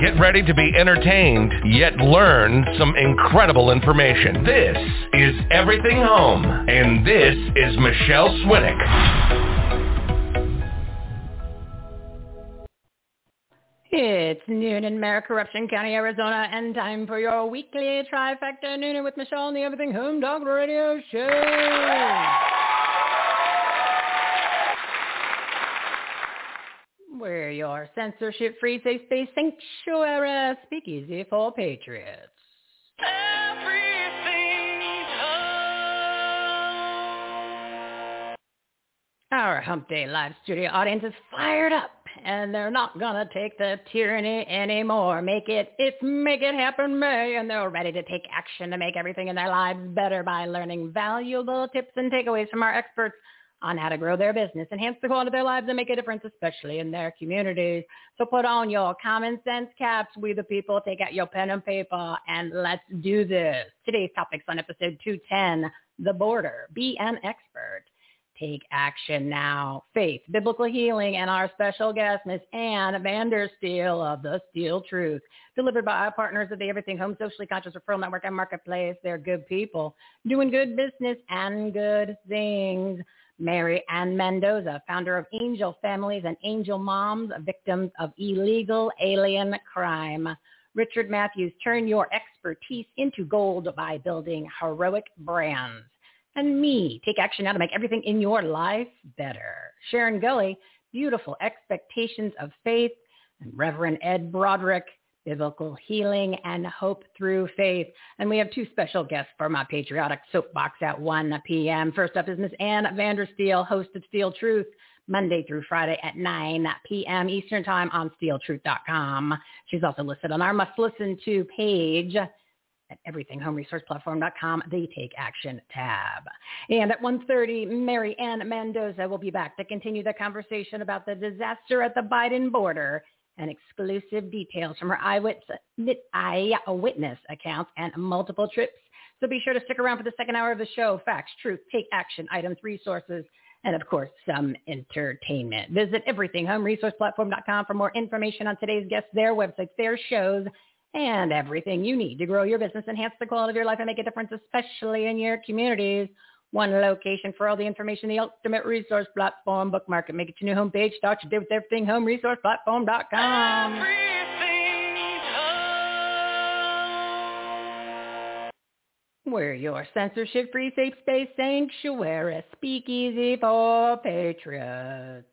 Get ready to be entertained, yet learn some incredible information. This is Everything Home, and this is Michele Swinick. It's noon in Maricorruption County, Arizona, and time for your weekly trifecta nooner with Michele on the Everything Home Dog Radio Show. We're your censorship-free safe space sanctuary speakeasy for patriots. Our Hump Day Live studio audience is fired up, and they're not gonna take the tyranny anymore. Make it, it's make it happen, May, and they're ready to take action to make everything in their lives better by learning valuable tips and takeaways from our experts on how to grow their business, enhance the quality of their lives, and make a difference, especially in their communities. So put on your common sense caps, we the people, take out your pen and paper, and let's do this. Today's topics on episode 210, the border. Be an expert. Take action now. Faith, biblical healing, and our special guest, Miss Ann Vandersteel of The Steel Truth, delivered by our partners at the Everything Home Socially Conscious Referral Network and Marketplace. They're good people doing good business and good things. Mary Ann Mendoza, founder of Angel Families and Angel Moms, victims of illegal alien crime. Richard Matthews, turn your expertise into gold by building heroic brands and me. Take action now to make everything in your life better. Sharon Gulley, Beautiful Expectations of Faith, and Reverend Ed Brodrick, Biblical Healing and Hope Through Faith. And we have two special guests for my patriotic soapbox at 1 p.m. First up is Miss Ann Vandersteel, host of Steel Truth. Monday through Friday at 9 p.m. Eastern Time on steeltruth.com. She's also listed on our must listen to page at everythinghomeresourceplatform.com, the Take Action tab. And at 1.30, Mary Ann Mendoza will be back to continue the conversation about the disaster at the Biden border and exclusive details from her eyewitness, accounts and multiple trips. So be sure to stick around for the second hour of the show. Facts, truth, take action, items, resources, and of course, some entertainment. Visit everythinghomeresourceplatform.com for more information on today's guests, their websites, their shows, and everything you need to grow your business, enhance the quality of your life, and make a difference, especially in your communities. One location for all the information, the ultimate resource platform. Bookmark it. Make it your new homepage. Start your day with everything home resource. We're your censorship-free safe space sanctuary, speakeasy for patriots.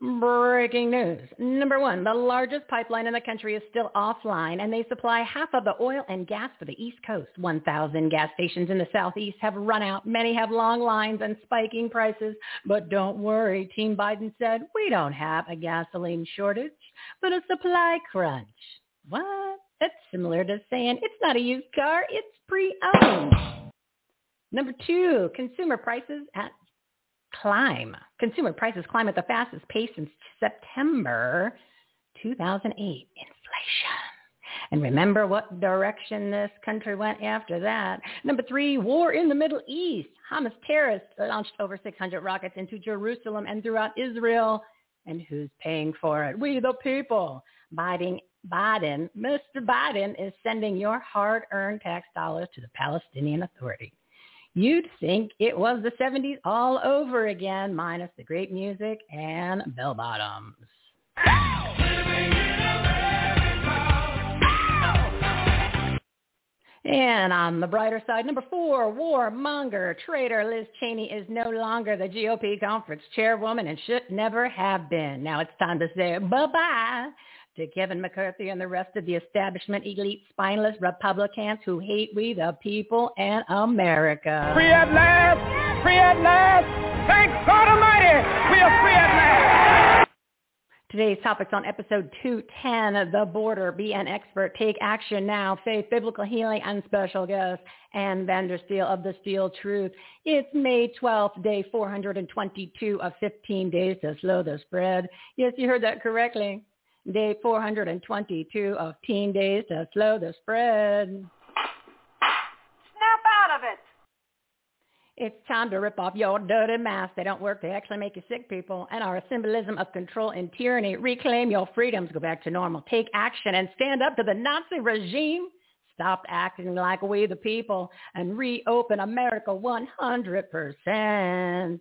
Breaking news. Number one, the largest pipeline in the country is still offline and they supply half of the oil and gas for the East Coast. 1,000 gas stations in the Southeast have run out. Many have long lines and spiking prices. But don't worry, Team Biden said, we don't have a gasoline shortage, but a supply crunch. What? That's similar to saying it's not a used car, it's pre-owned. Number two, consumer prices at climb. Consumer prices climb at the fastest pace since September 2008. Inflation. And remember what direction this country went after that. Number three, war in the Middle East. Hamas terrorists launched over 600 rockets into Jerusalem and throughout Israel. And who's paying for it? We the people. Biden, Biden, Mr. Biden is sending your hard-earned tax dollars to the Palestinian Authority. You'd think it was the 70s all over again, minus the great music and bell bottoms. And on the brighter side, number four, warmonger, traitor Liz Cheney is no longer the GOP conference chairwoman and should never have been. Now it's time to say bye-bye to Kevin McCarthy and the rest of the establishment elite spineless Republicans who hate we the people and America. Free at last! Free at last! Thank God Almighty! We are free at last! Today's topics on episode 210, The Border, Be an Expert, Take Action Now, Faith, Biblical Healing, and Special Guest, Ann Vandersteel of the Steel Truth. It's May 12th, day 422 of 15 days to slow the spread. Yes, you heard that correctly. Day 422 of teen days to slow the spread. Snap out of it. It's time to rip off your dirty masks. They don't work. They actually make you sick, people, and are a symbolism of control and tyranny. Reclaim your freedoms. Go back to normal. Take action and stand up to the Nazi regime. Stop acting like we the people and reopen America 100%.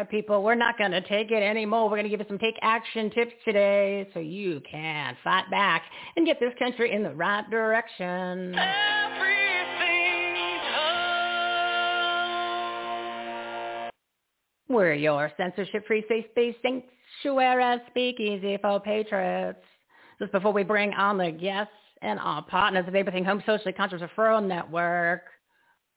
Right, people. We're not going to take it anymore. We're going to give you some take action tips today so you can fight back and get this country in the right direction. We're your censorship-free, faith-based sanctuary speakeasy for patriots. Just before we bring on the guests and our partners of Everything Home Socially Conscious Referral Network,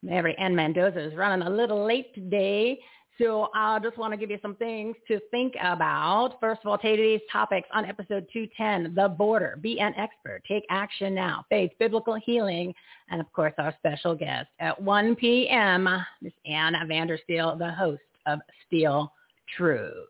Mary Ann Mendoza is running a little late today. So I just want to give you some things to think about. First of all, today's topics on episode 210, The Border, Be an Expert, Take Action Now, Faith, Biblical Healing, and of course our special guest at 1 p.m., Miss Ann Vandersteel, the host of Steel Truth.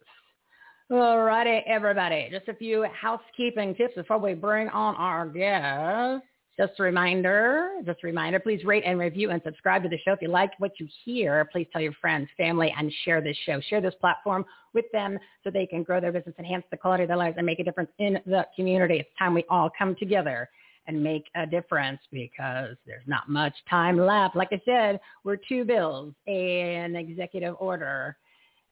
All righty, everybody. Just a few housekeeping tips before we bring on our guest. Just a reminder, just a reminder, please rate and review and subscribe to the show. If you like what you hear, please tell your friends, family, and share this show. Share this platform with them so they can grow their business, enhance the quality of their lives, and make a difference in the community. It's time we all come together and make a difference because there's not much time left. Like I said, we're two bills, an executive order,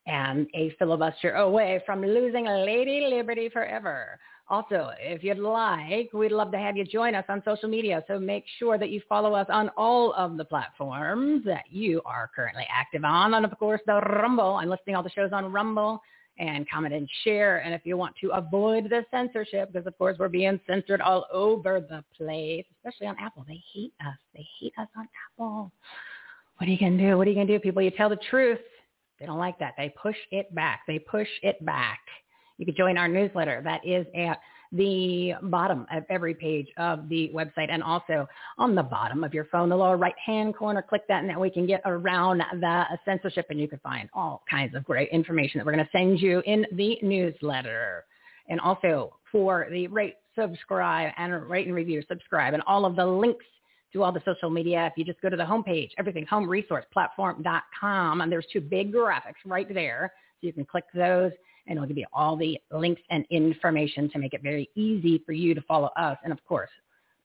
and a filibuster away from losing Lady Liberty forever. Also, if you'd like, we'd love to have you join us on social media. So make sure that you follow us on all of the platforms that you are currently active on. And of course, the Rumble. I'm listing all the shows on Rumble and comment and share. And if you want to avoid the censorship, because of course we're being censored all over the place, especially on Apple. They hate us. They hate us on Apple. What are you going to do? What are you going to do, people? You tell the truth. They don't like that. They push it back. They push it back you can join our newsletter. That is at the bottom of every page of the website and also on the bottom of your phone, the lower right-hand corner. Click that and then we can get around the censorship and you can find all kinds of great information that we're going to send you in the newsletter. And also for the rate, subscribe, and rate and review, subscribe, and all of the links to all the social media. If you just go to the homepage, everything homeresourceplatform.com, and there's two big graphics right there. So you can click those and it'll give you all the links and information to make it very easy for you to follow us. And of course,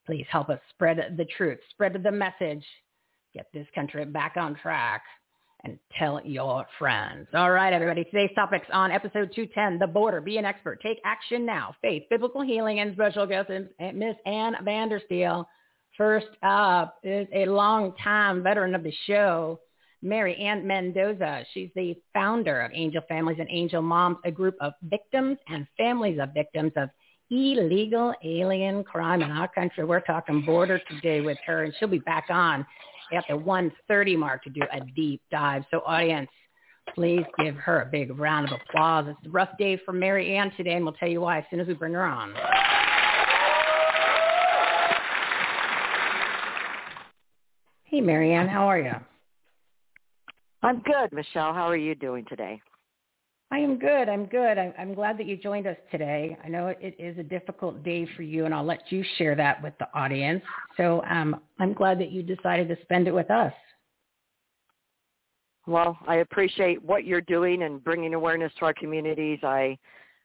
please help us spread the truth, spread the message, get this country back on track. and tell your friends. All right, everybody. Today's topics on episode 210, The Border. Be an expert. Take action now. Faith, biblical healing, and special guest Miss Ann Vandersteel. First up is a long-time veteran of the show, Mary Ann Mendoza. She's the founder of Angel Families and Angel Moms, a group of victims and families of victims of illegal alien crime in our country. We're talking border today with her, and she'll be back on at the 130 mark to do a deep dive. So audience, please give her a big round of applause. It's a rough day for Mary Ann today, and we'll tell you why as soon as we bring her on. Hey, Mary Ann, how are you? I'm good, Michele. How are you doing today? I am good. I'm good. I'm, I'm glad that you joined us today. I know it is a difficult day for you, and I'll let you share that with the audience. So um, I'm glad that you decided to spend it with us. Well, I appreciate what you're doing and bringing awareness to our communities. I,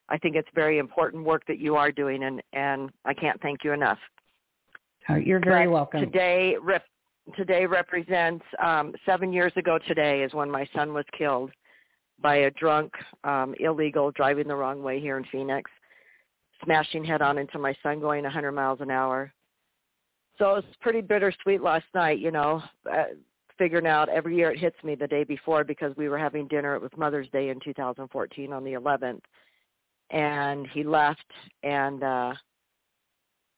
I think it's very important work that you are doing, and, and I can't thank you enough. Oh, you're very but welcome. Today, today represents um, seven years ago. Today is when my son was killed by a drunk um, illegal driving the wrong way here in Phoenix, smashing head on into my son going 100 miles an hour. So it was pretty bittersweet last night, you know, uh, figuring out every year it hits me the day before because we were having dinner. It was Mother's Day in 2014 on the 11th. And he left and, uh,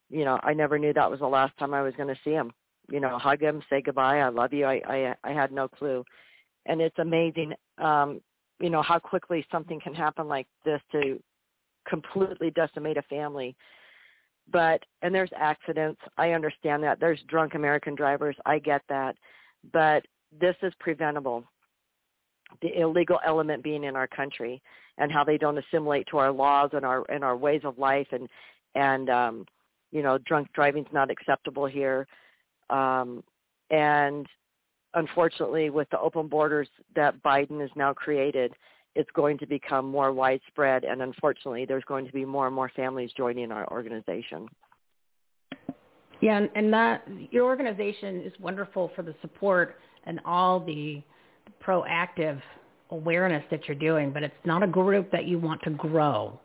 you know, I never knew that was the last time I was going to see him. You know, hug him, say goodbye, I love you. I, I, I had no clue. And it's amazing um, you know how quickly something can happen like this to completely decimate a family but and there's accidents i understand that there's drunk american drivers i get that but this is preventable the illegal element being in our country and how they don't assimilate to our laws and our and our ways of life and and um you know drunk driving's not acceptable here um and unfortunately, with the open borders that Biden has now created, it's going to become more widespread. And unfortunately, there's going to be more and more families joining our organization. Yeah, and, that your organization is wonderful for the support and all the proactive awareness that you're doing, but it's not a group that you want to grow.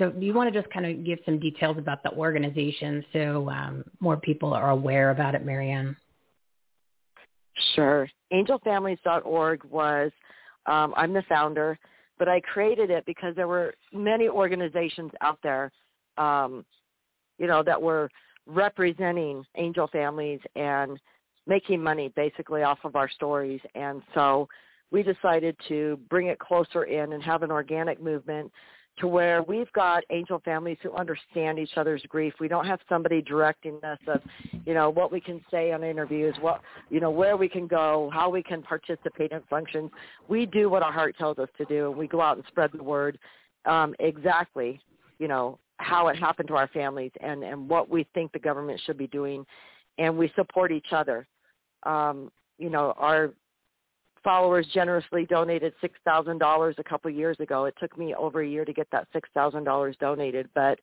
So do you want to just kind of give some details about the organization so um, more people are aware about it, Mary Ann? Sure. Angelfamilies.org was, um, I'm the founder, but I created it because there were many organizations out there, um, you know, that were representing angel families and making money basically off of our stories. And so we decided to bring it closer in and have an organic movement to where we've got angel families who understand each other's grief. We don't have somebody directing us of, you know, what we can say on interviews, what, you know, where we can go, how we can participate in functions. We do what our heart tells us to do, and we go out and spread the word um, exactly, you know, how it happened to our families and, and what we think the government should be doing. And we support each other. Um, you know, our followers generously donated $6,000 a couple years ago. It took me over a year to get that $6,000 donated, but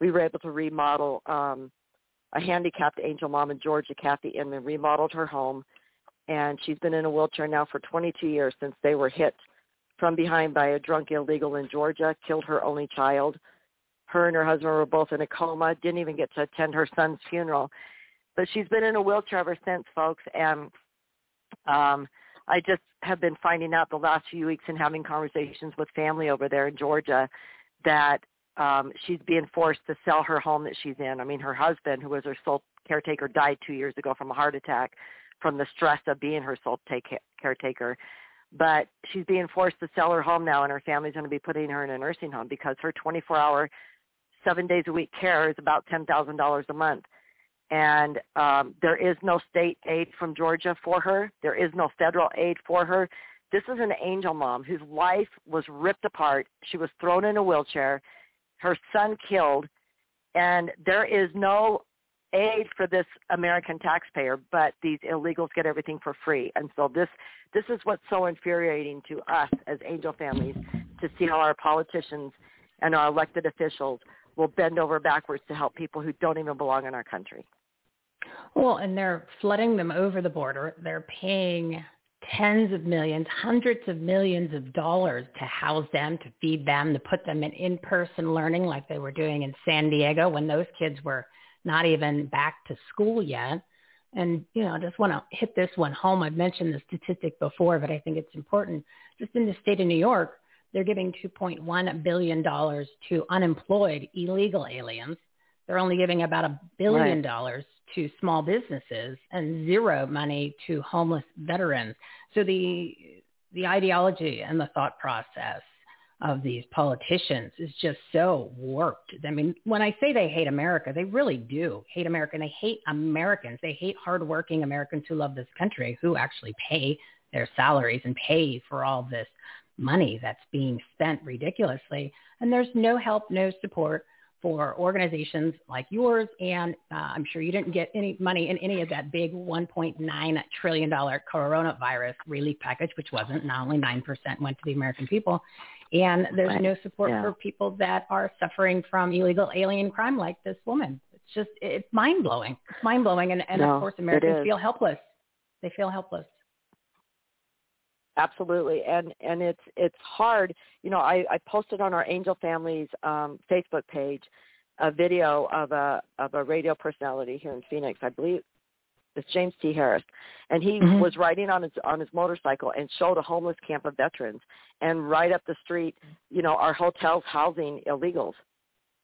we were able to remodel um, a handicapped angel mom in Georgia, Kathy Inman, remodeled her home, and she's been in a wheelchair now for 22 years since they were hit from behind by a drunk illegal in Georgia, killed her only child. Her and her husband were both in a coma, didn't even get to attend her son's funeral. But she's been in a wheelchair ever since, folks, and um, I just have been finding out the last few weeks and having conversations with family over there in Georgia that um, she's being forced to sell her home that she's in. I mean, her husband, who was her sole caretaker, died two years ago from a heart attack from the stress of being her sole take caretaker. But she's being forced to sell her home now, and her family's going to be putting her in a nursing home because her 24-hour, seven days a week care is about $10,000 a month and um, there is no state aid from Georgia for her. There is no federal aid for her. This is an angel mom whose life was ripped apart. She was thrown in a wheelchair, her son killed, and there is no aid for this American taxpayer, but these illegals get everything for free. And so this this is what's so infuriating to us as angel families to see how our politicians and our elected officials will bend over backwards to help people who don't even belong in our country. Well, and they're flooding them over the border. They're paying tens of millions, hundreds of millions of dollars to house them, to feed them, to put them in in-person learning like they were doing in San Diego when those kids were not even back to school yet. And, you know, I just want to hit this one home. I've mentioned the statistic before, but I think it's important. Just in the state of New York, they're giving $2.1 billion to unemployed illegal aliens. They're only giving about a billion dollars to small businesses and zero money to homeless veterans. So the the ideology and the thought process of these politicians is just so warped. I mean, when I say they hate America, they really do hate America. And they hate Americans. They hate hardworking Americans who love this country, who actually pay their salaries and pay for all this money that's being spent ridiculously. And there's no help, no support for organizations like yours. And uh, I'm sure you didn't get any money in any of that big $1.9 trillion coronavirus relief package, which wasn't. Not only 9% went to the American people. And there's right. no support yeah. for people that are suffering from illegal alien crime like this woman. It's just, it's mind blowing. It's mind blowing. And, and no, of course, Americans feel helpless. They feel helpless absolutely. And and it's it's hard. You know i i posted on our angel families um facebook page a video of a of a radio personality here in phoenix. I believe it's james t. Harris. And he mm-hmm. was riding on his on his motorcycle and showed a homeless camp of veterans. And right up the street you know our hotels housing illegals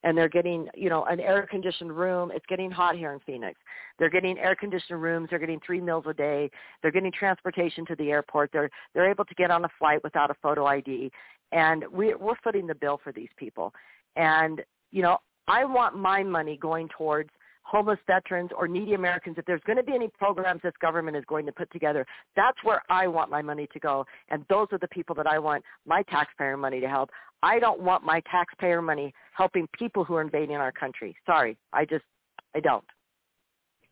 and they're getting, you know, an air conditioned room. It's getting hot here in Phoenix. They're getting air conditioned rooms. They're getting three meals a day. They're getting transportation to the airport. They're they're able to get on a flight without a photo ID, and we we're footing the bill for these people. And you know, I want my money going towards homeless veterans or needy Americans, if there's going to be any programs this government is going to put together, that's where I want my money to go. And those are the people that I want my taxpayer money to help. I don't want my taxpayer money helping people who are invading our country. Sorry, I just, I don't.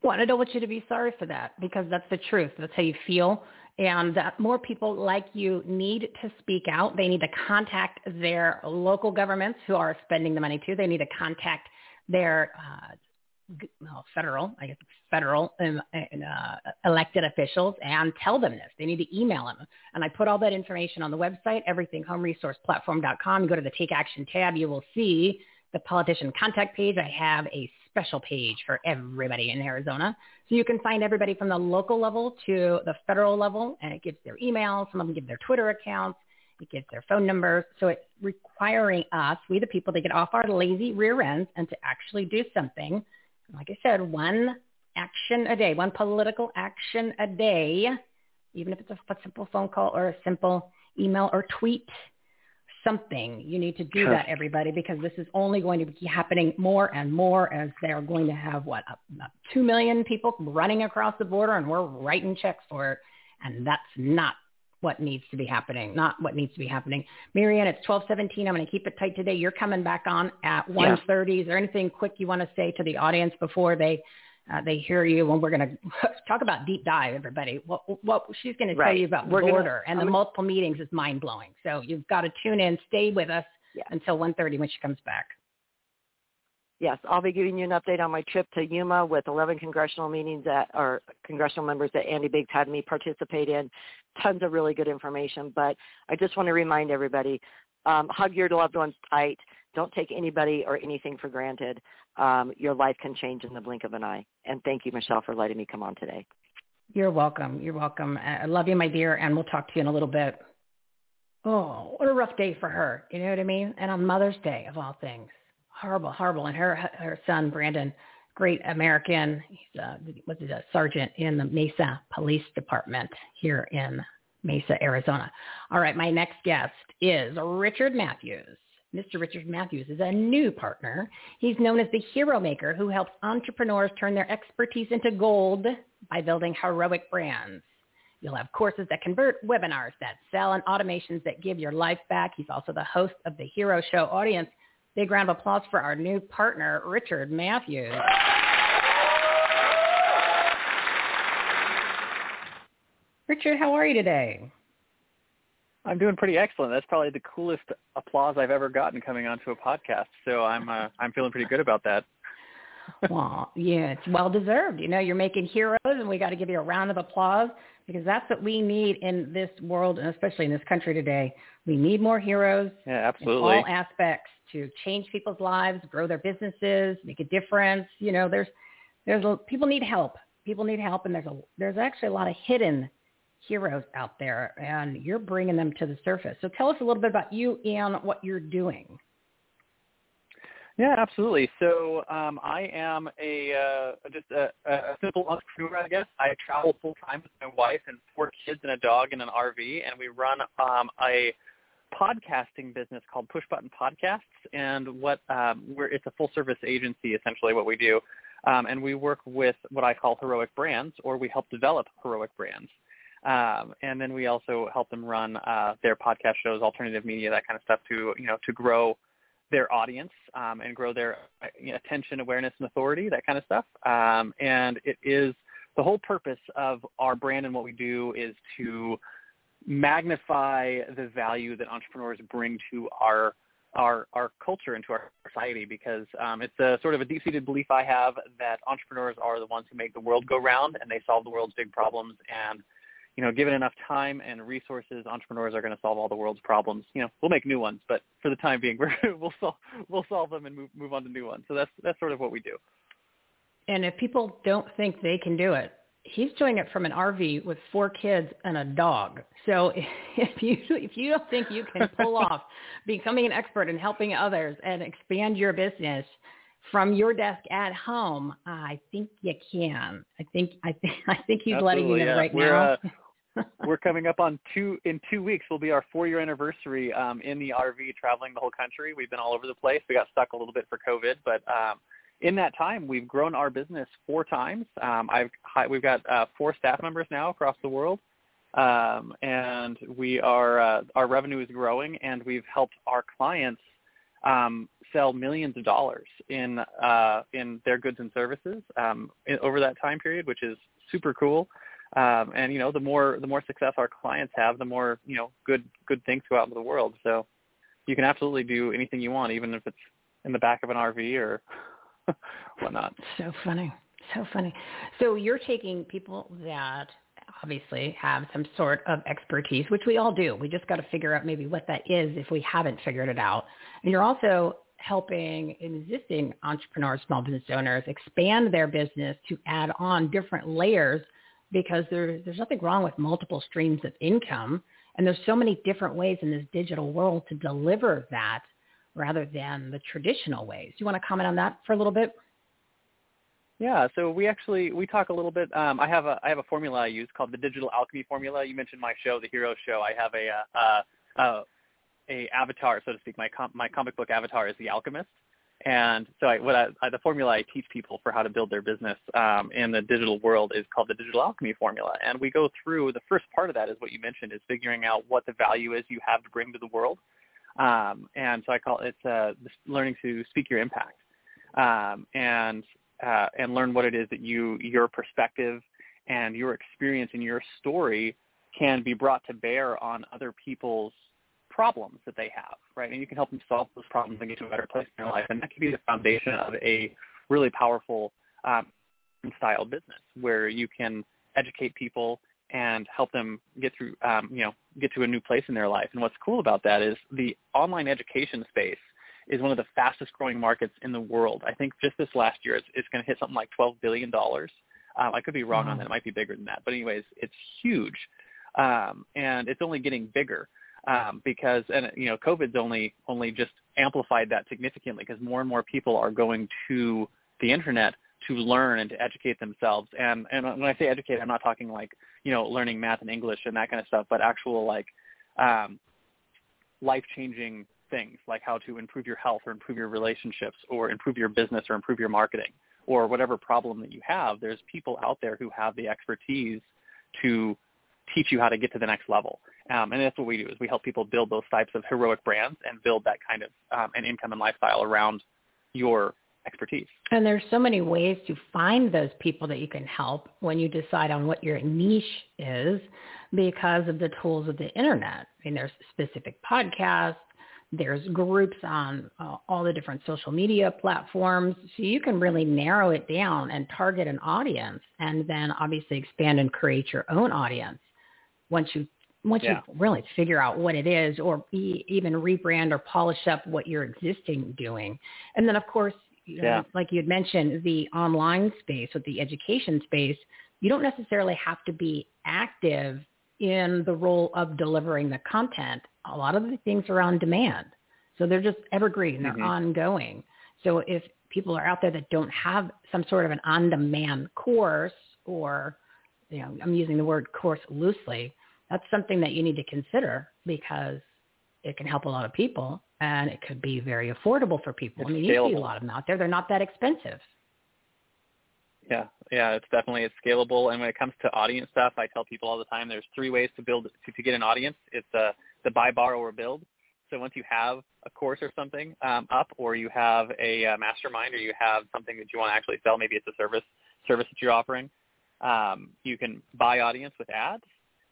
Well, I don't want you to be sorry for that because that's the truth. That's how you feel. And that more people like you need to speak out. They need to contact their local governments who are spending the money too. They need to contact their uh, well, federal, I guess federal um, and, uh, elected officials and tell them this. They need to email them. And I put all that information on the website, everythinghomeresourceplatform.com. You go to the Take Action tab, you will see the politician contact page. I have a special page for everybody in Arizona. So you can find everybody from the local level to the federal level, and it gives their email. Some of them give their Twitter accounts. It gives their phone numbers. So it's requiring us, we the people, to get off our lazy rear ends and to actually do something like I said, one action a day, one political action a day, even if it's a simple phone call or a simple email or tweet, something. You need to do sure. that, everybody, because this is only going to be happening more and more as they're going to have, what, 2 million people running across the border and we're writing checks for it. And that's not what needs to be happening, not what needs to be happening. Mary Ann, it's 1217. I'm going to keep it tight today. You're coming back on at 1.30. Yeah. Is there anything quick you want to say to the audience before they uh, they hear you when we're going to talk about deep dive, everybody. What, what she's going to right. tell you about we're border gonna, and the multiple meetings is mind blowing. So you've got to tune in, stay with us yeah. until 1.30 when she comes back yes, I'll be giving you an update on my trip to Yuma with 11 congressional meetings that or congressional members that Andy Biggs had me participate in. Tons of really good information. But I just want to remind everybody, um, hug your loved ones tight. Don't take anybody or anything for granted. Um, your life can change in the blink of an eye. And thank you, Michele, for letting me come on today. You're welcome. You're welcome. I love you, my dear, and we'll talk to you in a little bit. Oh, what a rough day for her. You know what I mean? And on Mother's Day, of all things horrible, horrible. And her her son Brandon, great American, he's a, was a sergeant in the Mesa Police Department here in Mesa, Arizona. All right, my next guest is Richard Matthews. Mr. Richard Matthews is a new partner. He's known as the hero maker who helps entrepreneurs turn their expertise into gold by building heroic brands. You'll have courses that convert, webinars that sell, and automations that give your life back. He's also the host of the Hero Show audience Big round of applause for our new partner, Richard Matthews. Richard, how are you today? I'm doing pretty excellent. That's probably the coolest applause I've ever gotten coming onto a podcast. So I'm uh, I'm feeling pretty good about that. Well, yeah, it's well deserved. You know, you're making heroes, and we got to give you a round of applause because that's what we need in this world, and especially in this country today. We need more heroes. Yeah, absolutely. In all aspects to change people's lives, grow their businesses, make a difference. You know, there's there's a, people need help. People need help, and there's a there's actually a lot of hidden heroes out there, and you're bringing them to the surface. So tell us a little bit about you and what you're doing. Yeah, absolutely. So um, I am a uh, just a, a simple entrepreneur, I guess. I travel full time with my wife and four kids and a dog in an RV, and we run um, a podcasting business called Push Button Podcasts. And what um, we're it's a full service agency, essentially what we do, um, and we work with what I call heroic brands, or we help develop heroic brands. Um, and then we also help them run uh, their podcast shows, alternative media, that kind of stuff to you know to grow their audience um, and grow their you know, attention, awareness, and authority, that kind of stuff. Um, and it is the whole purpose of our brand and what we do is to magnify the value that entrepreneurs bring to our our our culture and to our society because um, it's a sort of a deep-seated belief I have that entrepreneurs are the ones who make the world go round and they solve the world's big problems and you know, given enough time and resources, entrepreneurs are going to solve all the world's problems. You know, we'll make new ones, but for the time being, we're, we'll solve we'll solve them and move move on to new ones. So that's that's sort of what we do. And if people don't think they can do it, he's doing it from an RV with four kids and a dog. So if you if you don't think you can pull off becoming an expert and helping others and expand your business from your desk at home, I think you can. I think I think I think he's Absolutely, letting you know yeah. right we're, now. Uh, we're coming up on two in two weeks. Will be our four year anniversary um, in the RV, traveling the whole country. We've been all over the place. We got stuck a little bit for COVID, but um, in that time, we've grown our business four times. Um, I've we've got uh, four staff members now across the world, um, and we are uh, our revenue is growing, and we've helped our clients um, sell millions of dollars in uh, in their goods and services um, in, over that time period, which is super cool. Um, and you know, the more the more success our clients have, the more you know good good things go out into the world. So you can absolutely do anything you want, even if it's in the back of an RV or whatnot. So funny, so funny. So you're taking people that obviously have some sort of expertise, which we all do. We just got to figure out maybe what that is if we haven't figured it out. And you're also helping existing entrepreneurs, small business owners expand their business to add on different layers because there, there's nothing wrong with multiple streams of income. And there's so many different ways in this digital world to deliver that rather than the traditional ways. Do you want to comment on that for a little bit? Yeah, so we actually we talk a little bit. Um, I have a I have a formula I use called the Digital Alchemy Formula. You mentioned my show, the Hero Show. I have a uh, uh, a avatar, so to speak. My com- my comic book avatar is the alchemist, and so I, what I, I, the formula I teach people for how to build their business um, in the digital world is called the digital alchemy formula. And we go through the first part of that is what you mentioned is figuring out what the value is you have to bring to the world. Um, and so I call it uh, learning to speak your impact um, and uh, and learn what it is that you your perspective and your experience and your story can be brought to bear on other people's problems that they have, right? And you can help them solve those problems and get to a better place in their life. And that can be the foundation of a really powerful um, style business where you can educate people and help them get through, um, you know, get to a new place in their life. And what's cool about that is the online education space is one of the fastest growing markets in the world. I think just this last year, it's, it's going to hit something like $12 billion. Um, I could be wrong on that. It might be bigger than that. But anyways, it's huge. Um, and it's only getting bigger um, because and you know COVID's only only just amplified that significantly because more and more people are going to the internet to learn and to educate themselves. And and when I say educate, I'm not talking like you know learning math and English and that kind of stuff, but actual like um, life changing things like how to improve your health or improve your relationships or improve your business or improve your marketing or whatever problem that you have. There's people out there who have the expertise to teach you how to get to the next level. Um, and that's what we do is we help people build those types of heroic brands and build that kind of um, an income and lifestyle around your expertise. And there's so many ways to find those people that you can help when you decide on what your niche is because of the tools of the internet. I mean, there's specific podcasts, There's groups on uh, all the different social media platforms. So you can really narrow it down and target an audience and then obviously expand and create your own audience once you once yeah. you really figure out what it is or e- even rebrand or polish up what you're existing doing. And then of course, you know, yeah. like you had mentioned, the online space with the education space, you don't necessarily have to be active in the role of delivering the content. A lot of the things are on demand. So they're just evergreen, they're mm-hmm. ongoing. So if people are out there that don't have some sort of an on-demand course or, you know, I'm using the word course loosely, that's something that you need to consider because it can help a lot of people and it could be very affordable for people. It's I mean, scalable. you see a lot of them out there. They're not that expensive. Yeah, yeah, it's definitely it's scalable. And when it comes to audience stuff, I tell people all the time there's three ways to build to, to get an audience. It's uh, the buy, borrow, or build. So once you have a course or something um, up, or you have a uh, mastermind, or you have something that you want to actually sell, maybe it's a service service that you're offering, um, you can buy audience with ads,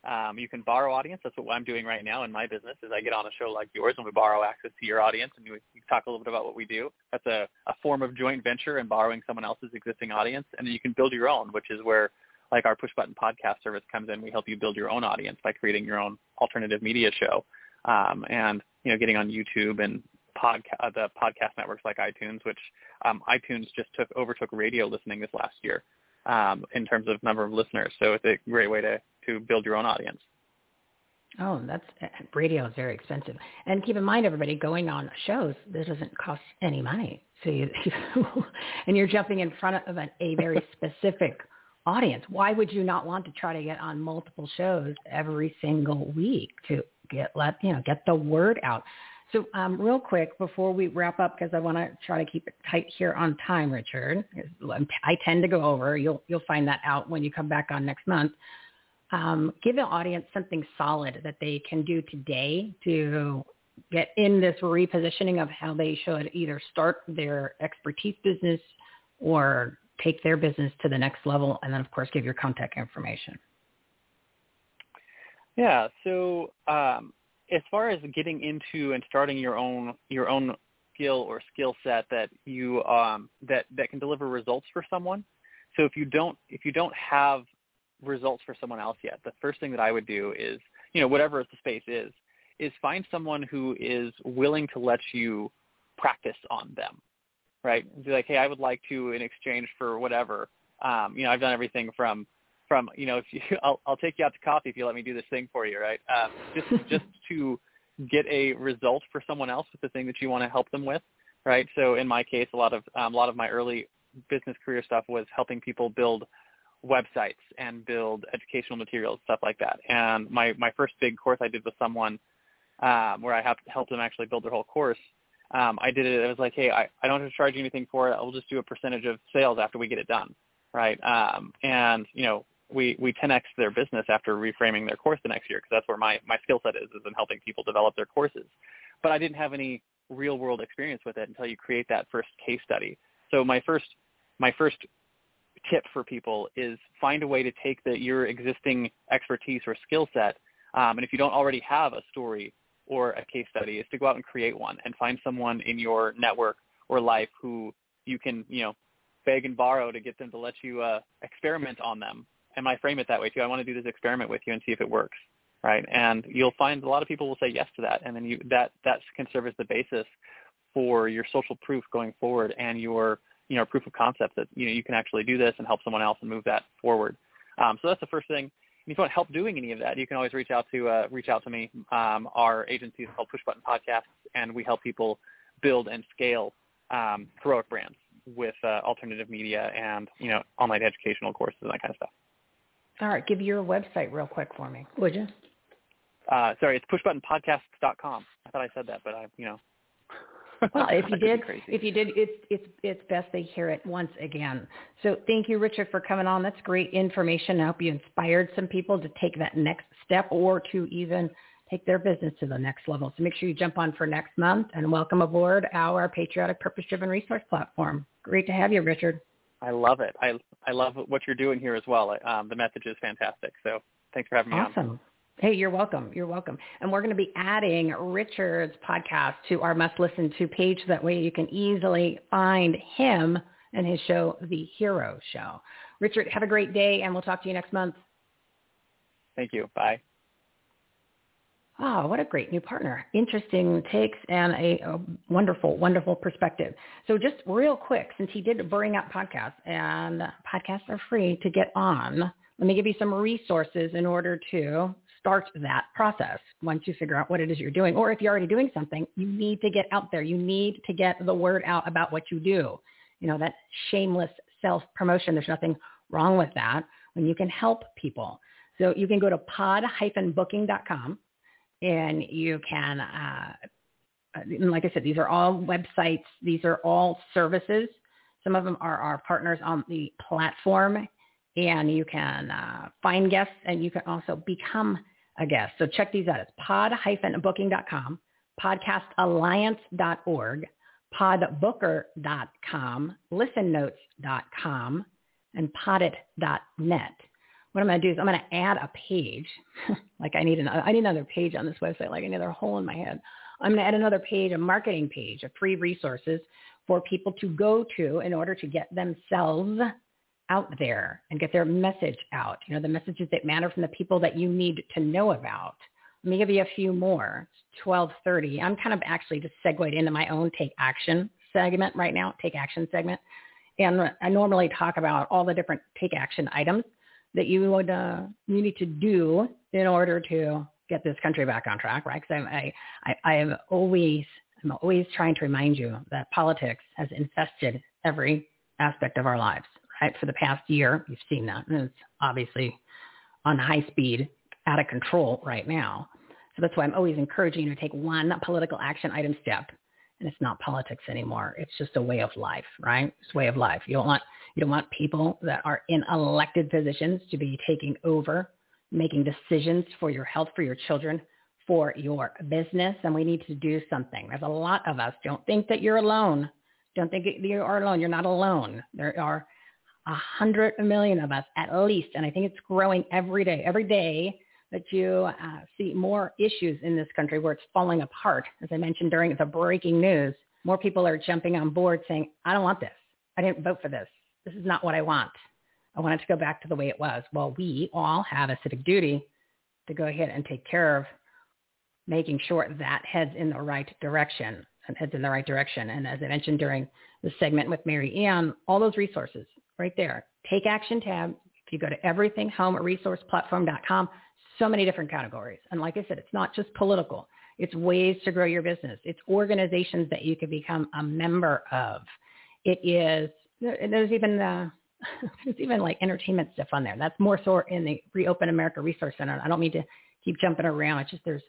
um, you can borrow audience. That's what I'm doing right now in my business. Is I get on a show like yours and we borrow access to your audience and we, talk a little bit about what we do. That's a, a form of joint venture and borrowing someone else's existing audience, and then you can build your own, which is where like our push button podcast service comes in. We help you build your own audience by creating your own alternative media show, um, and you know getting on YouTube and uh, the podcast networks like iTunes, which um, iTunes just took overtook radio listening this last year um, in terms of number of listeners. So it's a great way to to build your own audience. Oh, that's radio is very expensive. And keep in mind, everybody, going on shows this doesn't cost any money. So you, and you're jumping in front of an, a very specific audience. Why would you not want to try to get on multiple shows every single week to get let you know get the word out? So um, real quick before we wrap up, because I want to try to keep it tight here on time, Richard. I tend to go over. You'll you'll find that out when you come back on next month um, give the audience something solid that they can do today to get in this repositioning of how they should either start their expertise business or take their business to the next level and then of course give your contact information. Yeah so um, as far as getting into and starting your own your own skill or skill set that you um, that that can deliver results for someone so if you don't if you don't have results for someone else yet, the first thing that I would do is, you know, whatever the space is, is find someone who is willing to let you practice on them, right? Be like, hey, I would like to in exchange for whatever. Um, you know, I've done everything from from you know, if you, I'll I'll take you out to coffee if you let me do this thing for you, right? Um, just just to get a result for someone else with the thing that you want to help them with, right? So in my case, a lot of um, a lot of my early business career stuff was helping people build websites and build educational materials, stuff like that. And my, my first big course I did with someone um, where I helped, helped them actually build their whole course. Um, I did it. I was like, hey, I, I don't have to charge anything for it. I'll just do a percentage of sales after we get it done, right? Um, and you know, we we 10x their business after reframing their course the next year because that's where my my skill set is is in helping people develop their courses. But I didn't have any real world experience with it until you create that first case study. So my first my first tip for people is find a way to take the, your existing expertise or skill set, um, and if you don't already have a story or a case study, is to go out and create one and find someone in your network or life who you can, you know, beg and borrow to get them to let you uh, experiment on them. And I frame it that way too. I want to do this experiment with you and see if it works, right? And you'll find a lot of people will say yes to that, and then you that that can serve as the basis for your social proof going forward and your you know, proof of concept that, you know, you can actually do this and help someone else and move that forward. Um, so that's the first thing. if you want help doing any of that, you can always reach out to uh, reach out to me. Um, our agency is called Push Button Podcasts, and we help people build and scale um, heroic brands with uh, alternative media and you know online educational courses and that kind of stuff. All right, give your website real quick for me, would you? Uh, sorry, it's pushbuttonpodcasts.com. I thought I said that, but I, you know, well, if you did, if you did, it's it's it's best they hear it once again. So thank you, Richard, for coming on. That's great information. I hope you inspired some people to take that next step or to even take their business to the next level. So make sure you jump on for next month and welcome aboard our patriotic purpose-driven resource platform. Great to have you, Richard. I love it. I I love what you're doing here as well. Um, the message is fantastic. So thanks for having me awesome. on. Hey, you're welcome. You're welcome. And we're going to be adding Richard's podcast to our must listen to page. That way you can easily find him and his show, The Hero Show. Richard, have a great day and we'll talk to you next month. Thank you. Bye. Oh, what a great new partner. Interesting takes and a, a, wonderful, wonderful perspective. So just real quick, since he did bring up podcasts and podcasts are free to get on, let me give you some resources in order to start that process once you figure out what it is you're doing. Or if you're already doing something, you need to get out there. You need to get the word out about what you do. You know, that shameless self-promotion. There's nothing wrong with that when you can help people. So you can go to pod-booking.com and you can, uh, like I said, these are all websites. These are all services. Some of them are our partners on the platform and you can uh, find guests and you can also become a guest. So check these out. It's pod-booking.com, podcastalliance.org, podbooker.com, listennotes.com, and podit.net. What I'm going to do is I'm going to add a page. like I need another, I need another page on this website. Like another hole in my head. I'm going to add another page, a marketing page of free resources for people to go to in order to get themselves out there and get their message out. You know, the messages that matter from the people that you need to know about. Let me give you a few more. It's 1230. I'm kind of actually just segued into my own take action segment right now, take action segment. And I normally talk about all the different take action items that you would uh, you need to do in order to get this country back on track, right? Because I, I I am always I'm always trying to remind you that politics has infested every aspect of our lives for the past year. You've seen that. And it's obviously on high speed, out of control right now. So that's why I'm always encouraging you to take one political action item step. And it's not politics anymore. It's just a way of life, right? It's a way of life. You don't want you don't want people that are in elected positions to be taking over, making decisions for your health, for your children, for your business. And we need to do something. There's a lot of us. Don't think that you're alone. Don't think you are alone. You're not alone. There are a hundred million of us at least, and I think it's growing every day. Every day that you uh, see more issues in this country where it's falling apart. As I mentioned during the breaking news, more people are jumping on board saying, I don't want this. I didn't vote for this. This is not what I want. I want it to go back to the way it was. Well, we all have a civic duty to go ahead and take care of making sure that heads in the right direction and heads in the right direction. And as I mentioned during the segment with Mary Ann, all those resources right there. Take action tab. If you go to everythinghomeresourceplatform.com, so many different categories. And like I said, it's not just political. It's ways to grow your business. It's organizations that you can become a member of. It is, there's even, uh, there's even like entertainment stuff on there. That's more so in the Reopen America Resource Center. I don't mean to keep jumping around. It's just there's,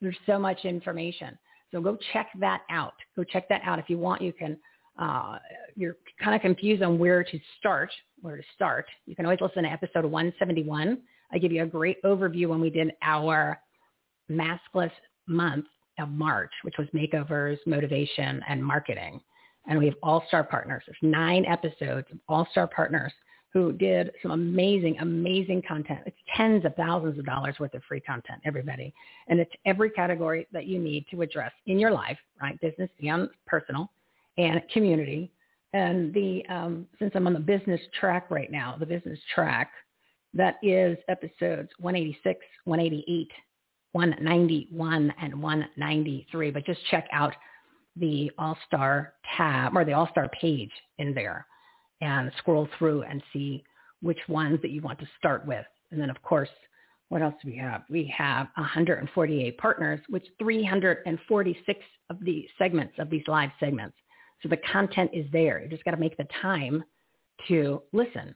there's so much information. So go check that out. Go check that out. If you want, you can uh, you're kind of confused on where to start, where to start, you can always listen to episode 171. I give you a great overview when we did our maskless month of March, which was makeovers, motivation, and marketing. And we have all-star partners. There's nine episodes of all-star partners who did some amazing, amazing content. It's tens of thousands of dollars worth of free content, everybody. And it's every category that you need to address in your life, right? Business and personal and community. And the um, since I'm on the business track right now, the business track, that is episodes 186, 188, 191, and 193. But just check out the All-Star tab or the All-Star page in there and scroll through and see which ones that you want to start with. And then, of course, what else do we have? We have 148 partners, which 346 of the segments of these live segments so the content is there. You just got to make the time to listen.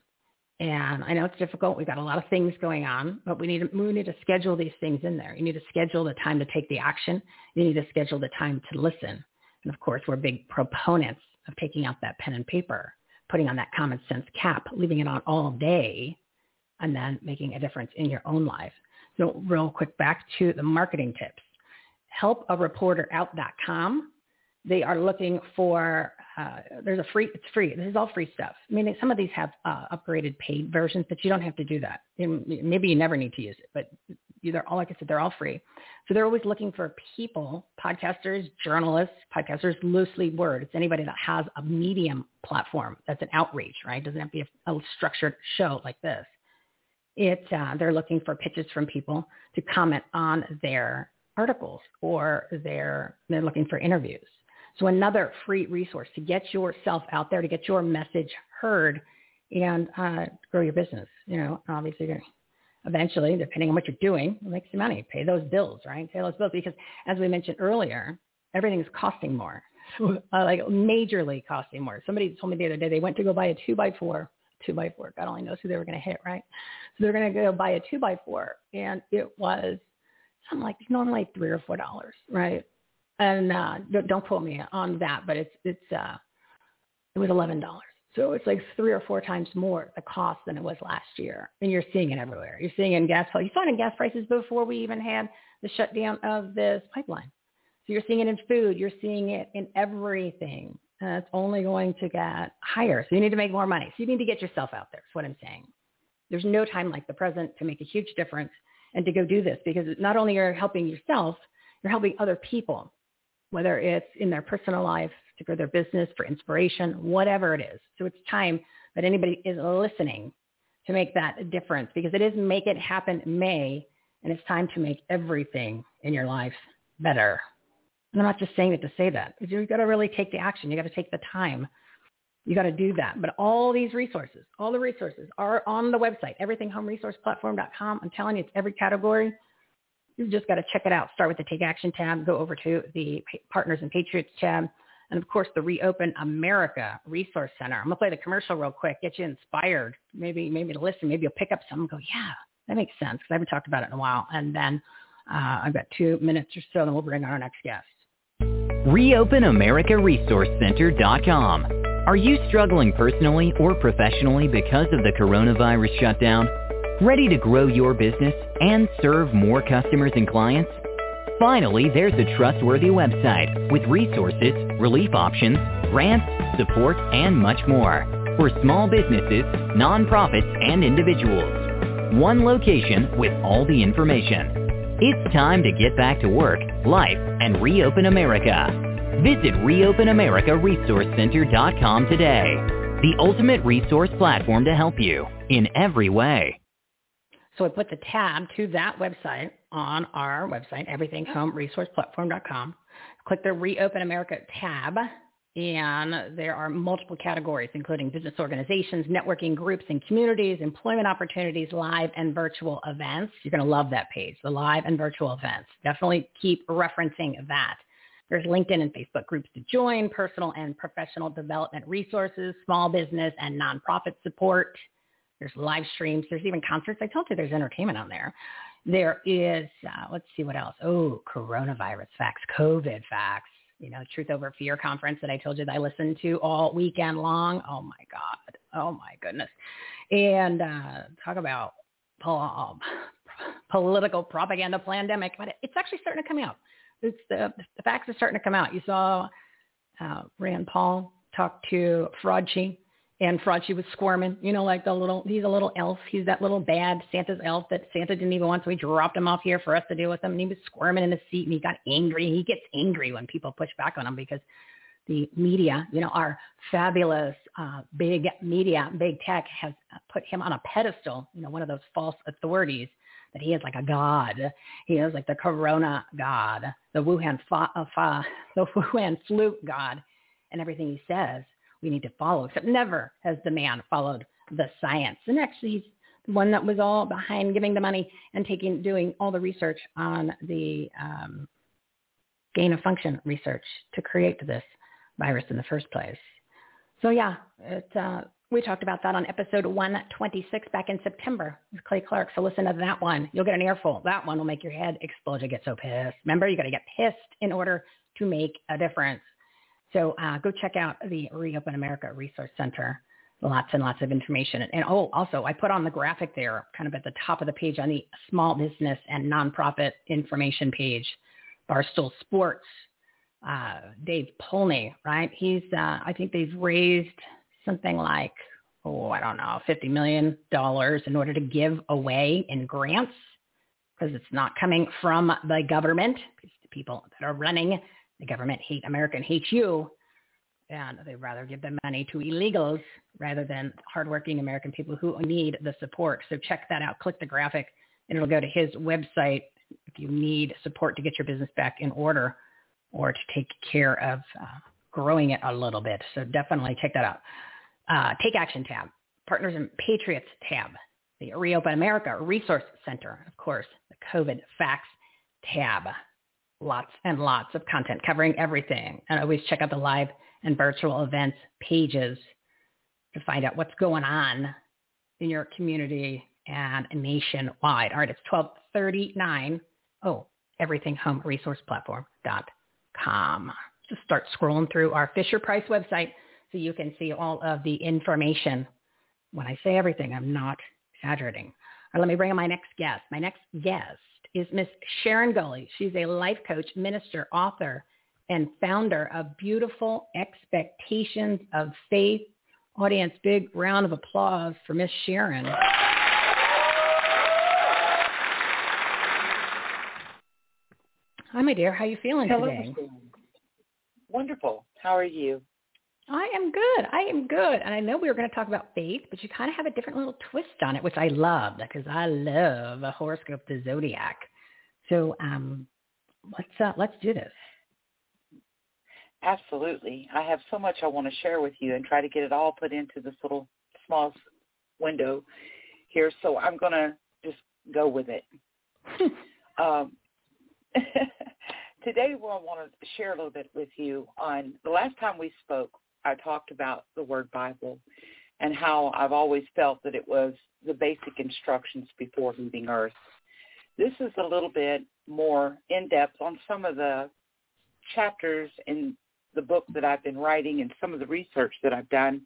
And I know it's difficult. We've got a lot of things going on, but we need to, we need to schedule these things in there. You need to schedule the time to take the action. You need to schedule the time to listen. And of course, we're big proponents of taking out that pen and paper, putting on that common sense cap, leaving it on all day, and then making a difference in your own life. So real quick, back to the marketing tips. Helpareporterout.com they are looking for uh, there's a free it's free this is all free stuff i mean some of these have uh, upgraded paid versions but you don't have to do that maybe you never need to use it but They're all, like I said, they're all free. So they're always looking for people, podcasters, journalists, podcasters, loosely word. It's anybody that has a medium platform that's an outreach, right? Doesn't have to be a, a structured show like this. It, uh, they're looking for pitches from people to comment on their articles or they're, they're looking for interviews. So another free resource to get yourself out there, to get your message heard and uh, grow your business. You know, obviously you're eventually, depending on what you're doing, make some money. Pay those bills, right? Pay those bills because, as we mentioned earlier, everything's costing more, uh, like majorly costing more. Somebody told me the other day they went to go buy a two by four, two by four. God only knows who they were going to hit, right? So they're going to go buy a two by four, and it was something like normally three or four dollars, right? And uh, don't quote me on that, but it's it's uh, it was eleven dollars so it's like three or four times more the cost than it was last year. And you're seeing it everywhere. You're seeing it in gas. You saw it in gas prices before we even had the shutdown of this pipeline. So you're seeing it in food. You're seeing it in everything. And it's only going to get higher. So you need to make more money. So you need to get yourself out there. That's what I'm saying. There's no time like the present to make a huge difference and to go do this because not only are you helping yourself, you're helping other people, whether it's in their personal life, to grow their business, for inspiration, whatever it is. So it's time that anybody is listening to make that difference because it is Make It Happen May, and it's time to make everything in your life better. And I'm not just saying it to say that. You've got to really take the action. You've got to take the time. You got to do that. But all these resources, all the resources are on the website, everythinghomeresourceplatform.com. I'm telling you, it's every category. You've just got to check it out. Start with the Take Action tab, go over to the Partners and Patriots tab, and of course the Reopen America Resource Center. I'm gonna play the commercial real quick, get you inspired, maybe maybe to listen, maybe you'll pick up some and go, yeah, that makes sense because I haven't talked about it in a while. And then uh, I've got two minutes or so, and we'll bring on our next guest. ReopenAmericaResourceCenter.com. Are you struggling personally or professionally because of the coronavirus shutdown? Ready to grow your business and serve more customers and clients? Finally, there's a trustworthy website with resources, relief options, grants, support, and much more for small businesses, nonprofits, and individuals. One location with all the information. It's time to get back to work, life, and reopen America. Visit ReopenAmericaResourceCenter.com today. The ultimate resource platform to help you in every way. So I put the tab to that website on our website, everythinghomeresourceplatform.com. Click the Reopen America tab, and there are multiple categories, including business organizations, networking groups and communities, employment opportunities, live and virtual events. You're going to love that page, the live and virtual events. Definitely keep referencing that. There's LinkedIn and Facebook groups to join, personal and professional development resources, small business and nonprofit support. There's live streams. There's even concerts. I told you there's entertainment on there. There is, uh, let's see what else. Oh, coronavirus facts, COVID facts. You know, Truth Over Fear conference that I told you that I listened to all weekend long. Oh my God. Oh my goodness. And uh, talk about um, political propaganda pandemic, but it's actually starting to come out. It's the, the facts are starting to come out. You saw uh, Rand Paul talk to Fauci and Fauci was squirming, you know, like the little, he's a little elf. He's that little bad Santa's elf that Santa didn't even want, so he dropped him off here for us to deal with him. And he was squirming in the seat and he got angry. He gets angry when people push back on him because the media, you know, our fabulous uh, big media, big tech has put him on a pedestal, you know, one of those false authorities that he is like a god. He is like the corona god, the Wuhan, fa, uh, fa, the Wuhan flu god, and everything he says we need to follow, except never has the man followed the science. And actually, he's the one that was all behind giving the money and taking, doing all the research on the um, gain of function research to create this virus in the first place. So yeah, it, uh, we talked about that on episode 126 back in September with Clay Clark. So listen to that one. You'll get an earful. That one will make your head explode. You get so pissed. Remember, you got to get pissed in order to make a difference. So uh, go check out the Reopen America Resource Center. Lots and lots of information. And oh, also, I put on the graphic there, kind of at the top of the page on the small business and nonprofit information page, Barstool Sports. Uh, Dave Portnoy, right? He's, uh, I think they've raised something like, oh, I don't know, $50 million in order to give away in grants because it's not coming from the government. The people that are running the government hate America and hate you. And they'd rather give the money to illegals rather than hardworking American people who need the support. So check that out. Click the graphic and it'll go to his website if you need support to get your business back in order or to take care of uh, growing it a little bit. So definitely check that out. Uh, Take Action tab, Partners and Patriots tab, the Reopen America Resource Center, of course, the COVID Facts tab. Lots and lots of content covering everything. And always check out the live and virtual events pages to find out what's going on in your community and nationwide. All right, it's 1239. Oh, everythinghomeresourceplatform.com. Just start scrolling through our Fisher Price website so you can see all of the information. When I say everything, I'm not exaggerating. All right, let me bring in my next guest. My next guest is Miss Sharon Gulley. She's a life coach, minister, author, and founder of Beautiful Expectations of Faith. Audience, big round of applause for Miss Sharon. Hi, my dear. How are you feeling Hello, today? Wonderful. How are you? I am good. I am good. And I know we were going to talk about faith, but you kind of have a different little twist on it, which I love because I love a horoscope, the zodiac. So um, let's uh, let's do this. Absolutely. I have so much I want to share with you and try to get it all put into this little small window here. So I'm going to just go with it. um, today, well, I want to share a little bit with you on the last time we spoke. I talked about the word Bible and how I've always felt that it was the basic instructions before leaving Earth. This is a little bit more in depth on some of the chapters in the book that I've been writing and some of the research that I've done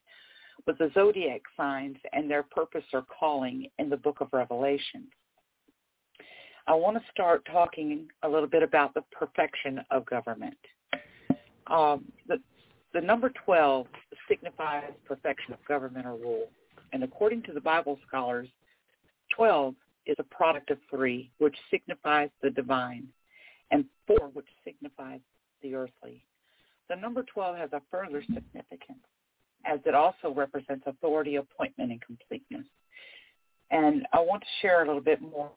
with the zodiac signs and their purpose or calling in the book of Revelation. I want to start talking a little bit about the perfection of government. Um, the, the number 12 signifies perfection of government or rule. And according to the Bible scholars, 12 is a product of three, which signifies the divine, and four, which signifies the earthly. The number 12 has a further significance, as it also represents authority, appointment, and completeness. And I want to share a little bit more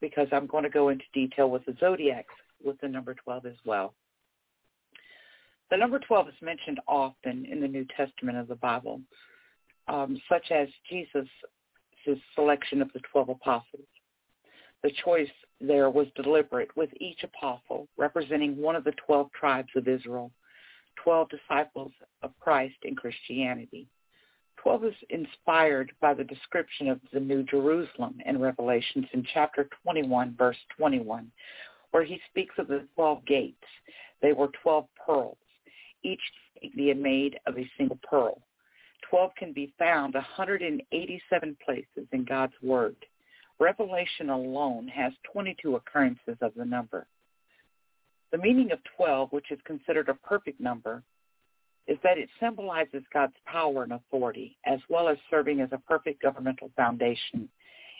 because I'm going to go into detail with the zodiacs with the number 12 as well. The number 12 is mentioned often in the New Testament of the Bible, um, such as Jesus' selection of the 12 apostles. The choice there was deliberate, with each apostle representing one of the 12 tribes of Israel, 12 disciples of Christ in Christianity. 12 is inspired by the description of the New Jerusalem in Revelations in chapter 21, verse 21, where he speaks of the 12 gates. They were 12 pearls, each being made of a single pearl. 12 can be found 187 places in God's Word. Revelation alone has 22 occurrences of the number. The meaning of 12, which is considered a perfect number, is that it symbolizes God's power and authority, as well as serving as a perfect governmental foundation.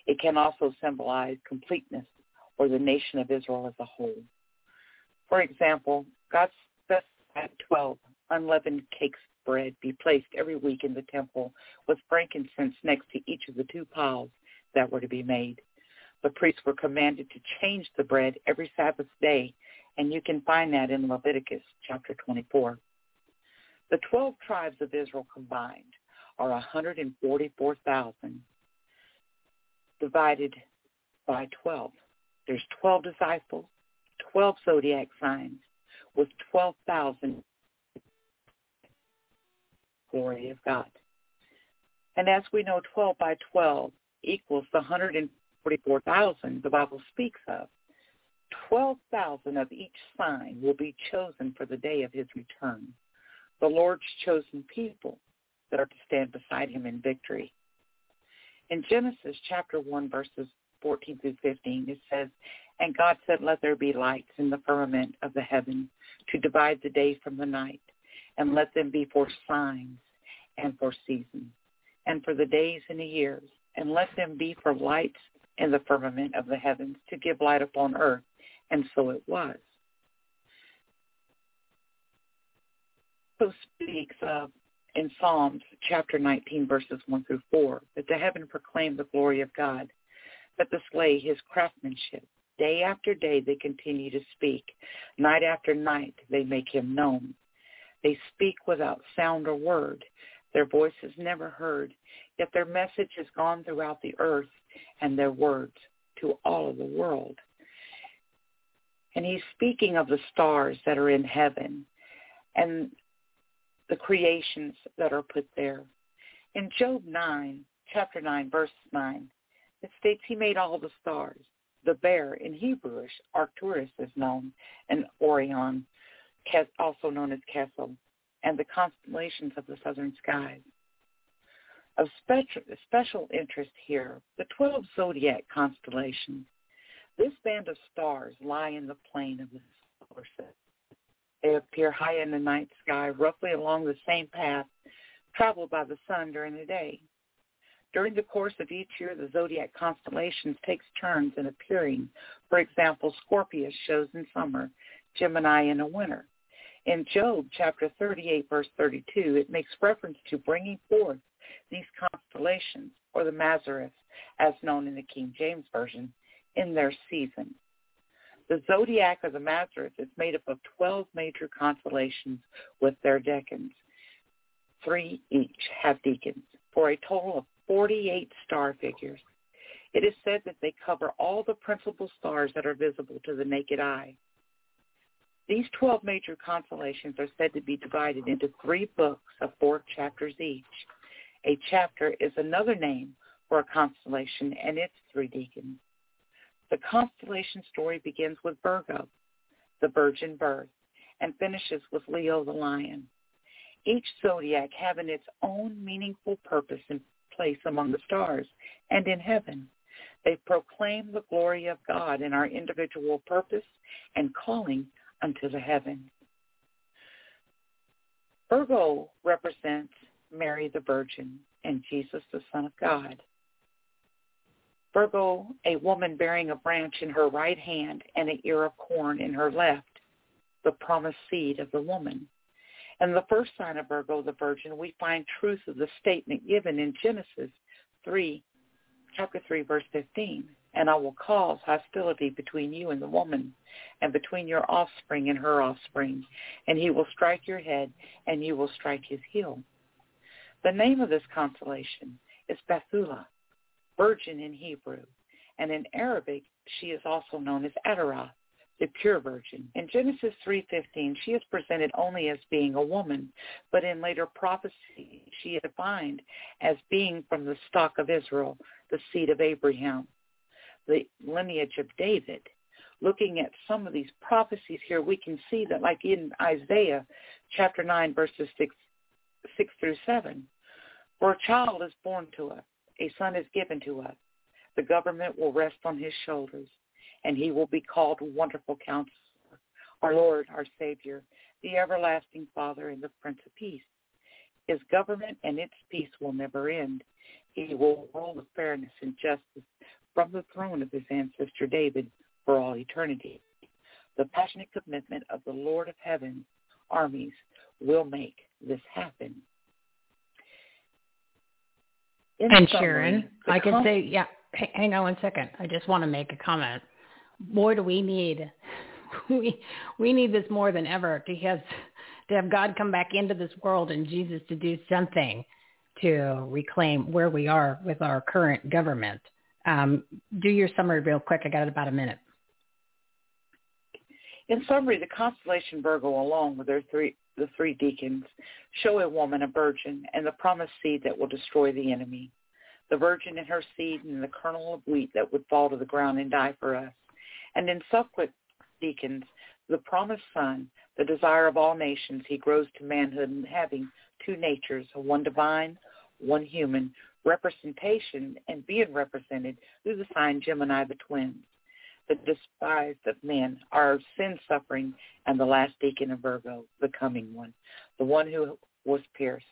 It can also symbolize completeness or the nation of Israel as a whole. For example, God specified 12 unleavened cakes of bread be placed every week in the temple with frankincense next to each of the two piles that were to be made. The priests were commanded to change the bread every Sabbath day, and you can find that in Leviticus chapter 24. The 12 tribes of Israel combined are 144,000 divided by 12. There's 12 disciples, 12 zodiac signs with 12,000 glory of God. And as we know, 12 by 12 equals the 144,000 the Bible speaks of. 12,000 of each sign will be chosen for the day of his return the Lord's chosen people that are to stand beside him in victory. In Genesis chapter 1, verses 14 through 15, it says, And God said, Let there be lights in the firmament of the heaven to divide the day from the night, and let them be for signs and for seasons, and for the days and the years, and let them be for lights in the firmament of the heavens to give light upon earth, and so it was. So speaks of in Psalms chapter 19 verses 1 through 4 that the heaven proclaim the glory of God, that display his craftsmanship. Day after day they continue to speak. Night after night they make him known. They speak without sound or word. Their voice is never heard, yet their message has gone throughout the earth and their words to all of the world. And he's speaking of the stars that are in heaven and the creations that are put there. In Job 9, chapter 9, verse 9, it states he made all the stars. The bear in Hebrewish, Arcturus is known, and Orion, also known as Kesel, and the constellations of the southern skies. Of special, special interest here, the 12 zodiac constellations. This band of stars lie in the plane of the solar system. They appear high in the night sky, roughly along the same path traveled by the sun during the day. During the course of each year, the zodiac constellations takes turns in appearing. For example, Scorpius shows in summer, Gemini in the winter. In Job chapter 38, verse 32, it makes reference to bringing forth these constellations, or the Mazzaroth, as known in the King James Version, in their season. The zodiac of the Mazzaroth is made up of 12 major constellations with their decans. Three each have deacons, for a total of 48 star figures. It is said that they cover all the principal stars that are visible to the naked eye. These 12 major constellations are said to be divided into three books of four chapters each. A chapter is another name for a constellation and its three deacons. The constellation story begins with Virgo, the virgin birth, and finishes with Leo the lion. Each zodiac having its own meaningful purpose and place among the stars and in heaven. They proclaim the glory of God in our individual purpose and calling unto the heaven. Virgo represents Mary the Virgin and Jesus the Son of God. Virgo, a woman bearing a branch in her right hand and an ear of corn in her left, the promised seed of the woman. And the first sign of Virgo, the Virgin, we find truth of the statement given in Genesis 3, chapter 3, verse 15 and I will cause hostility between you and the woman, and between your offspring and her offspring, and he will strike your head, and you will strike his heel. The name of this constellation is Bethula, virgin in Hebrew, and in Arabic she is also known as Adarah, the pure virgin. In Genesis 3.15, she is presented only as being a woman, but in later prophecy she is defined as being from the stock of Israel, the seed of Abraham the lineage of David, looking at some of these prophecies here, we can see that like in Isaiah chapter 9, verses 6, 6 through 7, for a child is born to us, a son is given to us. The government will rest on his shoulders, and he will be called Wonderful Counselor, our Lord, our Savior, the everlasting Father, and the Prince of Peace. His government and its peace will never end. He will rule with fairness and justice from the throne of his ancestor David for all eternity. The passionate commitment of the Lord of Heaven's armies will make this happen. In and summary, Sharon, I could say, yeah, hang on one second. I just want to make a comment. Boy, do we need we we need this more than ever to have to have God come back into this world and Jesus to do something to reclaim where we are with our current government. Um, do your summary real quick. I got about a minute. In summary, the constellation Virgo, along with their three, the three deacons, show a woman, a virgin, and the promised seed that will destroy the enemy. The virgin and her seed and the kernel of wheat that would fall to the ground and die for us. And in deacons, the promised son, the desire of all nations, he grows to manhood having two natures, one divine, one human, representation and being represented through the sign Gemini the twins. The despised of men our sin suffering and the last deacon of Virgo, the coming one, the one who was pierced,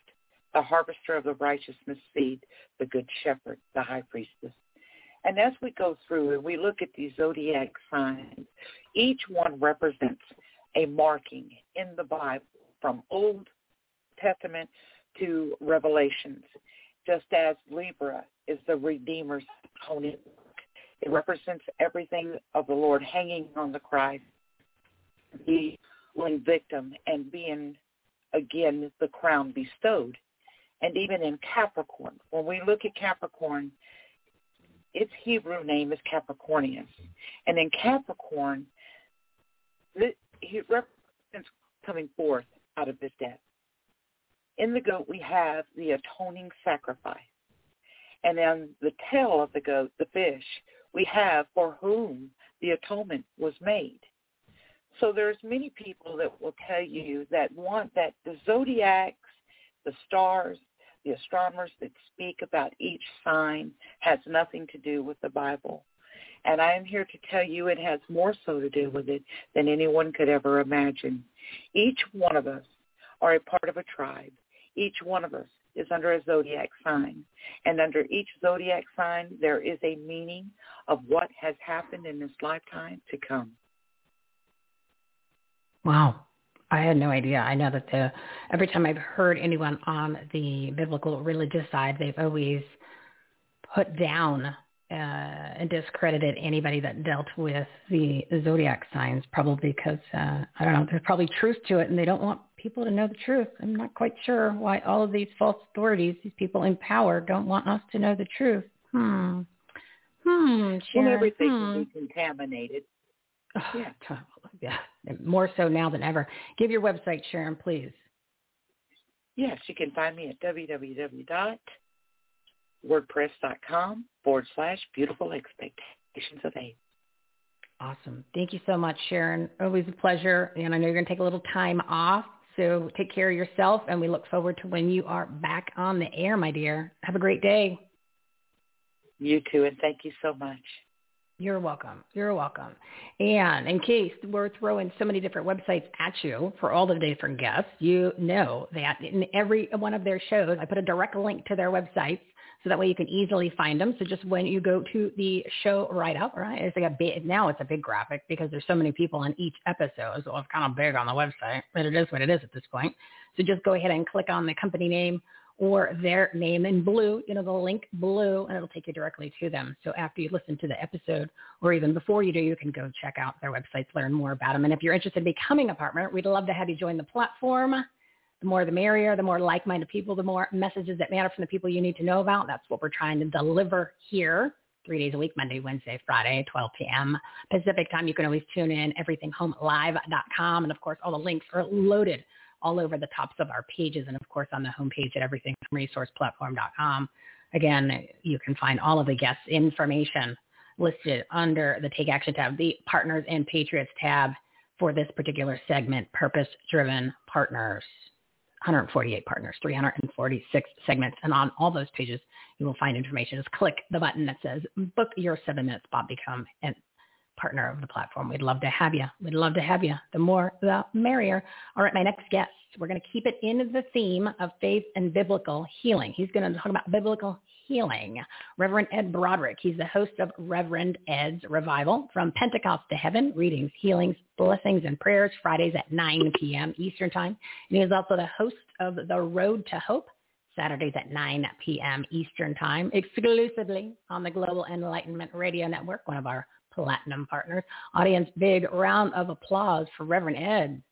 the harvester of the righteousness seed, the good shepherd, the high priestess. And as we go through and we look at these zodiac signs, each one represents a marking in the Bible from Old Testament to Revelations, just as Libra is the Redeemer's atoning. It represents everything of the Lord hanging on the cross, the victim, and being again the crown bestowed. And even in Capricorn, when we look at Capricorn, its Hebrew name is Capricornius. And in Capricorn, he represents coming forth out of his death. In the goat, we have the atoning sacrifice. And on the tail of the goat, the fish, we have for whom the atonement was made. So there's many people that will tell you that want that the zodiacs, the stars, the astronomers that speak about each sign has nothing to do with the Bible. And I am here to tell you it has more so to do with it than anyone could ever imagine. Each one of us are a part of a tribe. Each one of us is under a zodiac sign. And under each zodiac sign, there is a meaning of what has happened in this lifetime to come. Wow. I had no idea. I know that the every time I've heard anyone on the biblical religious side, they've always put down uh, and discredited anybody that dealt with the zodiac signs, probably because uh, I don't know. There's probably truth to it, and they don't want people to know the truth. I'm not quite sure why all of these false authorities, these people in power, don't want us to know the truth. Hmm. Hmm. Well, everything hmm. can be contaminated. Yeah. yeah, more so now than ever. Give your website, Sharon, please. Yes, you can find me at www.wordpress.com forward slash beautiful expectations of aid. Awesome. Thank you so much, Sharon. Always a pleasure. And I know you're going to take a little time off. So take care of yourself, and we look forward to when you are back on the air, my dear. Have a great day. You too, and thank you so much. You're welcome. You're welcome. And in case we're throwing so many different websites at you for all the different guests, you know that in every one of their shows, I put a direct link to their websites so that way you can easily find them. So just when you go to the show write up, right? It's like a big, now it's a big graphic because there's so many people in each episode. So it's kind of big on the website, but it is what it is at this point. So just go ahead and click on the company name or their name in blue, you know, the link blue, and it'll take you directly to them. So after you listen to the episode, or even before you do, you can go check out their websites, learn more about them. And if you're interested in becoming a partner, we'd love to have you join the platform. The more the merrier, the more like-minded people, the more messages that matter from the people you need to know about. That's what we're trying to deliver here three days a week, Monday, Wednesday, Friday, 12 p.m. Pacific time. You can always tune in, everythinghomelive.com. And of course, all the links are loaded all over the tops of our pages and of course on the homepage at everythingresourceplatform.com. Again, you can find all of the guests information listed under the Take Action tab, the Partners and Patriots tab for this particular segment, Purpose Driven Partners. 148 partners, 346 segments. And on all those pages, you will find information. Just click the button that says book your seven minutes, Bob, become an partner of the platform. We'd love to have you. We'd love to have you. The more, the merrier. All right, my next guest, we're going to keep it in the theme of faith and biblical healing. He's going to talk about biblical healing. Reverend Ed Brodrick. He's the host of Reverend Ed's Revival from Pentecost to Heaven, readings, healings, blessings, and prayers, Fridays at 9 p.m. Eastern Time. And he is also the host of The Road to Hope, Saturdays at 9 p.m. Eastern Time, exclusively on the Global Enlightenment Radio Network, one of our platinum partners. Audience, big round of applause for Reverend Ed.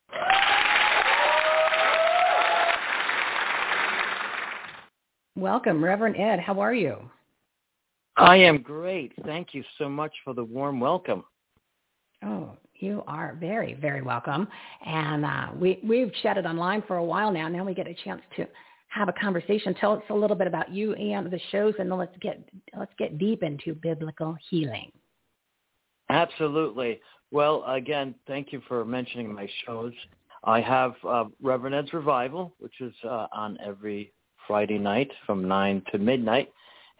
Welcome, Reverend Ed. How are you? I am great. Thank you so much for the warm welcome. Oh, you are very, very welcome. And uh, we, we've chatted online for a while now. Now we get a chance to have a conversation. Tell us a little bit about you and the shows, and then let's get let's get deep into biblical healing. Absolutely. Well, again, thank you for mentioning my shows. I have uh, Reverend Ed's Revival, which is uh, on every Friday night from 9 to midnight.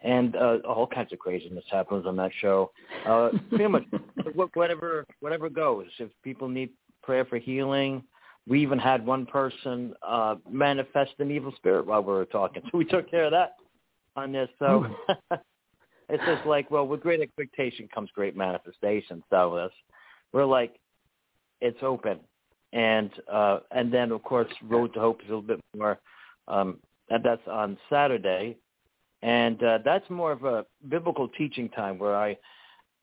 And uh, all kinds of craziness happens on that show. Uh, pretty much whatever whatever goes. If people need prayer for healing, we even had one person uh, manifest an evil spirit while we were talking. So we took care of that on this. So it's just like, well, with great expectation comes great manifestation. So this, we're like, it's open, and uh, and then of course, Road to Hope is a little bit more. Um, and that's on Saturday, and uh, that's more of a biblical teaching time where I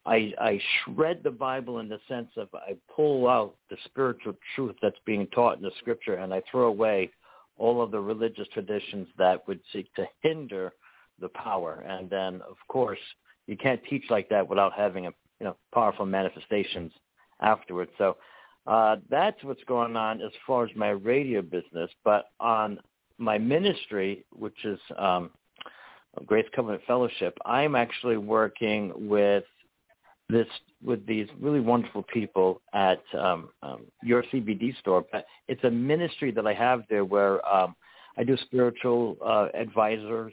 I, I shred the Bible in the sense of I pull out the spiritual truth that's being taught in the Scripture, and I throw away all of the religious traditions that would seek to hinder the power. And then, of course, you can't teach like that without having a you know powerful manifestations afterwards. So uh, that's what's going on as far as my radio business. But on my ministry, which is um, Grace Covenant Fellowship, I'm actually working with this with these really wonderful people at um, um, your CBD store. But it's a ministry that I have there where um, I do spiritual uh, advisor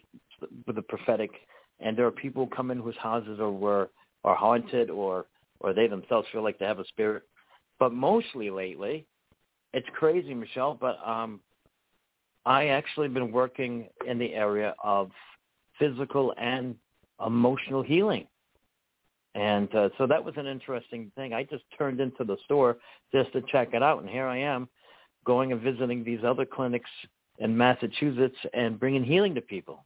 the prophetic, and there are people who come in whose houses are were are haunted or or they themselves feel like they have a spirit. But mostly lately, it's crazy, Michele. But um, I actually been working in the area of physical and emotional healing and uh, so that was an interesting thing. I just turned into the store just to check it out, and here I am going and visiting these other clinics in Massachusetts and bringing healing to people.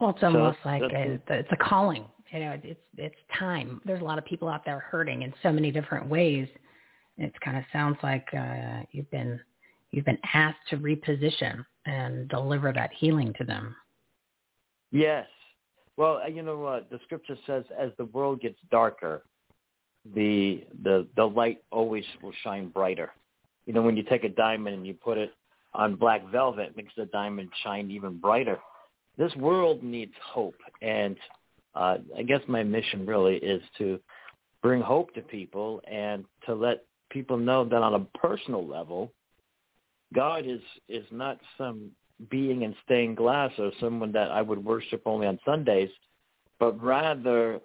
Well, it's almost so like a, it's a calling. You know, it's it's time. There's a lot of people out there hurting in so many different ways. It kind of sounds like uh, you've been you've been asked to reposition and deliver that healing to them. Yes, well, uh, you know what the scripture says: as the world gets darker, the the the light always will shine brighter. You know, when you take a diamond and you put it on black velvet, it makes the diamond shine even brighter. This world needs hope, and uh, I guess my mission really is to bring hope to people and to let people know that on a personal level, God is is not some being in stained glass or someone that I would worship only on Sundays, but rather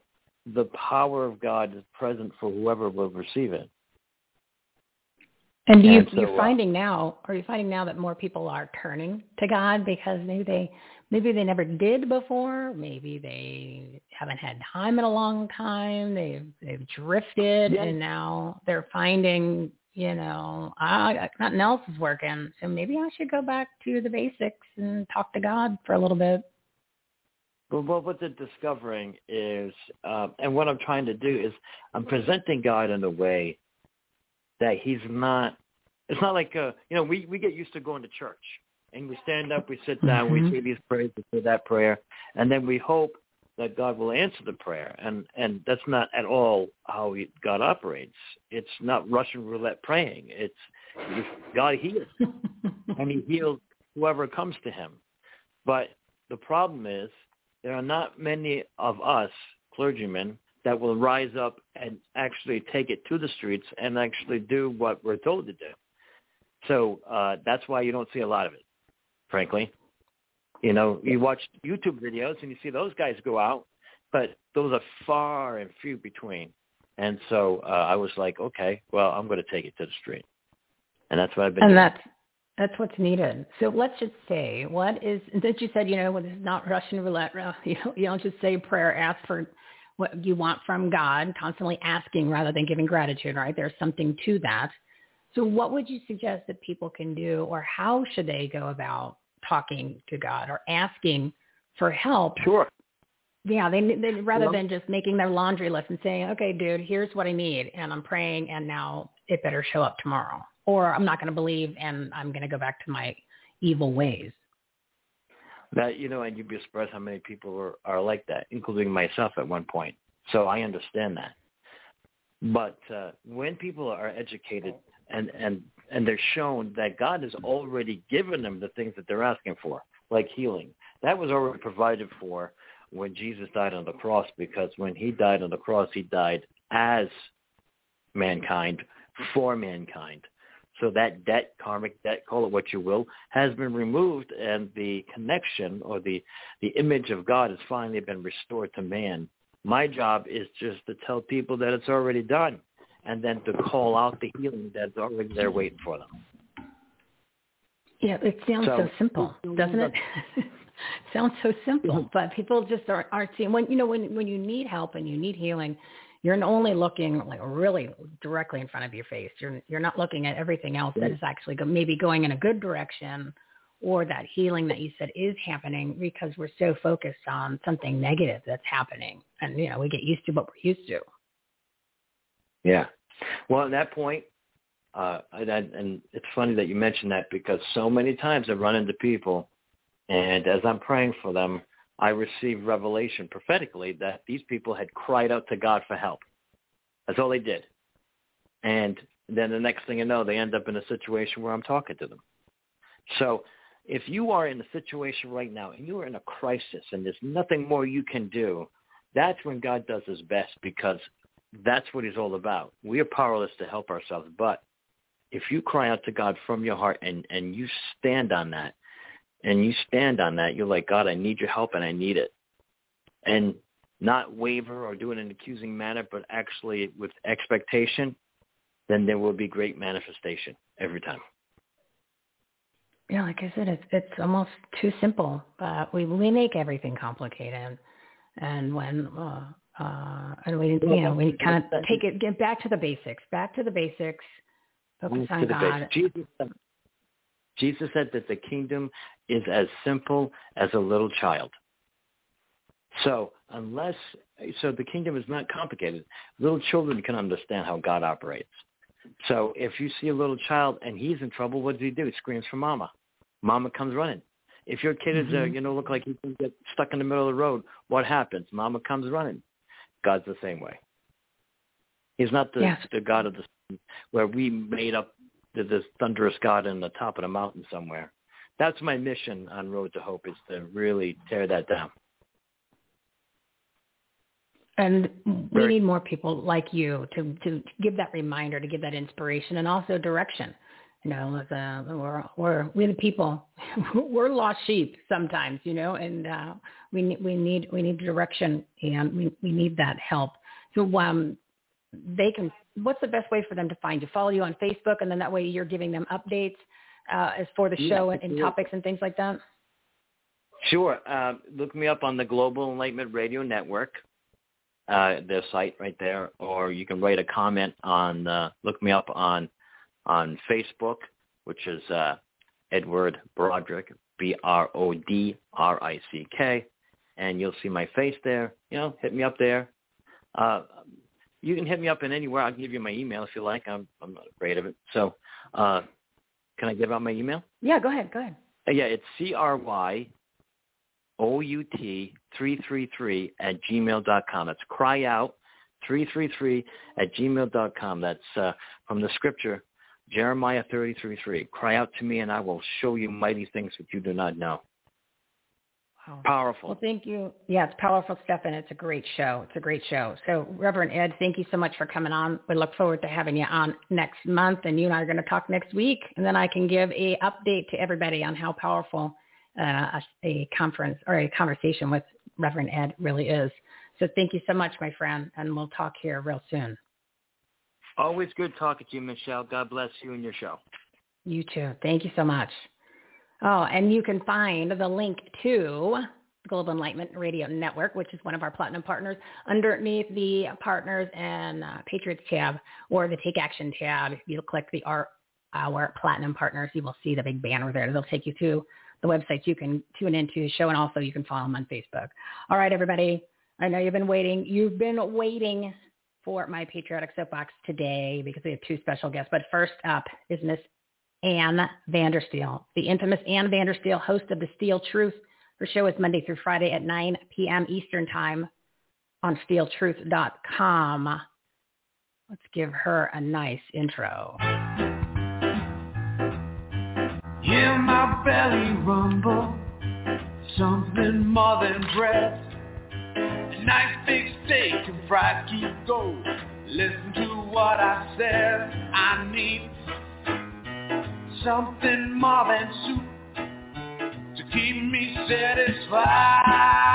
the power of God is present for whoever will receive it. And, you, and so, you're uh, finding now, are you finding now that more people are turning to God because maybe they maybe they never did before, maybe they haven't had time in a long time, they've they've drifted, and now they're finding you know, I, nothing else is working. So maybe I should go back to the basics and talk to God for a little bit. Well, what they're discovering is, uh, and what I'm trying to do is, I'm presenting God in a way that He's not. It's not like uh, you know we we get used to going to church and we stand up, we sit down, mm-hmm. we say these prayers, we say that prayer, and then we hope that God will answer the prayer. And and that's not at all how God operates. It's not Russian roulette praying. It's God heals, and He heals whoever comes to Him. But the problem is there are not many of us clergymen that will rise up and actually take it to the streets and actually do what we're told to do. So uh, that's why you don't see a lot of it, frankly. You know, you watch YouTube videos and you see those guys go out, but those are far and few between. And so uh, I was like, okay, well, I'm going to take it to the street, and that's what I've been. And doing. that's that's what's needed. So let's just say, what is that you said? You know, when it's not Russian roulette. You don't, you don't just say prayer. Ask for what you want from God. Constantly asking rather than giving gratitude. Right? There's something to that. So what would you suggest that people can do, or how should they go about talking to God or asking for help. Sure. Yeah, they, they rather yeah. than just making their laundry list and saying, "Okay, dude, here's what I need, and I'm praying, and now it better show up tomorrow, or I'm not going to believe, and I'm going to go back to my evil ways." That you know, and you'd be surprised how many people are, are like that, including myself at one point. So I understand that. But uh, when people are educated and and and they're shown that God has already given them the things that they're asking for, like healing. That was already provided for when Jesus died on the cross because when he died on the cross, he died as mankind for mankind. So that debt, karmic debt, call it what you will, has been removed and the connection or the, the image of God has finally been restored to man. My job is just to tell people that it's already done and then to call out the healing that's already there waiting for them. Yeah, it sounds so, so simple, doesn't it? Sounds so simple, but people just aren't, aren't seeing when you know when when you need help and you need healing, you're only looking like really directly in front of your face. You're you're not looking at everything else that is actually go, maybe going in a good direction, or that healing that you said is happening because we're so focused on something negative that's happening, and you know we get used to what we're used to. Yeah. Well, at that point, uh, and, and it's funny that you mentioned that because so many times I run into people, and as I'm praying for them, I receive revelation prophetically that these people had cried out to God for help. That's all they did. And then the next thing you know, they end up in a situation where I'm talking to them. So if you are in a situation right now and you are in a crisis and there's nothing more you can do, that's when God does his best because that's what he's all about. We are powerless to help ourselves, but if you cry out to God from your heart and, and you stand on that, and you stand on that, you're like, God, I need your help and I need it. And not waver or do it in an accusing manner, but actually with expectation, then there will be great manifestation every time. Yeah, like I said, it's it's almost too simple. But we we make everything complicated, and when uh, uh, and we you know we kind of take it get back to the basics, back to the basics, focus on God. Jesus, Jesus said that the kingdom is as simple as a little child. So unless so the kingdom is not complicated. Little children can understand how God operates. So if you see a little child and he's in trouble, what does he do? He screams for mama. Mama comes running. If your kid is, uh, you know, look like he can get stuck in the middle of the road, what happens? Mama comes running. God's the same way. He's not the, yes. the God of the where we made up the, this thunderous God in the top of the mountain somewhere. That's my mission on Road to Hope is to really tear that down. And we need more people like you to to give that reminder, to give that inspiration, and also direction. You know, we're we're we're the people. we're lost sheep sometimes, you know, and uh, we we need we need direction and we we need that help. So um, they can. What's the best way for them to find you? Follow you on Facebook, and then that way you're giving them updates uh, as for the show yeah, and, and topics and things like that. Sure. Uh, look me up on the Global Enlightenment Radio Network, uh, their site right there, or you can write a comment on. Uh, look me up on on Facebook, which is uh, Edward Brodrick, B R O D R I C K, and you'll see my face there. You know, hit me up there. Uh, you can hit me up in anywhere. I'll give you my email if you like. I'm I'm not afraid of it. So, uh, can I give out my email? Yeah, go ahead. Go ahead. Uh, yeah, it's c r y o u t three three three at gmail dot com. It's cry out three three three at gmail dot com. That's uh, from the scripture Jeremiah thirty three three. Cry out to me, and I will show you mighty things that you do not know. Wow. Powerful. Well, thank you. Yeah, it's powerful stuff, and it's a great show. It's a great show. So, Reverend Ed, thank you so much for coming on. We look forward to having you on next month, and you and I are going to talk next week, and then I can give a update to everybody on how powerful uh, a, a conference or a conversation with Reverend Ed really is. So, thank you so much, my friend, and we'll talk here real soon. Always good talking to you, Michele. God bless you and your show. You too. Thank you so much. Oh, and you can find the link to Global Enlightenment Radio Network, which is one of our platinum partners, underneath the partners and uh, Patriots tab or the Take Action tab. If you click the our, our platinum partners, you will see the big banner there. They'll take you to the websites you can tune into the show, and also you can follow them on Facebook. All right, everybody. I know you've been waiting. You've been waiting for my patriotic soapbox today because we have two special guests. But first up is Miss Ann Vandersteel, the infamous Ann Vandersteel, host of The Steel Truth. Her show is Monday through Friday at 9 p.m. Eastern Time on steeltruth.com. Let's give her a nice intro. Hear my belly rumble, something more than breath. Nice big steak and fried keep gold. Listen to what I said. I need something more than soup to keep me satisfied.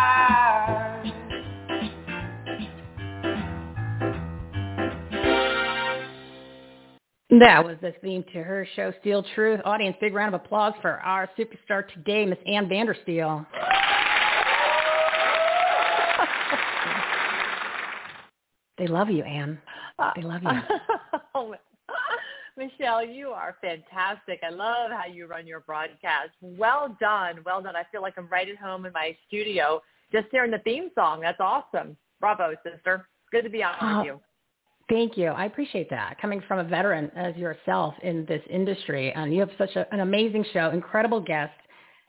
That was the theme to her show, Steel Truth. Audience, big round of applause for our superstar today, Miss Ann Vandersteel. They love you, Ann. Uh, they love you. oh, Michele, you are fantastic. I love how you run your broadcast. Well done. Well done. I feel like I'm right at home in my studio just hearing the theme song. That's awesome. Bravo, sister. Good to be on Oh, with you. Thank you. I appreciate that. Coming from a veteran as yourself in this industry, and you have such a, an amazing show, incredible guests,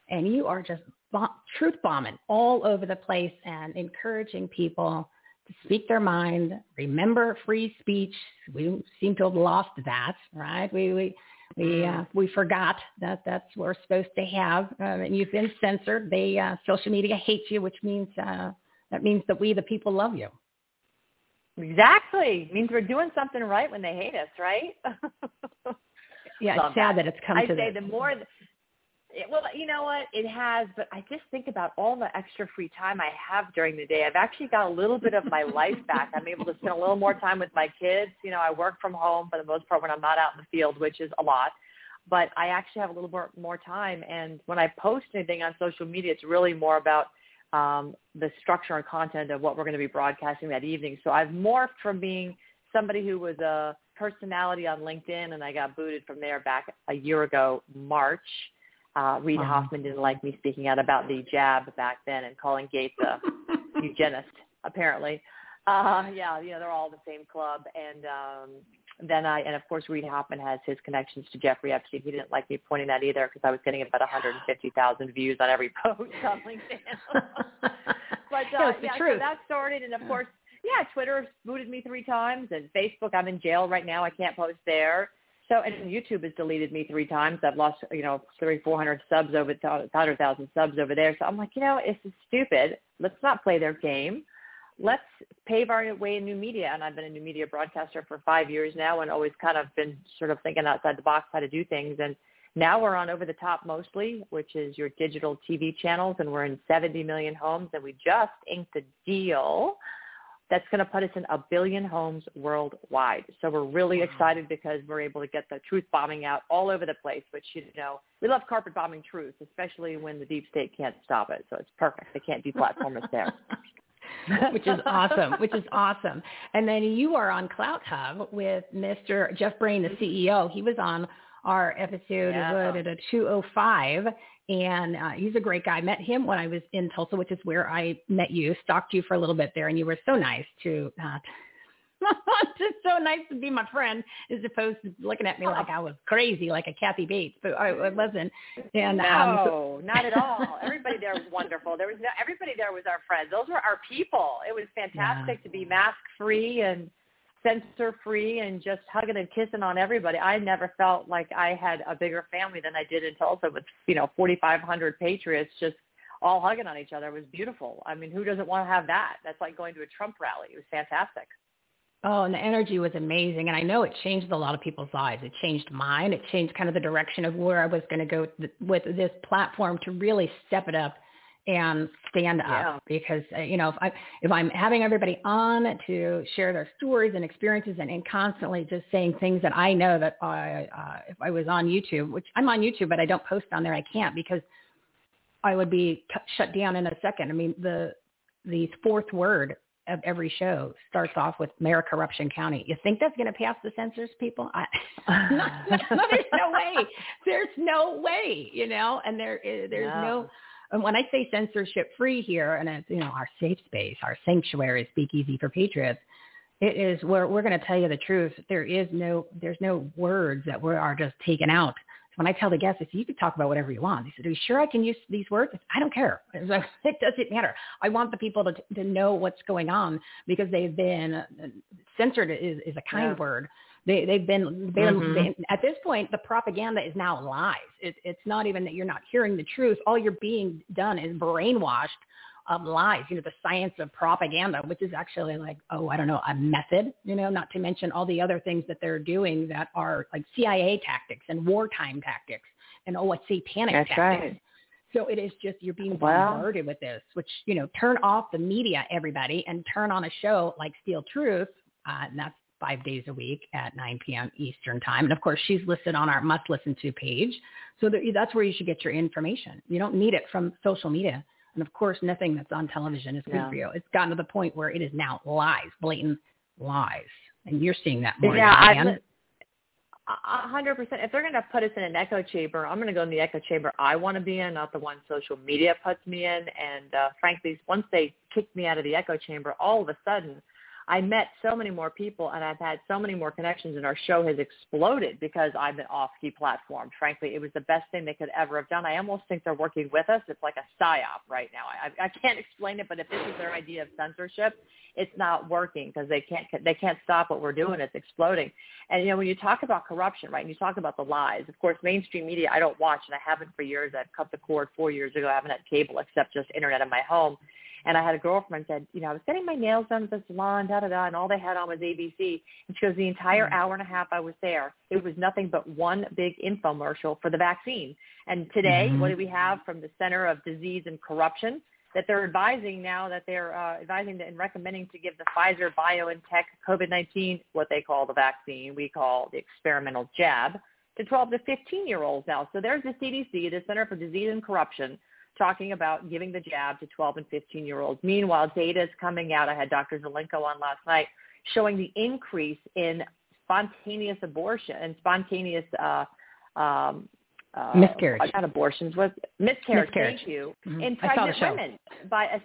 and you are just bomb, truth bombing all over the place and encouraging people to speak their mind. Remember free speech. We seem to have lost that, right? We we we uh, we forgot that that's what we're supposed to have. And you've been censored. They uh, social media hates you, which means uh, that means that we the people love you. Exactly. means we're doing something right when they hate us, right? Yeah, Love it's sad that. it's come I to say this. the more, it, well, you know what, it has, but I just think about all the extra free time I have during the day. I've actually got a little bit of my life back. I'm able to spend a little more time with my kids. You know, I work from home for the most part when I'm not out in the field, which is a lot. But I actually have a little more more time, and when I post anything on social media, it's really more about um, the structure and content of what we're going to be broadcasting that evening. So I've morphed from being somebody who was a personality on LinkedIn, and I got booted from there back a year ago, March. Uh, Reid Wow. Hoffman didn't like me speaking out about the jab back then and calling Gates a eugenist, apparently. Uh, yeah, you know, they're all the same club. And um, then I, and of course, Reid Hoffman has his connections to Jeffrey Epstein. He didn't like me pointing that either because I was getting about 150,000 views on every post on LinkedIn. but uh, No, yeah, so that started, and of course, yeah, Twitter booted me three times, and Facebook, I'm in jail right now. I can't post there. So, and YouTube has deleted me three times. I've lost, you know, three, four hundred subs over, hundred thousand subs over there. So I'm like, you know, this is stupid. Let's not play their game. Let's pave our way in new media. And I've been a new media broadcaster for five years now, and always kind of been sort of thinking outside the box how to do things. And now we're on over the top mostly, which is your digital TV channels, and we're in 70 million homes. And we just inked a deal that's going to put us in a billion homes worldwide. So we're really excited because we're able to get the truth bombing out all over the place, which, you know, we love carpet bombing truth, especially when the deep state can't stop it. So it's perfect. They can't deplatform us there. which is awesome, which is awesome. And then you are on CloutHub with Mr. Jeff Brain, the CEO. He was on our episode Yeah. what, at a 205, and uh, he's a great guy. I Met him when I was in Tulsa, which is where I met you. Stalked you for a little bit there, and you were so nice to. Uh, just so nice to be my friend as opposed to looking at me like I was crazy, like a Kathy Bates, but I, I wasn't. And um, so- no, not at all. Everybody there was wonderful. There was no, everybody there was our friends. Those were our people. It was fantastic to be mask free and censor free and just hugging and kissing on everybody. I never felt like I had a bigger family than I did in Tulsa with you know 4,500 patriots just all hugging on each other. It was beautiful. I mean, who doesn't want to have that? That's like going to a Trump rally. It was fantastic. Oh, and the energy was amazing. And I know it changed a lot of people's lives. It changed mine. It changed kind of the direction of where I was going to go th- with this platform to really step it up and stand Yeah. up because uh, you know if I if I'm having everybody on to share their stories and experiences and, and constantly just saying things that I know that I uh, if I was on YouTube, which I'm on YouTube but I don't post on there, I can't because I would be cut, shut down in a second. I mean the the fourth word of every show starts off with Mayor Corruption County. You think that's going to pass the censors, people? I, no, no, there's no way. There's no way, you know. And there, there's Yeah. no. And when I say censorship free here, and it's you know our safe space, our sanctuary, speakeasy for patriots, it is where we're going to tell you the truth. There is no, there's no words that we are just taken out. When I tell the guests, if you could talk about whatever you want, they said, "Are you sure I can use these words?" I don't care. Like, It doesn't matter. I want the people to to know what's going on because they've been uh, censored is is a kind Yeah. word. They they've been they're, Mhm. they, at this point the propaganda is now lies. It, it's not even that you're not hearing the truth. All you're being done is brainwashed of lies. You know the science of propaganda, which is actually like oh I don't know a method. You know not to mention all the other things that they're doing that are like CIA tactics and wartime tactics and oh what satanic That's tactics. right. So it is just you're being bombarded with this, which you know, turn off the media, everybody, and turn on a show like Steel Truth, uh, and that's five days a week at 9 p.m. Eastern time. And of course, she's listed on our must listen to page, so that's where you should get your information. You don't need it from social media, and of course, nothing that's on television is good No. for you. It's gotten to the point where it is now lies, blatant lies, and you're seeing that more yeah, than I am. A hundred percent. If they're going to put us in an echo chamber, I'm going to go in the echo chamber I want to be in, not the one social media puts me in. And uh, frankly, once they kicked me out of the echo chamber, all of a sudden, I met so many more people, and I've had so many more connections, and our show has exploded because I've been off-key platformed. Frankly, it was the best thing they could ever have done. I almost think they're working with us. It's like a psyop right now. I, I can't explain it, but if this is their idea of censorship, it's not working because they can't they can't stop what we're doing. It's exploding. And you know, when you talk about corruption, right, and you talk about the lies, of course, mainstream media I don't watch, and I haven't for years. I've cut the cord four years ago. I haven't had cable except just internet in my home. And I had a girlfriend said, you know, I was getting my nails done at the salon, da da da, and all they had on was ABC. And she goes, the entire hour and a half I was there, it was nothing but one big infomercial for the vaccine. And today, Mhm. what do we have from the Center of Disease and Corruption? That they're advising now that they're uh, advising and recommending to give the Pfizer BioNTech COVID-19, what they call the vaccine, we call the experimental jab, to 12 to 15 year olds now. So there's the CDC, the Center for Disease and Corruption, talking about giving the jab to 12 and 15 year olds. Meanwhile, data is coming out. I had Dr. Zelenko on last night showing the increase in spontaneous abortion and spontaneous uh, um, uh, Miscarriage. Not abortions, was miscarriage. Miscarriage. Thank you. Mhm. In I saw the pregnant women by a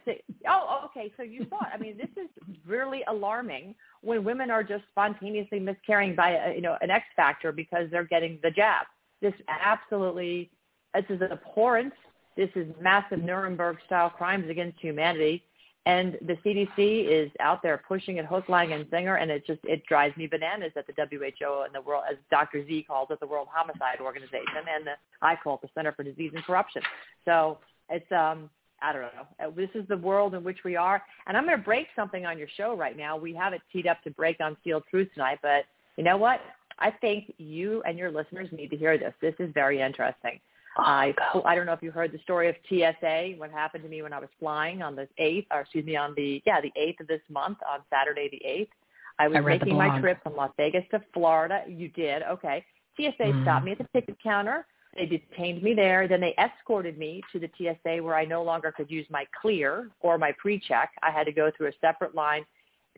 oh okay so you saw it. I mean this is really alarming when women are just spontaneously miscarrying by a, you know an X factor because they're getting the jab. This absolutely this is an abhorrence. This is massive Nuremberg style crimes against humanity. And the CDC is out there pushing it hook, line, and singer, and it just it drives me bananas that the WHO and the world, as Dr. Z calls it, the World Homicide Organization, and the, I call it the Center for Disease and Corruption. So it's um I don't know. Uh, This is the world in which we are, and I'm going to break something on your show right now. We have it teed up to break on Steel Truth tonight, but you know what? I think you and your listeners need to hear this. This is very interesting. I I don't know if you heard the story of TSA. What happened to me when I was flying on the eighth, or excuse me, on the yeah the eighth of this month on Saturday the eighth. I was I making my trip from Las Vegas to Florida. You did okay. TSA Mhm. stopped me at the ticket counter. They detained me there. Then they escorted me to the TSA where I no longer could use my clear or my pre-check. I had to go through a separate line,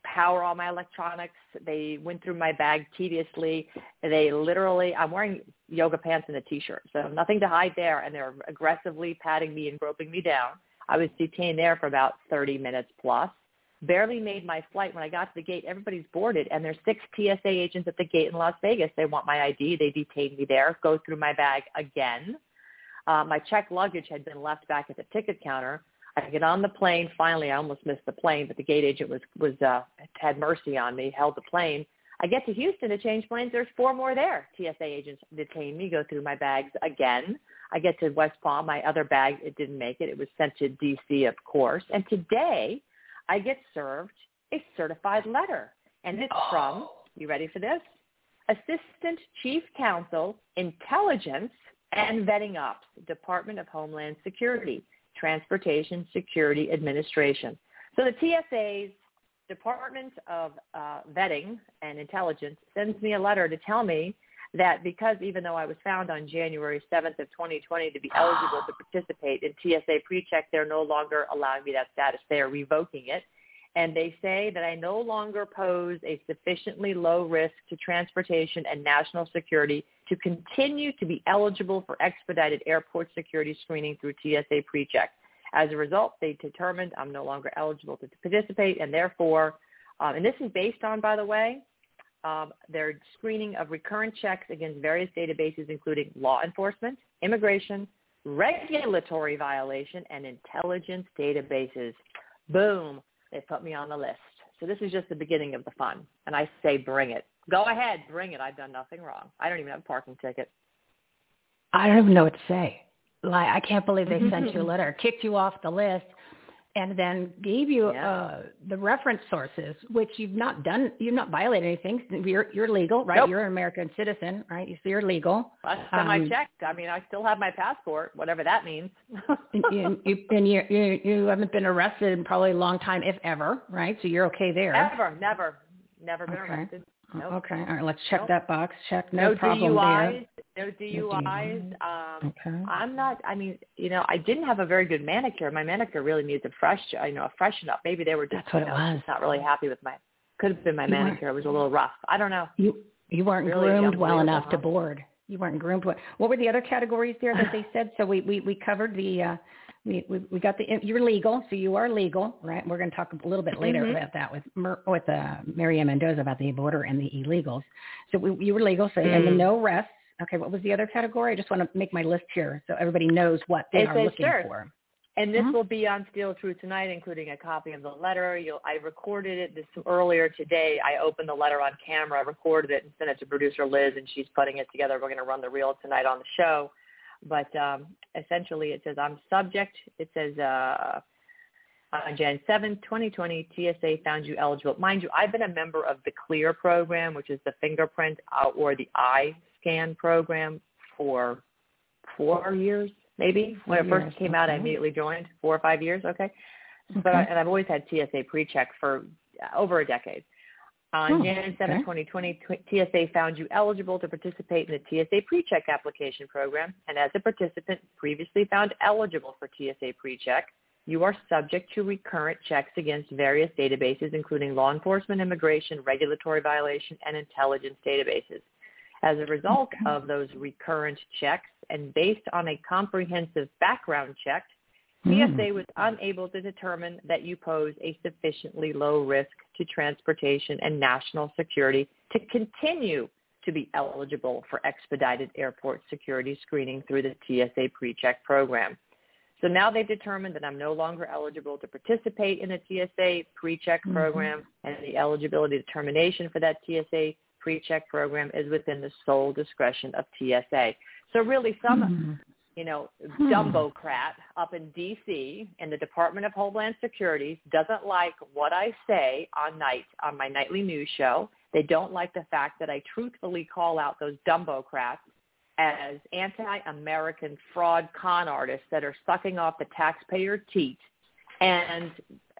power all my electronics. They went through my bag tediously. They literally, I'm wearing yoga pants and a t-shirt, so nothing to hide there. And they're aggressively patting me and groping me down. I was detained there for about 30 minutes plus. Barely made my flight. When I got to the gate, everybody's boarded, and there's six TSA agents at the gate in Las Vegas. They want my ID. They detained me there. Go through my bag again. Uh, my checked luggage had been left back at the ticket counter. I get on the plane. Finally, I almost missed the plane, but the gate agent was was uh, had mercy on me, held the plane. I get to Houston to change planes. There's four more there. TSA agents detain me, go through my bags again. I get to West Palm. My other bag, it didn't make it. It was sent to D.C., of course. And today, I get served a certified letter, and it's from. You ready for this? Assistant Chief Counsel, Intelligence and Vetting Ops, Department of Homeland Security, Transportation Security Administration. So the TSA's Department of uh, Vetting and Intelligence sends me a letter to tell me that because even though I was found on January 7th of 2020 to be eligible to participate in TSA PreCheck, they're no longer allowing me that status. They are revoking it. And they say that I no longer pose a sufficiently low risk to transportation and national security to continue to be eligible for expedited airport security screening through TSA PreCheck. As a result, they determined I'm no longer eligible to participate, and therefore, um, and this is based on, by the way, um, their screening of recurrent checks against various databases, including law enforcement, immigration, regulatory violation, and intelligence databases. Boom, they put me on the list. So this is just the beginning of the fun, and I say bring it. Go ahead, bring it. I've done nothing wrong. I don't even have a parking ticket. I don't even know what to say. Like I can't believe they sent you a letter, kicked you off the list, and then gave you uh, the reference sources, which you've not done. You've not violated anything. You're you're legal, right? Nope. You're an American citizen, right? So you're legal. Last time I Um, checked, I mean, I still have my passport, whatever that means. and, you, you, and you, you you haven't been arrested in probably a long time, if ever, right? So you're okay there. Ever, never, never been Okay. arrested. Nope. Okay, all right. Let's check Nope. that box. Check. No, No, problem DUIs, there. no DUIs. Um, Okay. I'm not. I mean, you know, I didn't have a very good manicure. My manicure really needs a fresh, you know, a freshen up. Maybe they were just, That's what you it was. not really happy with my Could have been my You manicure. It was a little rough. I don't know. You you weren't Really groomed well enough to board. You weren't groomed. well- What were the other categories there that they said? So we we we covered the. uh we, we we got the you're legal, so you are legal, right? We're going to talk a little bit later Mhm. about that with Mer, with uh, Mary Ann Mendoza about the border and the illegals. So we, you were legal, so and the Mm. no rests. Okay, what was the other category? I just want to make my list here so everybody knows what they It are looking sure. for. And this Mhm. will be on Steel Truth tonight, including a copy of the letter. You'll, I recorded it this earlier today. I opened the letter on camera, recorded it, and sent it to producer Liz, and she's putting it together. We're going to run the reel tonight on the show. But um, essentially, it says I'm subject. It says uh, on Jan 7, 2020, TSA found you eligible. Mind you, I've been a member of the CLEAR program, which is the fingerprint uh, or the eye scan program, for four years, maybe. When it first came out, I immediately joined. Four or five years, okay. But I, and I've always had TSA pre-check for uh, over a decade. On Hmm, January 7, okay. 2020, TSA found you eligible to participate in the TSA PreCheck application program, and as a participant previously found eligible for TSA PreCheck, you are subject to recurrent checks against various databases, including law enforcement, immigration, regulatory violation, and intelligence databases. As a result of those recurrent checks, and based on a comprehensive background check, TSA was unable to determine that you pose a sufficiently low risk to transportation and national security to continue to be eligible for expedited airport security screening through the TSA PreCheck program. So now they've determined that I'm no longer eligible to participate in the TSA PreCheck Mhm. program, and the eligibility determination for that TSA PreCheck program is within the sole discretion of TSA. So really, some Mhm. You know, Hmm. dumbocrat up in D.C. in the Department of Homeland Security doesn't like what I say on night on my nightly news show. They don't like the fact that I truthfully call out those dumbocrats as anti-American fraud con artists that are sucking off the taxpayer teat and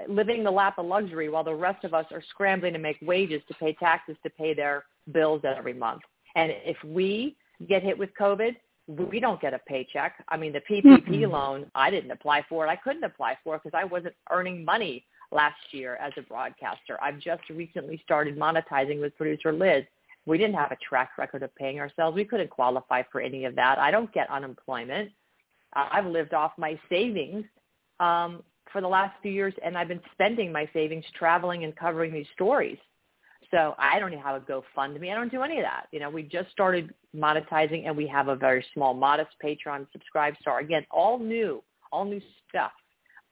living the lap of luxury while the rest of us are scrambling to make wages to pay taxes to pay their bills every month. And if we get hit with COVID, we don't get a paycheck. I mean, the PPP Mm-mm. loan, I didn't apply for it. I couldn't apply for it because I wasn't earning money last year as a broadcaster. I've just recently started monetizing with producer Liz. We didn't have a track record of paying ourselves. We couldn't qualify for any of that. I don't get unemployment. I've lived off my savings um, for the last few years, and I've been spending my savings traveling and covering these stories. So I don't have a GoFundMe. I don't do any of that. You know, we just started monetizing, and we have a very small, modest Patreon subscribe star. Again, all new, all new stuff.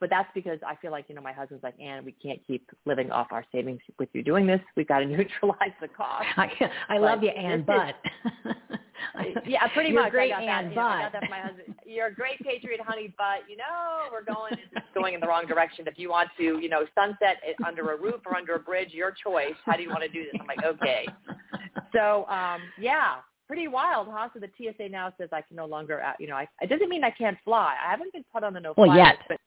But that's because I feel like, you know, my husband's like, Ann, we can't keep living off our savings with you doing this. We've got to neutralize the cost. I, I But love you, Ann, but yeah, pretty You're much. great, I got that. You know, I got that from my husband. You're a great patriot, honey, but you know we're going it's going in the wrong direction. If you want to, you know, sunset it under a roof or under a bridge, your choice. How do you want to do this? I'm like, okay. So, um, yeah, pretty wild, huh? So the TSA now says I can no longer, uh, you know, I, it doesn't mean I can't fly. I haven't been put on the no-fly Well, yet. list, but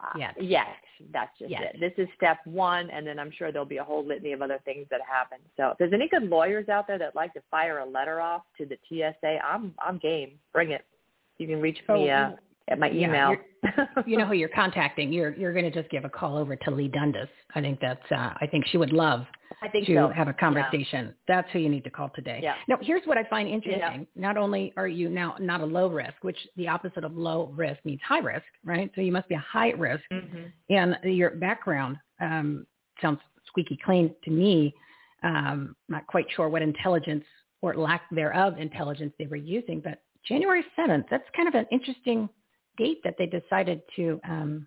uh, Yet. Yes, that's just Yet. it. This is step one, and then I'm sure there'll be a whole litany of other things that happen. So if there's any good lawyers out there that like to fire a letter off to the TSA, I'm I'm game. Bring it. You can reach me Oh, uh, at my yeah, email. you know who you're contacting. You're you're going to just give a call over to Lee Dundas. I think that's uh, I think she would love I think to so. have a conversation. That's who you need to call today. Yeah. Now, here's what I find interesting. Not only are you now not a low risk, which the opposite of low risk means high risk, right? So you must be a high risk, Mhm. and your background um, sounds squeaky clean to me. Um, not quite sure what intelligence or lack thereof intelligence they were using, but January 7th, that's kind of an interesting date that they decided to um,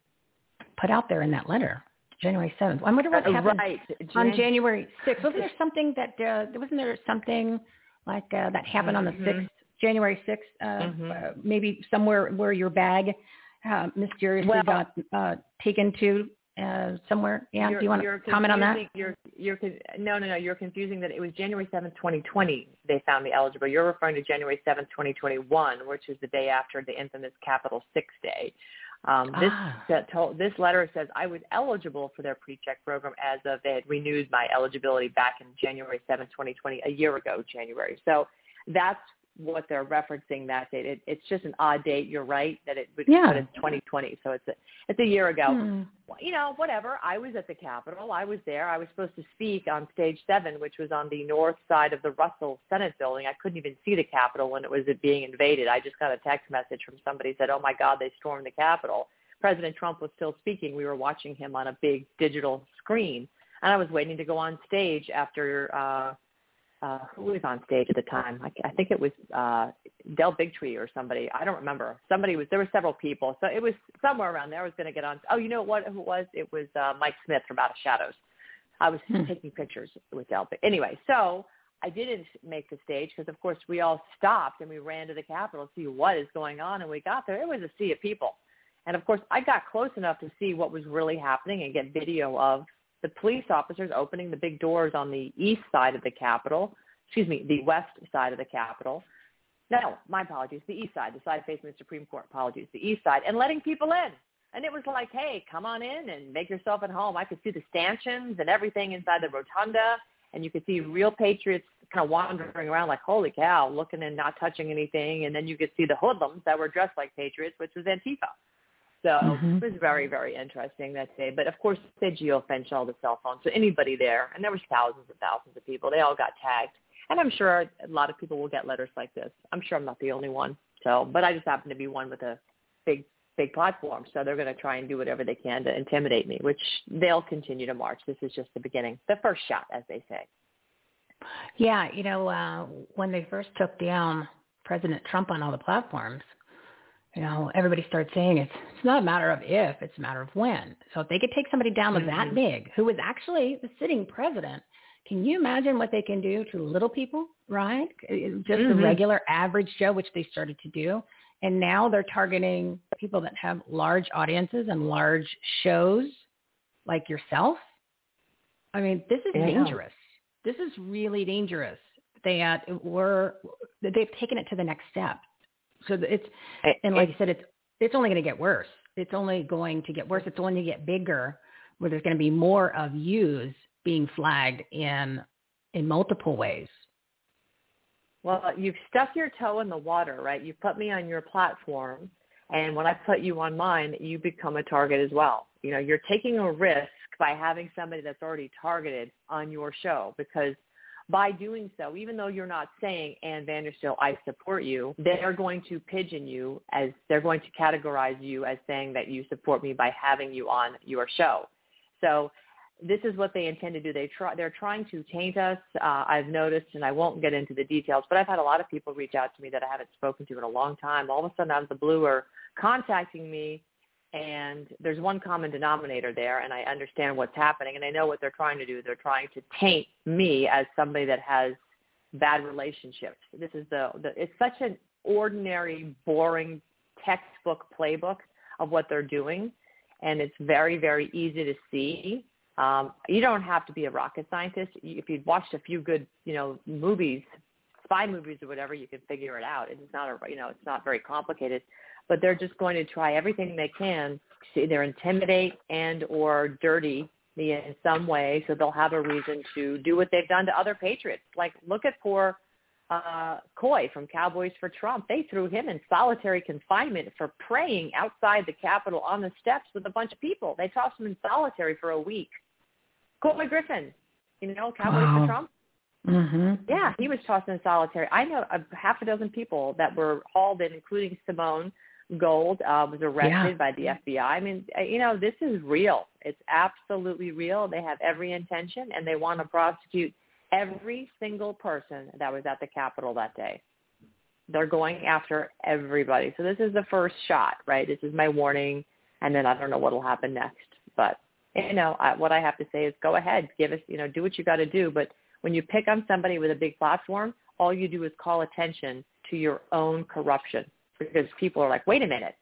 put out there in that letter. January 7th. I wonder what Uh, happened right. on Jan- January 6th. Wasn't there something that, uh, wasn't there something like uh, that happened on the Mhm. 6th, January 6th, uh, Mhm. uh, maybe somewhere where your bag uh, mysteriously Well- got uh, taken to uh, somewhere? Yeah, You're- do you want to comment on that? You're, you're, no, no, no. You're confusing that it was January seventh, 2020 they found me eligible. You're referring to January seventh, 2021, which is the day after the infamous Capitol Six Day. Um, this Ah. told, this letter says I was eligible for their pre-check program as of they had renewed my eligibility back in January seventh, 2020, a year ago, January. So that's what they're referencing that date. It, it's just an odd date. You're right that it, yeah. but it's 2020, so it's a, it's a year ago. Hmm. You know, whatever. I was at the Capitol. I was there. I was supposed to speak on stage seven, which was on the north side of the Russell Senate building. I couldn't even see the Capitol when it was being invaded. I just got a text message from somebody said, "Oh my God, they stormed the Capitol." President Trump was still speaking. We were watching him on a big digital screen, and I was waiting to go on stage after. uh uh, who was on stage at the time? I, I think it was uh, Del Bigtree or somebody. I don't remember. Somebody was. There were several people, so it was somewhere around there. I was going to get on. Oh, you know what? Who it was? It was uh, Mike Smith from Out of Shadows. I was Hmm. taking pictures with Del. But anyway, so I didn't make the stage because, of course, we all stopped and we ran to the Capitol to see what is going on. And we got there. It was a sea of people. And of course, I got close enough to see what was really happening and get video of the police officers opening the big doors on the east side of the Capitol, excuse me, the west side of the Capitol. No, my apologies, the east side, the side facing the Supreme Court, apologies, the east side, and letting people in. And it was like, hey, come on in and make yourself at home. I could see the stanchions and everything inside the rotunda, and you could see real patriots kind of wandering around like, holy cow, looking and not touching anything. And then you could see the hoodlums that were dressed like patriots, which was Antifa. So Mhm. it was very, very interesting that day. But of course, they geofenced all the cell phones. So anybody there, and there was thousands and thousands of people, they all got tagged. And I'm sure a lot of people will get letters like this. I'm sure I'm not the only one. So, but I just happen to be one with a big, big platform. So they're going to try and do whatever they can to intimidate me, which they'll continue to march. This is just the beginning, the first shot, as they say. Yeah, you know, uh, when they first took down President Trump on all the platforms, you know, everybody starts saying it's it's not a matter of if, it's a matter of when. So if they could take somebody down with that Mhm. big, who was actually the sitting president, can you imagine what they can do to little people, right? Just the Mhm. regular average Joe, which they started to do. And now they're targeting people that have large audiences and large shows like yourself. I mean, this is Yeah. dangerous. This is really dangerous. They uh, were they've taken it to the next step. So it's and like I said, it's it's only going to get worse. It's only going to get worse. It's only going to get bigger, where there's going to be more of yous being flagged in in multiple ways. Well, you've stuck your toe in the water, right? You put me on your platform, and when I put you on mine, you become a target as well. You know, you're taking a risk by having somebody that's already targeted on your show because by doing so, even though you're not saying, Ann Vandersteel, I support you, they're going to pigeon you as they're going to categorize you as saying that you support me by having you on your show. So this is what they intend to do. They try, they're trying to taint us. Uh, I've noticed, and I won't get into the details, but I've had a lot of people reach out to me that I haven't spoken to in a long time. All of a sudden, out of the blue, are contacting me, and there's one common denominator there, and I understand what's happening, and I know what they're trying to do. They're trying to taint me as somebody that has bad relationships. This is the, the it's such an ordinary, boring textbook playbook of what they're doing, and it's very, very easy to see. Um, you don't have to be a rocket scientist. If you've watched a few good, you know, movies, spy movies or whatever, you can figure it out. It's not a, you know, it's not very complicated. But they're just going to try everything they can to either intimidate and or dirty me in some way, so they'll have a reason to do what they've done to other patriots. Like look at poor uh, Couy from Cowboys for Trump. They threw him in solitary confinement for praying outside the Capitol on the steps with a bunch of people. They tossed him in solitary for a week. Couy Griffin, you know, Cowboys Wow. for Trump. Mm-hmm. Yeah, he was tossed in solitary. I know a half a dozen people that were hauled in, including Simone Gold, uh, was arrested Yeah. by the FBI. I mean, uh, you know, this is real. It's absolutely real. They have every intention, and they want to prosecute every single person that was at the Capitol that day. They're going after everybody. So this is the first shot, right? This is my warning, and then I don't know what will happen next. But you know, I, what I have to say is, go ahead, give us, you know, do what you got to do. But when you pick on somebody with a big platform, all you do is call attention to your own corruption because people are like, wait a minute,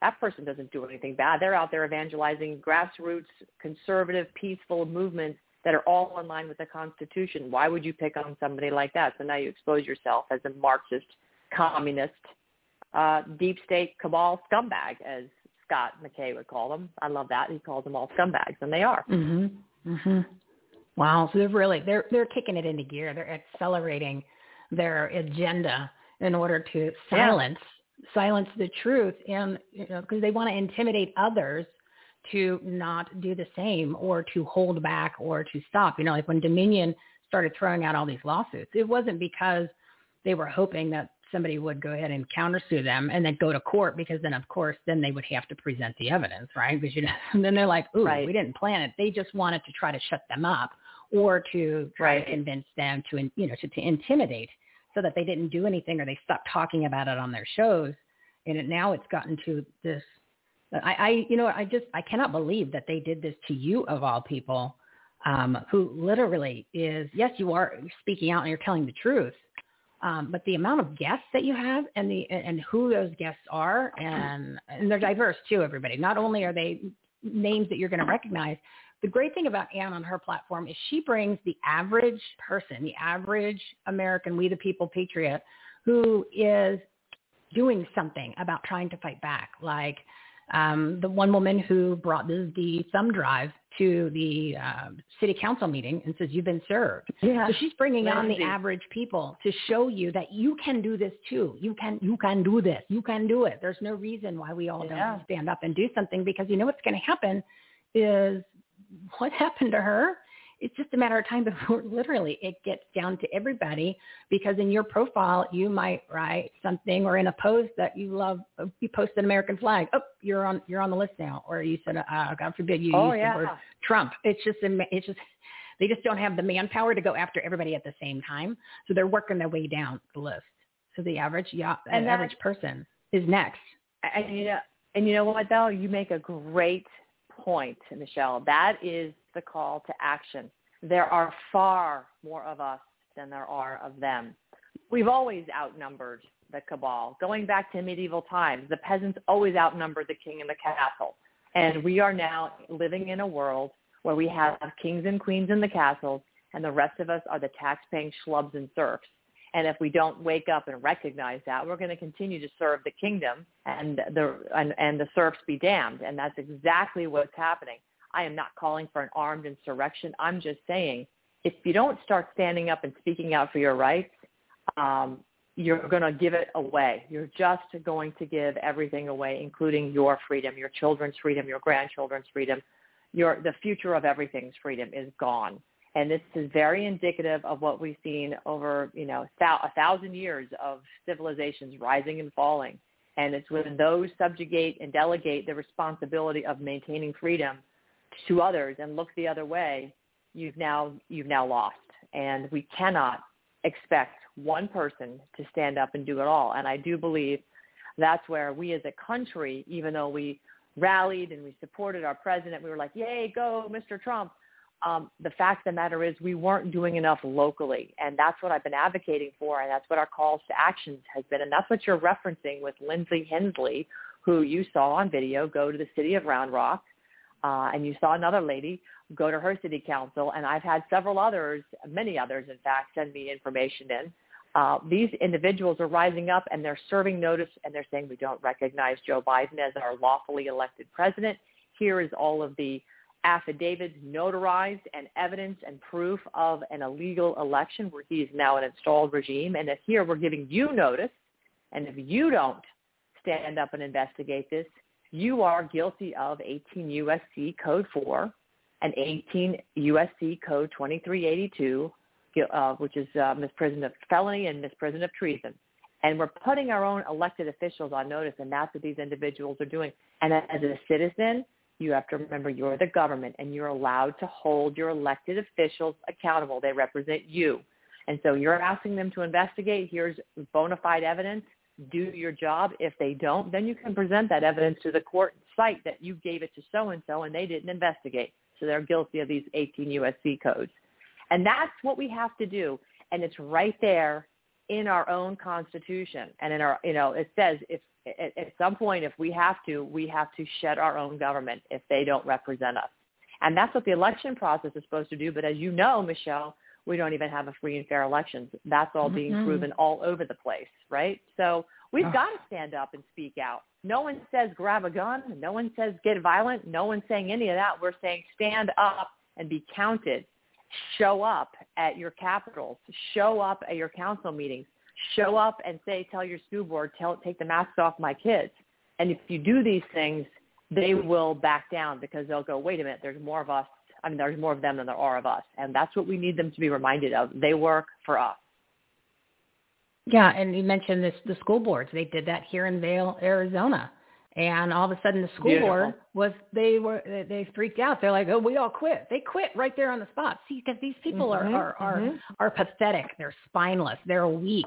that person doesn't do anything bad. They're out there evangelizing grassroots, conservative, peaceful movements that are all in line with the Constitution. Why would you pick on somebody like that? So now you expose yourself as a Marxist, communist, uh, deep state cabal scumbag, as Scott McKay would call them. I love that. He calls them all scumbags, and they are. Mhm. Mhm. Wow. So they're really they're they're kicking it into gear. They're accelerating their agenda in order to silence yeah. Silence the truth and you know because they want to intimidate others to not do the same or to hold back or to stop. You know, like when Dominion started throwing out all these lawsuits, it wasn't because they were hoping that somebody would go ahead and countersue them and then go to court because then of course then they would have to present the evidence, right? Because you know and then they're like, ooh, right. we didn't plan it. They just wanted to try to shut them up or to try right. to convince them to you know to, to intimidate so that they didn't do anything or they stopped talking about it on their shows. And it, now it's gotten to this I, I you know I just I cannot believe that they did this to you of all people um, who literally is yes you are speaking out and you're telling the truth um, but the amount of guests that you have and the and who those guests are and and they're diverse too everybody not only are they names that you're going to recognize the great thing about Ann on her platform is she brings the average person the average American we the people patriot who is doing something about trying to fight back like um, the one woman who brought the, the thumb drive to the uh, city council meeting and says, you've been served. Yeah. So she's bringing on the average people to show you that you can do this too. You can, you can do this. You can do it. There's no reason why we all yeah. don't stand up and do something because you know what's going to happen is what happened to her. It's just a matter of time before literally it gets down to everybody because in your profile you might write something or in a post that you love you post an American flag. Oh you're on you're on the list now. Or you said uh, God forbid you oh, used yeah. the word Trump. It's just it's just they just don't have the manpower to go after everybody at the same time. So they're working their way down the list. So the average yeah and the average person is next. And you know and you know what though? You make a great point Michele that is the call to action. There are far more of us than there are of them. We've always outnumbered the cabal. Going back to medieval times, the peasants always outnumbered the king in the castle. And we are now living in a world where we have kings and queens in the castles and the rest of us are the tax-paying schlubs and serfs. And if we don't wake up and recognize that, we're going to continue to serve the kingdom and the and, and the serfs be damned. And that's exactly what's happening. I am not calling for an armed insurrection. I'm just saying if you don't start standing up and speaking out for your rights, um, you're going to give it away. You're just going to give everything away, including your freedom, your children's freedom, your grandchildren's freedom. Your, the future of everything's freedom is gone. And this is very indicative of what we've seen over, you know, a thousand years of civilizations rising and falling. And it's when those subjugate and delegate the responsibility of maintaining freedom to others and look the other way, you've now you've now lost. And we cannot expect one person to stand up and do it all. And I do believe that's where we as a country, even though we rallied and we supported our president, we were like, yay, go, Mr. Trump. Um, the fact of the matter is we weren't doing enough locally. And that's what I've been advocating for. And that's what our calls to actions has been. And that's what you're referencing with Lindsay Hensley, who you saw on video go to the city of Round Rock uh, and you saw another lady go to her city council, and I've had several others, many others, in fact, send me information in. Uh, these individuals are rising up and they're serving notice and they're saying we don't recognize Joe Biden as our lawfully elected president. Here is all of the affidavits notarized and evidence and proof of an illegal election where he is now an installed regime. And that here we're giving you notice, and if you don't stand up and investigate this, you are guilty of 18 U.S.C. Code 4 and 18 U.S.C. Code 2382, uh, which is uh, misprision of felony and misprision of treason. And we're putting our own elected officials on notice, and that's what these individuals are doing. And as a citizen, you have to remember you're the government, and you're allowed to hold your elected officials accountable. They represent you. And so you're asking them to investigate. Here's bona fide evidence do your job. If they don't, then you can present that evidence to the court cite that you gave it to so-and-so and they didn't investigate. So they're guilty of these 18 USC codes. And that's what we have to do. And it's right there in our own constitution. And in our, you know, it says if at, at some point, if we have to, we have to shed our own government if they don't represent us. And that's what the election process is supposed to do. But as you know, Michele, we don't even have a free and fair elections. That's all being mm-hmm. proven all over the place, right? So we've oh. got to stand up and speak out. No one says grab a gun. No one says get violent. No one's saying any of that. We're saying stand up and be counted. Show up at your capitals. Show up at your council meetings. Show up and say, tell your school board, tell, take the masks off my kids. And if you do these things, they will back down because they'll go, wait a minute, there's more of us. I mean, there's more of them than there are of us. And that's what we need them to be reminded of. They work for us. Yeah, and you mentioned this the school boards. They did that here in Vail, Arizona and all of a sudden the school Beautiful. board was they were they freaked out. They're like oh we all quit. They quit right there on the spot. See because these people mm-hmm, are are mm-hmm. are are pathetic. They're spineless. They're weak.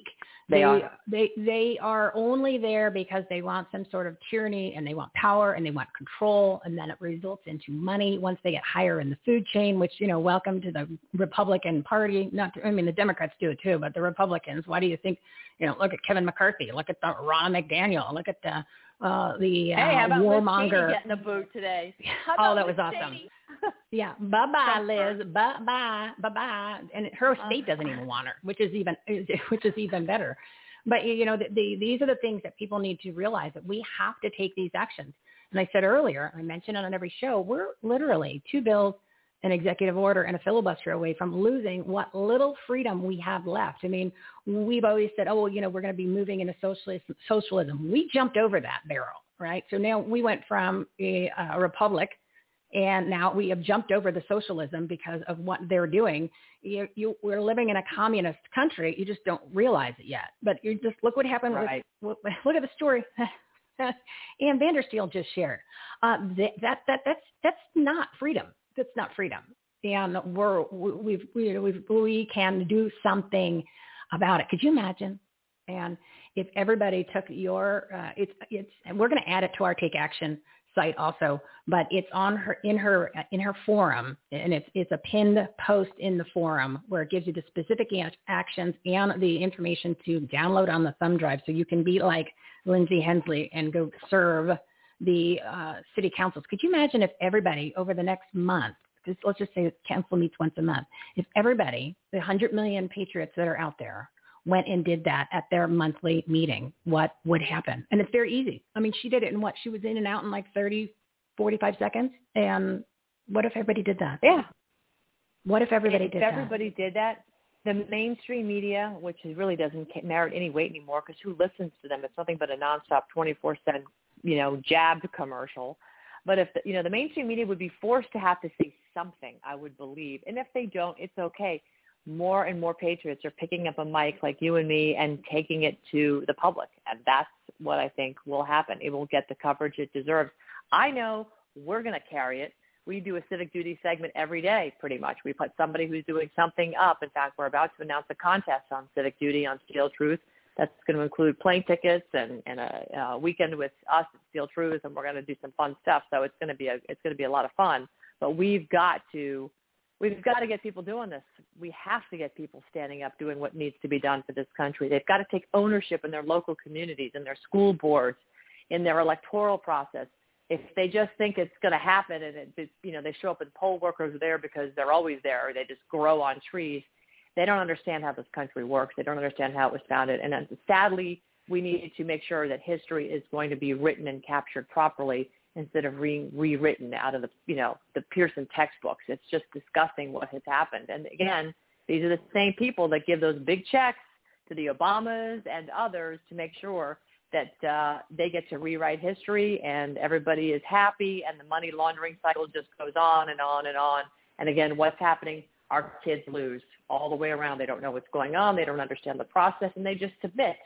They, they are. they they are only there because they want some sort of tyranny and they want power and they want control. And then it results into money once they get higher in the food chain which you know welcome to the republican party. Not to, i mean the democrats do it too but the republicans why do you think you know look at kevin mccarthy look at the ron mcdaniel look at the uh, the uh, hey, about warmonger. Liz getting a boot today? oh, that was awesome. yeah, bye bye, Liz. Bye bye, bye bye. And her Uh-huh. state doesn't even want her, which is even which is even better. But you know, the, the, these are the things that people need to realize that we have to take these actions. And I said earlier, I mentioned it on every show, we're literally two bills, an executive order, and a filibuster away from losing what little freedom we have left. I mean, we've always said, oh, well, you know, we're going to be moving into socialism. Socialism. We jumped over that barrel, right? So now we went from a, a republic, and now we have jumped over the socialism because of what they're doing. You, you, we're living in a communist country. You just don't realize it yet. But you just look what happened. Right. With, look at the story. Ann Vandersteel just shared. Uh, that, that that that's that's not freedom. That's not freedom. And we're we've we we've, we can do something about it. Could you imagine? And if everybody took your uh, it's it's and we're going to add it to our take action site also, but it's on her in her in her forum, and it's it's a pinned post in the forum where it gives you the specific actions and the information to download on the thumb drive, so you can be like Lindsay Hensley and go serve the uh, city councils. Could you imagine if everybody over the next month, because let's just say council meets once a month, if everybody, the 100 million patriots that are out there, went and did that at their monthly meeting, what would happen? And it's very easy. I mean, she did it in what? She was in and out in like 30, 45 seconds. And what if everybody did that? Yeah. What if everybody did that? if did everybody did that, the mainstream media, which really doesn't merit any weight anymore, because who listens to them? It's nothing but a nonstop, twenty-four seven, you know, jabbed commercial. But if the, you know the mainstream media would be forced to have to say something, I would believe. And if they don't, it's okay. More and more patriots are picking up a mic like you and me and taking it to the public, and that's what I think will happen. It will get the coverage it deserves. I know we're going to carry it we do a civic duty segment every day pretty much. We put somebody who's doing something up. In fact, we're about to announce a contest on civic duty on Steel Truth. That's going to include plane tickets and, and a, a weekend with us at Steel Truth, and we're going to do some fun stuff. So it's going to be a it's going to be a lot of fun. But we've got to we've got to get people doing this. We have to get people standing up, doing what needs to be done for this country. They've got to take ownership in their local communities, in their school boards, in their electoral process if they just think it's going to happen and it, you know they show up and poll workers there because they're always there or they just grow on trees they don't understand how this country works they don't understand how it was founded and uh, sadly we need to make sure that history is going to be written and captured properly instead of re- rewritten out of the you know the Pearson textbooks it's just disgusting what has happened and again these are the same people that give those big checks to the Obamas and others to make sure that uh, they get to rewrite history and everybody is happy and the money laundering cycle just goes on and on and on. And again, what's happening? Our kids lose all the way around. They don't know what's going on. They don't understand the process and they just submit.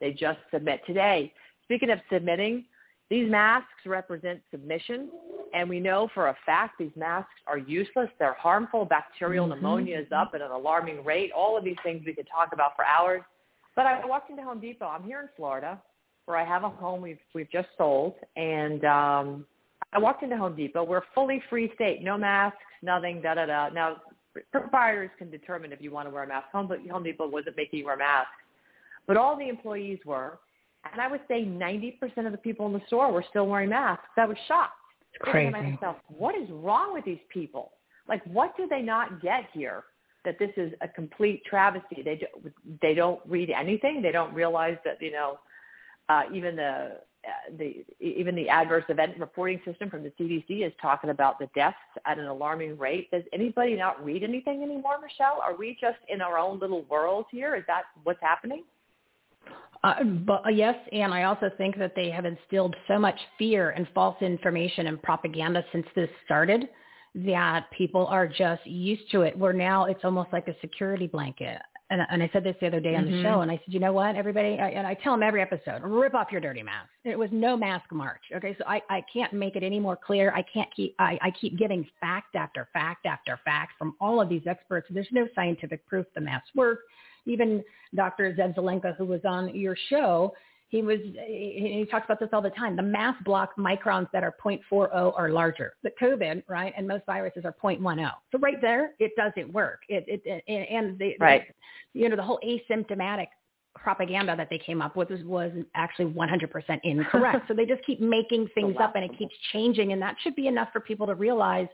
They just submit. Today, speaking of submitting, these masks represent submission. And we know for a fact these masks are useless. They're harmful. Bacterial Mm-hmm. pneumonia is up at an alarming rate. All of these things we could talk about for hours. But I walked into Home Depot. I'm here in Florida where I have a home we've we've just sold, and um, I walked into Home Depot. We're a fully free state, no masks, nothing, da da da. Now, proprietors can determine if you want to wear a mask. Home, but Home Depot wasn't making you wear masks, but all the employees were, and I would say 90% of the people in the store were still wearing masks. I was shocked. Crazy. Thinking myself, what is wrong with these people? Like, what do they not get here? That this is a complete travesty. They do, they don't read anything. They don't realize that you know uh, even the the even the adverse event reporting system from the CDC is talking about the deaths at an alarming rate. Does anybody not read anything anymore, Michelle? Are we just in our own little world here? Is that what's happening? Uh, but uh, yes, and I also think that they have instilled so much fear and false information and propaganda since this started that people are just used to it. Where now it's almost like a security blanket. And, and I said this the other day on the Mhm. show, and I said, you know what, everybody, I, and I tell them every episode, rip off your dirty mask. It was no mask march. Okay, so I, I can't make it any more clear. I can't keep, I, I keep getting fact after fact after fact from all of these experts. There's no scientific proof the masks work. Even Dr. Zev Zelenko, who was on your show, he was he, he talks about this all the time. The mass block microns that are 0.40 or larger. The COVID, right, and most viruses are 0.10. So right there, it doesn't work. It, it, it and the, Right. the you know the whole asymptomatic propaganda that they came up with was, was actually 100% incorrect. so they just keep making things up and it keeps changing, and that should be enough for people to realize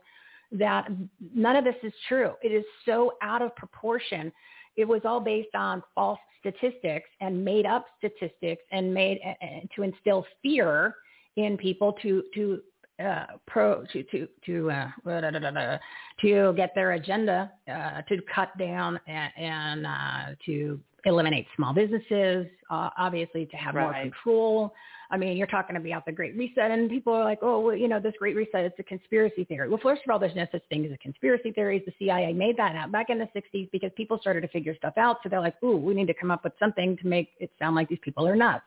that none of this is true. It is so out of proportion. It was all based on false statistics and made up statistics and made uh, to instill fear in people to to uh, pro to to to uh, to get their agenda uh, to cut down and, and uh, to eliminate small businesses, uh, obviously to have more control. I mean, you're talking about the Great Reset, and people are like, oh, well, you know, this Great Reset, it's a conspiracy theory. Well, first of all, there's no such thing as a conspiracy theory. The CIA made that out back in the 60s because people started to figure stuff out. So they're like, ooh, we need to come up with something to make it sound like these people are nuts.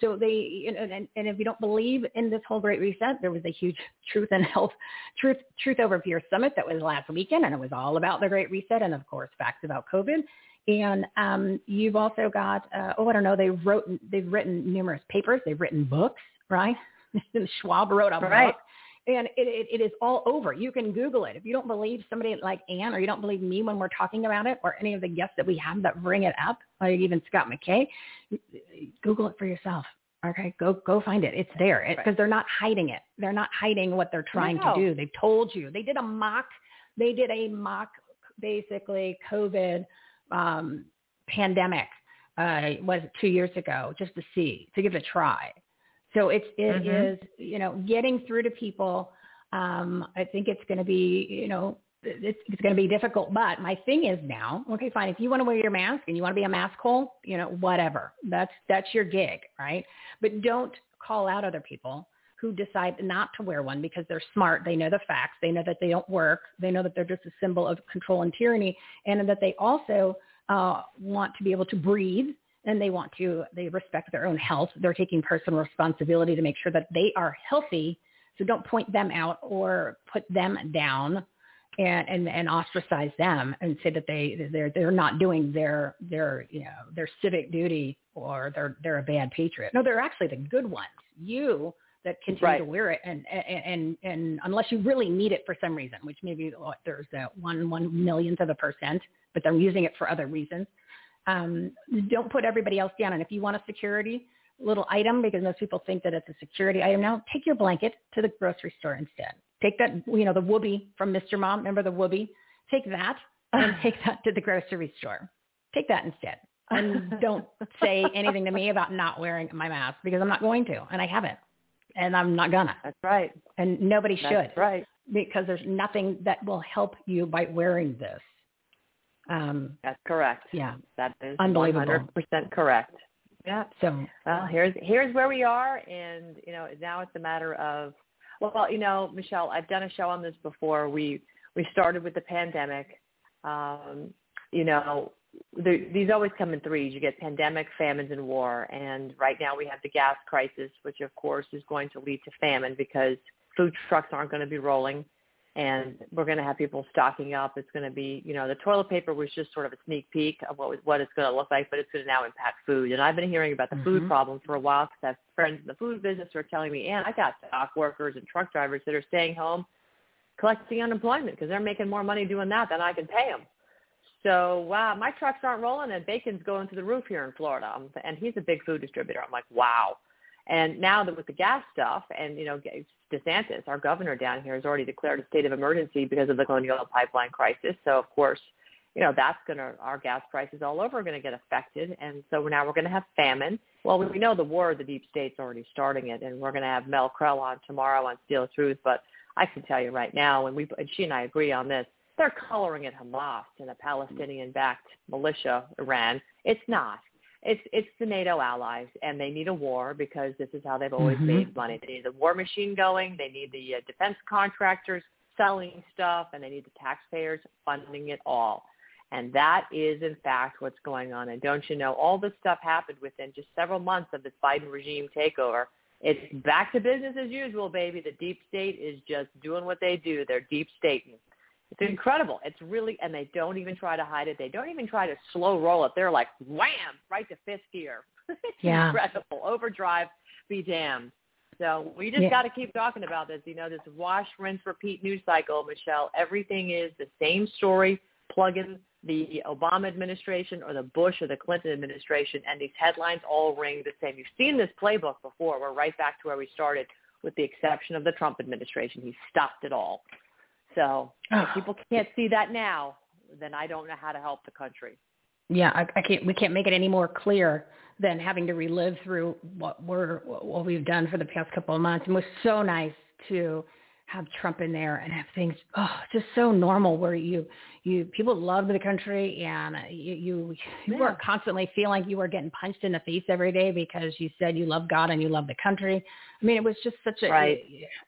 So they, and, and, and if you don't believe in this whole Great Reset, there was a huge Truth and Health, Truth, Truth Over Fear Summit that was last weekend, and it was all about the Great Reset and, of course, facts about COVID. And um, you've also got, uh, oh, I don't know, they wrote, they've written numerous papers, they've written books, right? Schwab wrote a Right. book. And it, it, it is all over. You can Google it. If you don't believe somebody like Ann or you don't believe me when we're talking about it or any of the guests that we have that bring it up, like even Scott McKay, Google it for yourself. Okay, go go find it. It's there because Right. they're not hiding it. They're not hiding what they're trying No. to do. They've told you. They did a mock. They did a mock, basically COVID um, pandemic. Uh, was it two years ago just to see to give it a try. So it's it is Mhm. you know getting through to people. Um, I think it's going to be you know it's, it's going to be difficult. But my thing is now, okay, fine. If you want to wear your mask and you want to be a mask hole, you know, whatever. That's that's your gig, right? But don't call out other people who decide not to wear one because they're smart. They know the facts. They know that they don't work. They know that they're just a symbol of control and tyranny, and that they also uh, want to be able to breathe and they want to they respect their own health. They're taking personal responsibility to make sure that they are healthy. So don't point them out or put them down and and, and ostracize them and say that they they're they're not doing their their you know their civic duty or they're they're a bad patriot. No they're actually the good ones. You that continue Right. to wear it and, and and and unless you really need it for some reason which maybe oh, there's that one one millionth of a percent but they're using it for other reasons um, don't put everybody else down. And if you want a security little item, because most people think that it's a security item now, take your blanket to the grocery store instead. Take that, you know, the woobie from Mr. Mom. Remember the woobie? Take that and take that to the grocery store. Take that instead. And don't say anything to me about not wearing my mask because I'm not going to, and I haven't, and I'm not gonna. That's right. And nobody should That's right. because there's nothing that will help you by wearing this. Um, That's correct. Yeah. That is Unbelievable. 100% correct. Yeah. So Well, here's here's where we are, and you know now it's a matter of well, you know, Michelle, I've done a show on this before. We we started with the pandemic. Um, you know, the, these always come in threes. You get pandemic, famines, and war. And right now we have the gas crisis, which of course is going to lead to famine because food trucks aren't going to be rolling and we're going to have people stocking up. It's going to be, you know, the toilet paper was just sort of a sneak peek of what was, what it's going to look like, but it's going to now impact food. And I've been hearing about the food Mhm. problem for a while because I have friends in the food business who are telling me, and I got dock workers and truck drivers that are staying home collecting unemployment because they're making more money doing that than I can pay them. So wow, my trucks aren't rolling and bacon's going to the roof here in Florida. And he's a big food distributor. I'm like, wow. And now that with the gas stuff and, you know, DeSantis, our governor down here, has already declared a state of emergency because of the Colonial Pipeline crisis. So, of course, you know, that's going to, our gas prices all over are going to get affected. And so now we're going to have famine. Well, we know the war the deep state's already starting it. And we're going to have Mel Krell on tomorrow on Steel Truth. But I can tell you right now, and we, and she and I agree on this, they're coloring it Hamas and a Palestinian-backed militia, Iran. It's not. It's it's the NATO allies, and they need a war because this is how they've always Mhm. made money. They need the war machine going. They need the uh, defense contractors selling stuff, and they need the taxpayers funding it all. And that is, in fact, what's going on. And don't you know, all this stuff happened within just several months of this Biden regime takeover. It's back to business as usual, baby. The deep state is just doing what they do. They're deep stating. It's incredible. It's really, and they don't even try to hide it. They don't even try to slow roll it. They're like, wham, right to fifth gear. it's Yeah. incredible. Overdrive, be damned. So we just Yeah. got to keep talking about this. You know, this wash, rinse, repeat news cycle, Michelle. Everything is the same story. Plug in the Obama administration or the Bush or the Clinton administration, and these headlines all ring the same. You've seen this playbook before. We're right back to where we started, with the exception of the Trump administration. He stopped it all. So if people can't see that now, then I don't know how to help the country. Yeah, I, I can't. We can't make it any more clear than having to relive through what we're what we've done for the past couple of months. And it was so nice to have Trump in there and have things oh just so normal where you you people loved the country and you you, you Yeah. weren't constantly feeling like you were getting punched in the face every day because you said you love God and you love the country. I mean, it was just such a Right.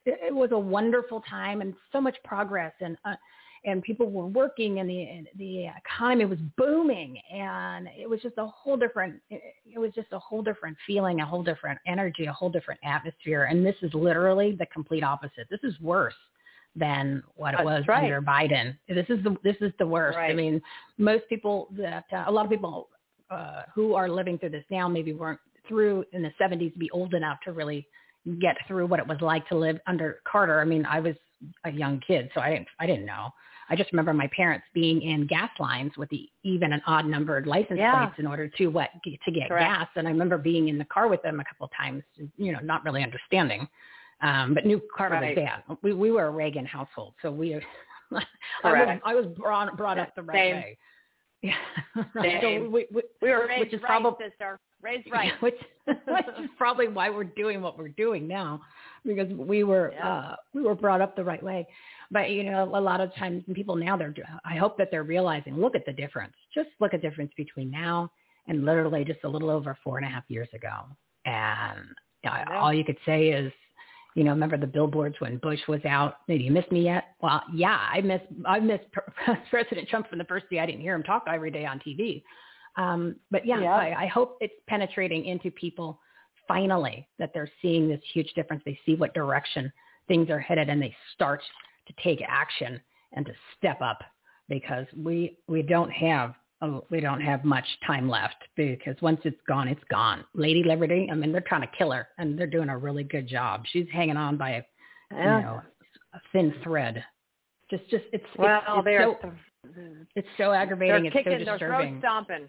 it, it was a wonderful time and so much progress and uh, and people were working and the and the economy was booming and it was just a whole different it, was just a whole different feeling a whole different energy a whole different atmosphere and this is literally the complete opposite this is worse than what it That's was right. under Biden this is the this is the worst I mean most people that uh, a lot of people uh, who are living through this now maybe weren't through in the 70s to be old enough to really get through what it was like to live under Carter. I mean, I was a young kid, so I didn't I didn't know. I just remember my parents being in gas lines with the even and odd numbered license Yeah. plates in order to what to get Correct. gas. And I remember being in the car with them a couple of times, you know, not really understanding, um, but knew Carter Right. was bad. We we were a Reagan household, so we. I was I was brought brought up the right Same. way. Yeah, Same. So we, we, We were which raised is right, probably sister. Raised right. which, which is probably why we're doing what we're doing now, because we were Yeah. uh, we were brought up the right way. But you know, a lot of times people now they're. I hope that they're realizing. Look at the difference. Just look at the difference between now and literally just a little over four and a half years ago. And all you could say is, you know, remember the billboards when Bush was out? Did you miss me yet? Well, yeah, I miss I miss President Trump from the first day I didn't hear him talk every day on TV. Um, but yeah, Yeah. I, I hope it's penetrating into people finally that they're seeing this huge difference. They see what direction things are headed, and they start to take action and to step up because we we don't have we don't have much time left because once it's gone, it's gone. Lady Liberty, I mean, they're trying to kill her, and they're doing a really good job. She's hanging on by a Yeah. you know a thin thread. Just just it's Well, it's, it's they're so it's so aggravating. they're It's so kicking, they're throat disturbing. stomping.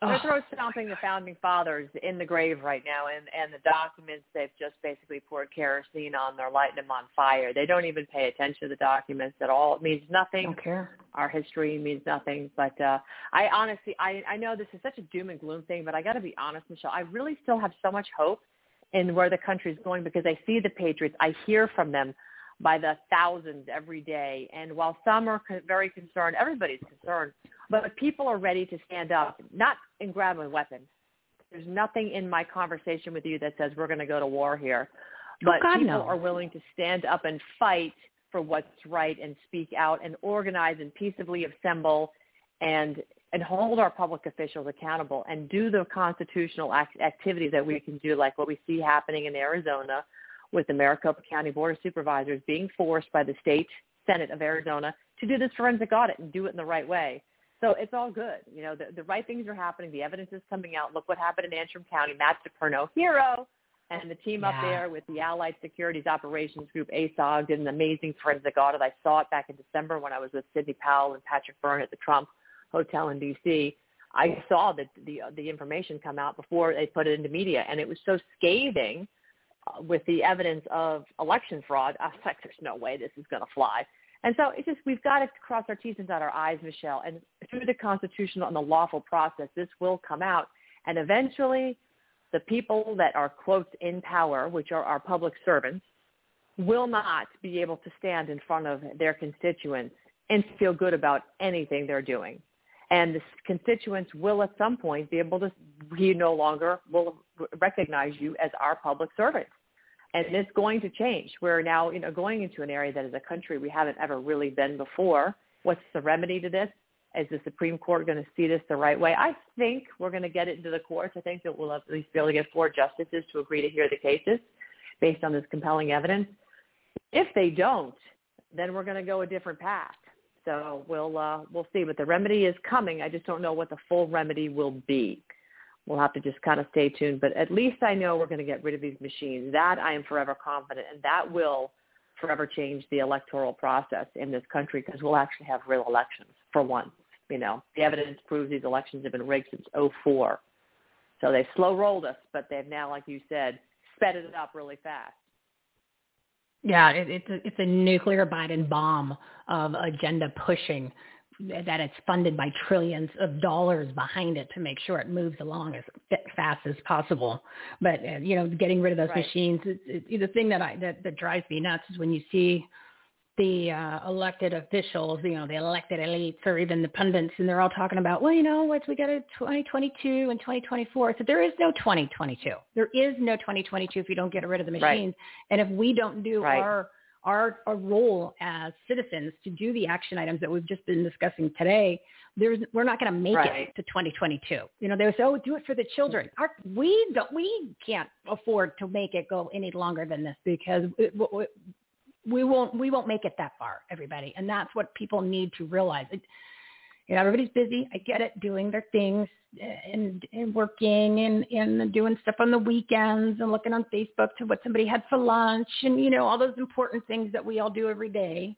They're throat stomping the founding fathers in the grave right now, and and the documents they've just basically poured kerosene on. They're lighting them on fire. They don't even pay attention to the documents at all. It means nothing. Don't care. Our history means nothing. But uh, I honestly, I I know this is such a doom and gloom thing, but I got to be honest, Michelle. I really still have so much hope in where the country's going because I see the patriots. I hear from them by the thousands every day. And while some are co- very concerned, everybody's concerned, but people are ready to stand up, not and grab a weapon. There's nothing in my conversation with you that says we're going to go to war here. Oh, but Oh, God, people no. are willing to stand up and fight for what's right and speak out and organize and peaceably assemble and and hold our public officials accountable and do the constitutional act- activities that we can do, like what we see happening in Arizona with the Maricopa County Board of Supervisors being forced by the state Senate of Arizona to do this forensic audit and do it in the right way. So it's all good. You know, the, the right things are happening. The evidence is coming out. Look what happened in Antrim County. Matt DePerno, hero, and the team up there with the Allied Securities Operations Group, ASOG, did an amazing forensic audit. I saw it back in December when I was with Sidney Powell and Patrick Byrne at the Trump Hotel in D.C. I saw the, the, the information come out before they put it into media, and it was so scathing uh, with the evidence of election fraud. I was like, there's no way this is going to fly. And so it's just we've got to cross our T's and dot our I's, Michelle. And through the constitutional and the lawful process, this will come out. And eventually, the people that are quote in power, which are our public servants, will not be able to stand in front of their constituents and feel good about anything they're doing. and the constituents will at some point be able to we no longer will recognize you as our public servant and it's going to change. We're now you know going into an area that is a country we haven't ever really been before. What's the remedy to this? Is the supreme court going to see this the right way? I think we're going to get it into the courts. I think that we'll at least be able to get four justices to agree to hear the cases based on this compelling evidence. If they don't then we're going to go a different path. So we'll uh, we'll see. But the remedy is coming. I just don't know what the full remedy will be. We'll have to just kind of stay tuned. But at least I know we're going to get rid of these machines. That I am forever confident, and that will forever change the electoral process in this country because we'll actually have real elections for once. You know, the evidence proves these elections have been rigged since '04. So they slow rolled us, but they've now, like you said, sped it up really fast. Yeah, it, it's a, it's a nuclear Biden bomb of agenda pushing that it's funded by trillions of dollars behind it to make sure it moves along as fast as possible. But uh, you know, getting rid of those right. machines, it, it, the thing that I that, that drives me nuts is when you see the uh, elected officials, you know, the elected elites or even the pundits, and they're all talking about, well, you know, what we got a 2022 and 2024. So there is no 2022. There is no 2022 if you don't get rid of the machines. Right. And if we don't do right. our our, our role as citizens to do the action items that we've just been discussing today, there's, we're not going to make right. it to 2022. You know, they say, oh, do it for the children. Mm-hmm. Our, we don't, we can't afford to make it go any longer than this because it, we won't we won't make it that far, everybody, and that's what people need to realize. It, you know, everybody's busy. I get it, doing their things and, and working and, and doing stuff on the weekends and looking on Facebook to what somebody had for lunch and you know all those important things that we all do every day.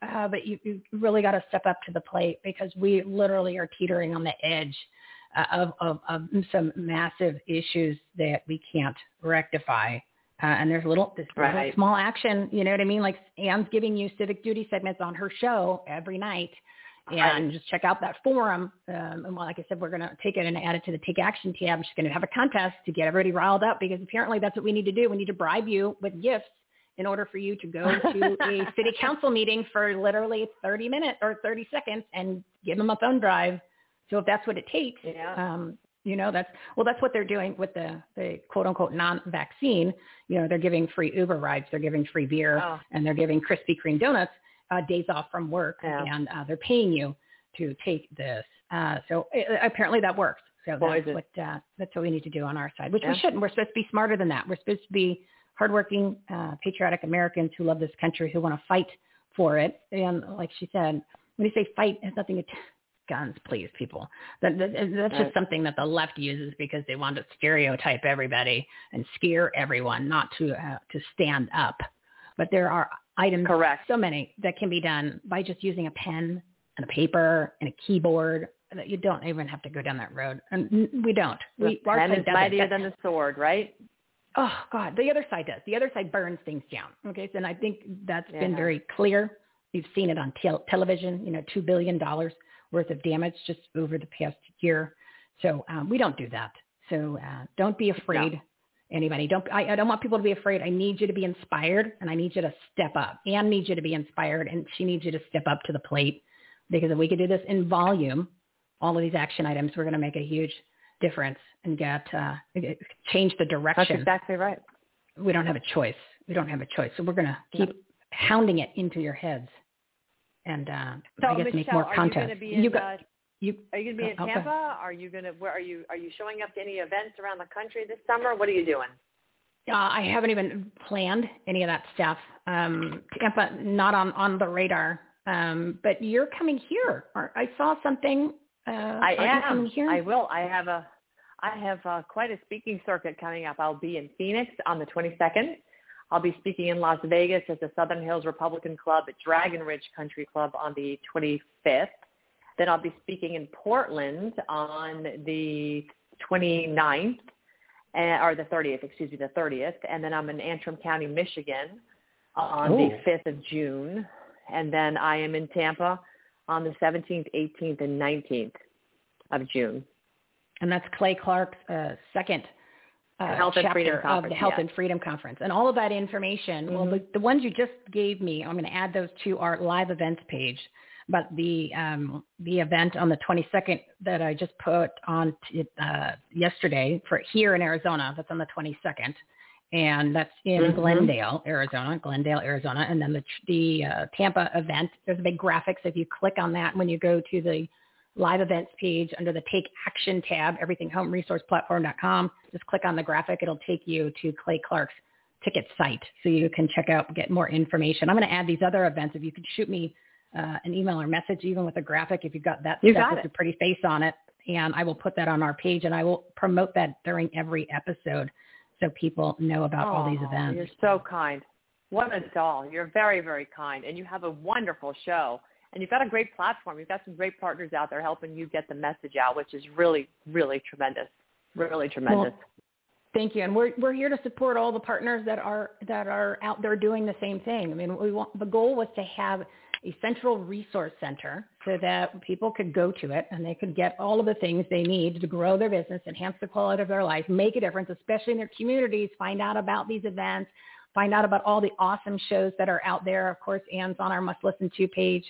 Uh, but you, you really got to step up to the plate because we literally are teetering on the edge uh, of, of, of some massive issues that we can't rectify uh, and there's little, this right. little small action, you know what I mean? Like Ann's giving you civic duty segments on her show every night. And just check out that forum. Um, and well, like I said, we're going to take it and add it to the Take Action tab. Just going to have a contest to get everybody riled up because apparently that's what we need to do. We need to bribe you with gifts in order for you to go to a city council meeting for literally 30 minutes or 30 seconds and give them a phone drive. So if that's what it takes, yeah. um, you know, that's well, that's what they're doing with the the quote unquote non-vaccine. You know, they're giving free Uber rides, they're giving free beer, oh. and they're giving Krispy Kreme donuts uh, days off from work, yeah. and uh, they're paying you to take this. Uh, so it, apparently that works. So that's what uh, that's what we need to do on our side, which yeah. we shouldn't. We're supposed to be smarter than that. We're supposed to be hardworking, uh, patriotic Americans who love this country, who want to fight for it. And like she said, when you say fight, it has nothing to guns, please, people. That, that, that's just something that the left uses because they want to stereotype everybody and scare everyone, not to uh, to stand up. But there are items, correct, so many that can be done by just using a pen and a paper and a keyboard. That you don't even have to go down that road, and we don't. The we pen is mightier than the sword, right? Oh God, the other side does. The other side burns things down. Okay, so and I think that's yeah. been very clear. You've seen it on te- television. You know, two billion dollars worth of damage just over the past year. So um, we don't do that. So uh, don't be afraid. No. Anybody, don't. I, I don't want people to be afraid. I need you to be inspired, and I need you to step up. Ann needs you to be inspired, and she needs you to step up to the plate. Because if we could do this in volume, all of these action items, we're going to make a huge difference and get uh, change the direction. That's exactly right. We don't have a choice. We don't have a choice. So we're going to keep no. hounding it into your heads and uh, so, I guess Michelle, make more content. Are you, in, you got, uh, you, are you going to be in Tampa? Okay. Are you going to where are you are you showing up to any events around the country this summer? What are you doing? Uh, I haven't even planned any of that stuff. Um, Tampa, not on on the radar. Um, but you're coming here. I saw something. Uh, I am. Here? I will. I have a I have uh, quite a speaking circuit coming up. I'll be in Phoenix on the 22nd. I'll be speaking in Las Vegas at the Southern Hills Republican Club at Dragon Ridge Country Club on the 25th. Then I'll be speaking in Portland on the 29th, uh, or the 30th, excuse me, the 30th. And then I'm in Antrim County, Michigan on the 5th of June. And then I am in Tampa on the 17th, 18th, and 19th of June. And that's Clay Clark's uh, second uh, Health and Freedom of the Health yeah. and Freedom Conference. And all of that information, mm-hmm. well, the, the, ones you just gave me, I'm going to add those to our live events page. But the um, the event on the 22nd that I just put on t- uh, yesterday for here in Arizona, that's on the 22nd, and that's in Mhm. Glendale, Arizona, Glendale, Arizona, and then the the uh, Tampa event. There's a big graphics. If you click on that, when you go to the live events page under the Take Action tab, everythinghomeresourceplatform.com, just click on the graphic. It'll take you to Clay Clark's ticket site, so you can check out get more information. I'm going to add these other events. If you could shoot me uh, an email or message, even with a graphic, if you've got that You stuff got with a pretty face on it, and I will put that on our page, and I will promote that during every episode so people know about all these events. You're so kind. What a doll. You're very, very kind. And you have a wonderful show. And you've got a great platform. You've got some great partners out there helping you get the message out, which is really, really tremendous. Really tremendous. Thank you, and we're we're here to support all the partners that are that are out there doing the same thing. I mean, we want the goal was to have a central resource center so that people could go to it and they could get all of the things they need to grow their business, enhance the quality of their life, make a difference, especially in their communities. Find out about these events, find out about all the awesome shows that are out there. Of course, Ann's on our must listen to page,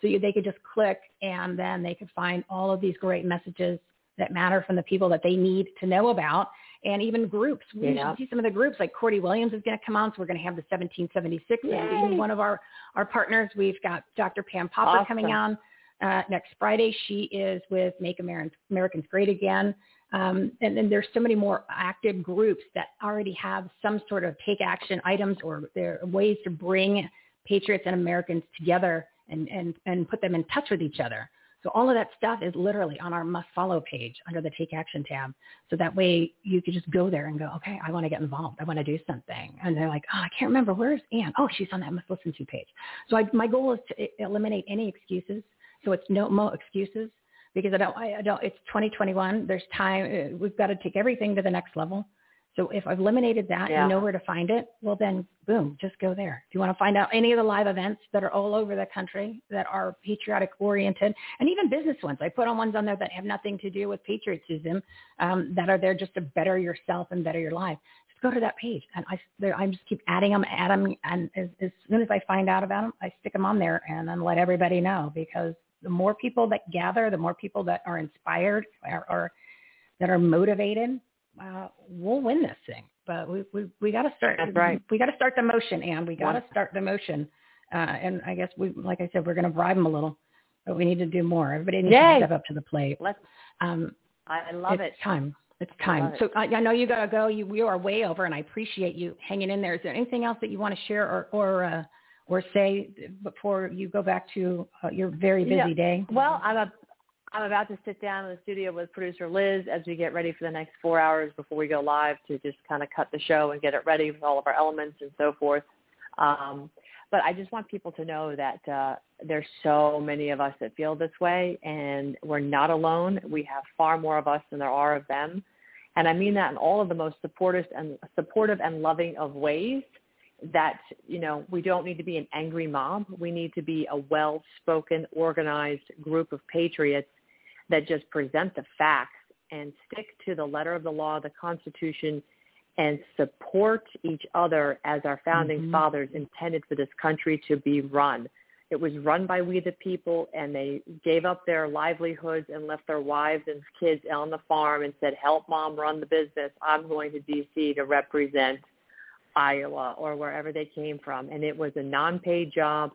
so you, they could just click and then they could find all of these great messages that matter from the people that they need to know about and even groups. We Yeah. see some of the groups like Cordy Williams is going to come on. So we're going to have the 1776 and one of our, our partners. We've got Dr. Pam Popper coming on uh, next Friday. She is with Make Americans, Americans Great Again. Um, and then there's so many more active groups that already have some sort of take action items or there are ways to bring patriots and Americans together and, and, and put them in touch with each other. So all of that stuff is literally on our must follow page under the take action tab. So that way you could just go there and go, okay, I want to get involved. I want to do something. And they're like, oh, I can't remember. Where's Ann? Oh, she's on that must listen to page. So I, my goal is to eliminate any excuses. So it's no more excuses because I don't, I, I don't, it's 2021. There's time. uh, We've got to take everything to the next level. So if I've eliminated that, Yeah. you know where to find it. Well, then boom, just go there. If you want to find out any of the live events that are all over the country that are patriotic oriented and even business ones, I put on ones on there that have nothing to do with patriotism, um, that are there just to better yourself and better your life. Just go to that page and I, there, I just keep adding them, add them. And as, as soon as I find out about them, I stick them on there and then let everybody know because the more people that gather, the more people that are inspired or, or that are motivated, uh, we'll win this thing. But we we, we got to start. That's right. We got to start the motion, and we got to start the motion. Uh, and I guess we, like I said, we're going to bribe them a little, but we need to do more. Everybody needs Yay. to step up to the plate. Let's, Um, I love it. it's it. time. It's I time. it. So I, I know you got to go. You we are way over, and I appreciate you hanging in there. Is there anything else that you want to share or or uh, or say before you go back to uh, your very busy Yeah. day? Well, I'm a, I'm about to sit down in the studio with producer Liz as we get ready for the next four hours before we go live to just kind of cut the show and get it ready with all of our elements and so forth. Um, but I just want people to know that uh, there's so many of us that feel this way, and we're not alone. We have far more of us than there are of them, and I mean that in all of the most supportive and supportive and loving of ways that you know we don't need to be an angry mob we need to be a well spoken organized group of patriots that just present the facts and stick to the letter of the law the constitution and support each other as our founding Mhm. fathers intended for this country to be run it was run by we the people and they gave up their livelihoods and left their wives and kids on the farm and said help mom run the business i'm going to dc to represent Iowa or wherever they came from. And it was a non-paid job.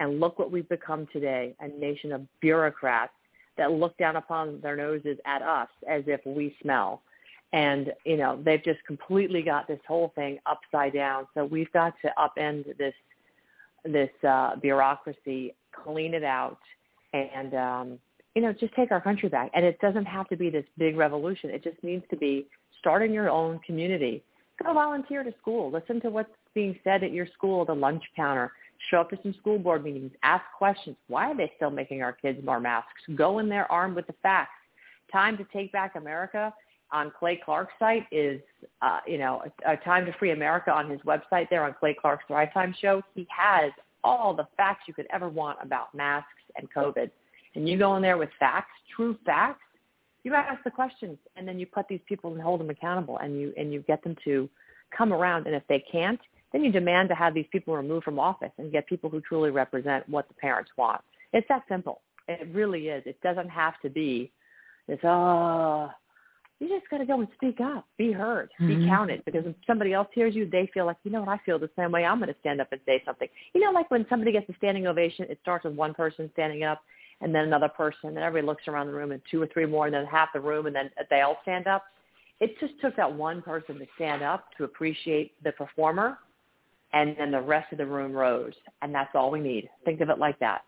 And look what we've become today, a nation of bureaucrats that look down upon their noses at us as if we smell. And, you know, they've just completely got this whole thing upside down. So we've got to upend this, this uh, bureaucracy, clean it out, and, um, you know, just take our country back. And it doesn't have to be this big revolution. It just needs to be start in your own community go volunteer to school. Listen to what's being said at your school, the lunch counter. Show up to some school board meetings. Ask questions. Why are they still making our kids wear masks? Go in there armed with the facts. Time to Take Back America on Clay Clark's site is, uh, you know, a, a Time to Free America on his website there on Clay Clark's ThriveTime Show. He has all the facts you could ever want about masks and COVID. And you go in there with facts, true facts, you ask the questions and then you put these people and hold them accountable and you and you get them to come around and if they can't then you demand to have these people removed from office and get people who truly represent what the parents want It's that simple. It really is. It doesn't have to be this, oh, you just got to go and speak up, be heard, Mm-hmm. be counted. Because if somebody else hears you, they feel like, you know what, I feel the same way. I'm going to stand up and say something. You know, like when somebody gets a standing ovation, it starts with one person standing up and then another person, and everybody looks around the room and two or three more, and then half the room, and then they all stand up. It just took that one person to stand up to appreciate the performer, and then the rest of the room rose. And that's all we need. Think of it like that.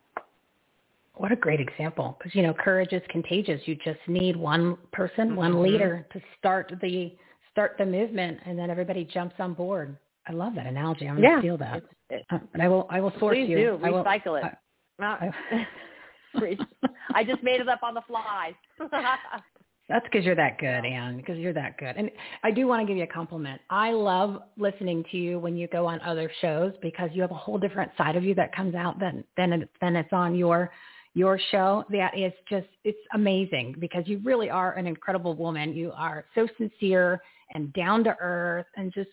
What a great example. Because, you know, courage is contagious. You just need one person, one Mhm. leader to start the start the movement and then everybody jumps on board. I love that analogy. I'm going to Yeah. steal that. It's- Uh, I will I will source Please you. do. I will- Recycle it. I- Not- I just made it up on the fly. That's because you're that good, Ann. Because you're that good. And I do want to give you a compliment. I love listening to you when you go on other shows because you have a whole different side of you that comes out than than it, than it's on your your show. That is just it's amazing because you really are an incredible woman. You are so sincere and down to earth and just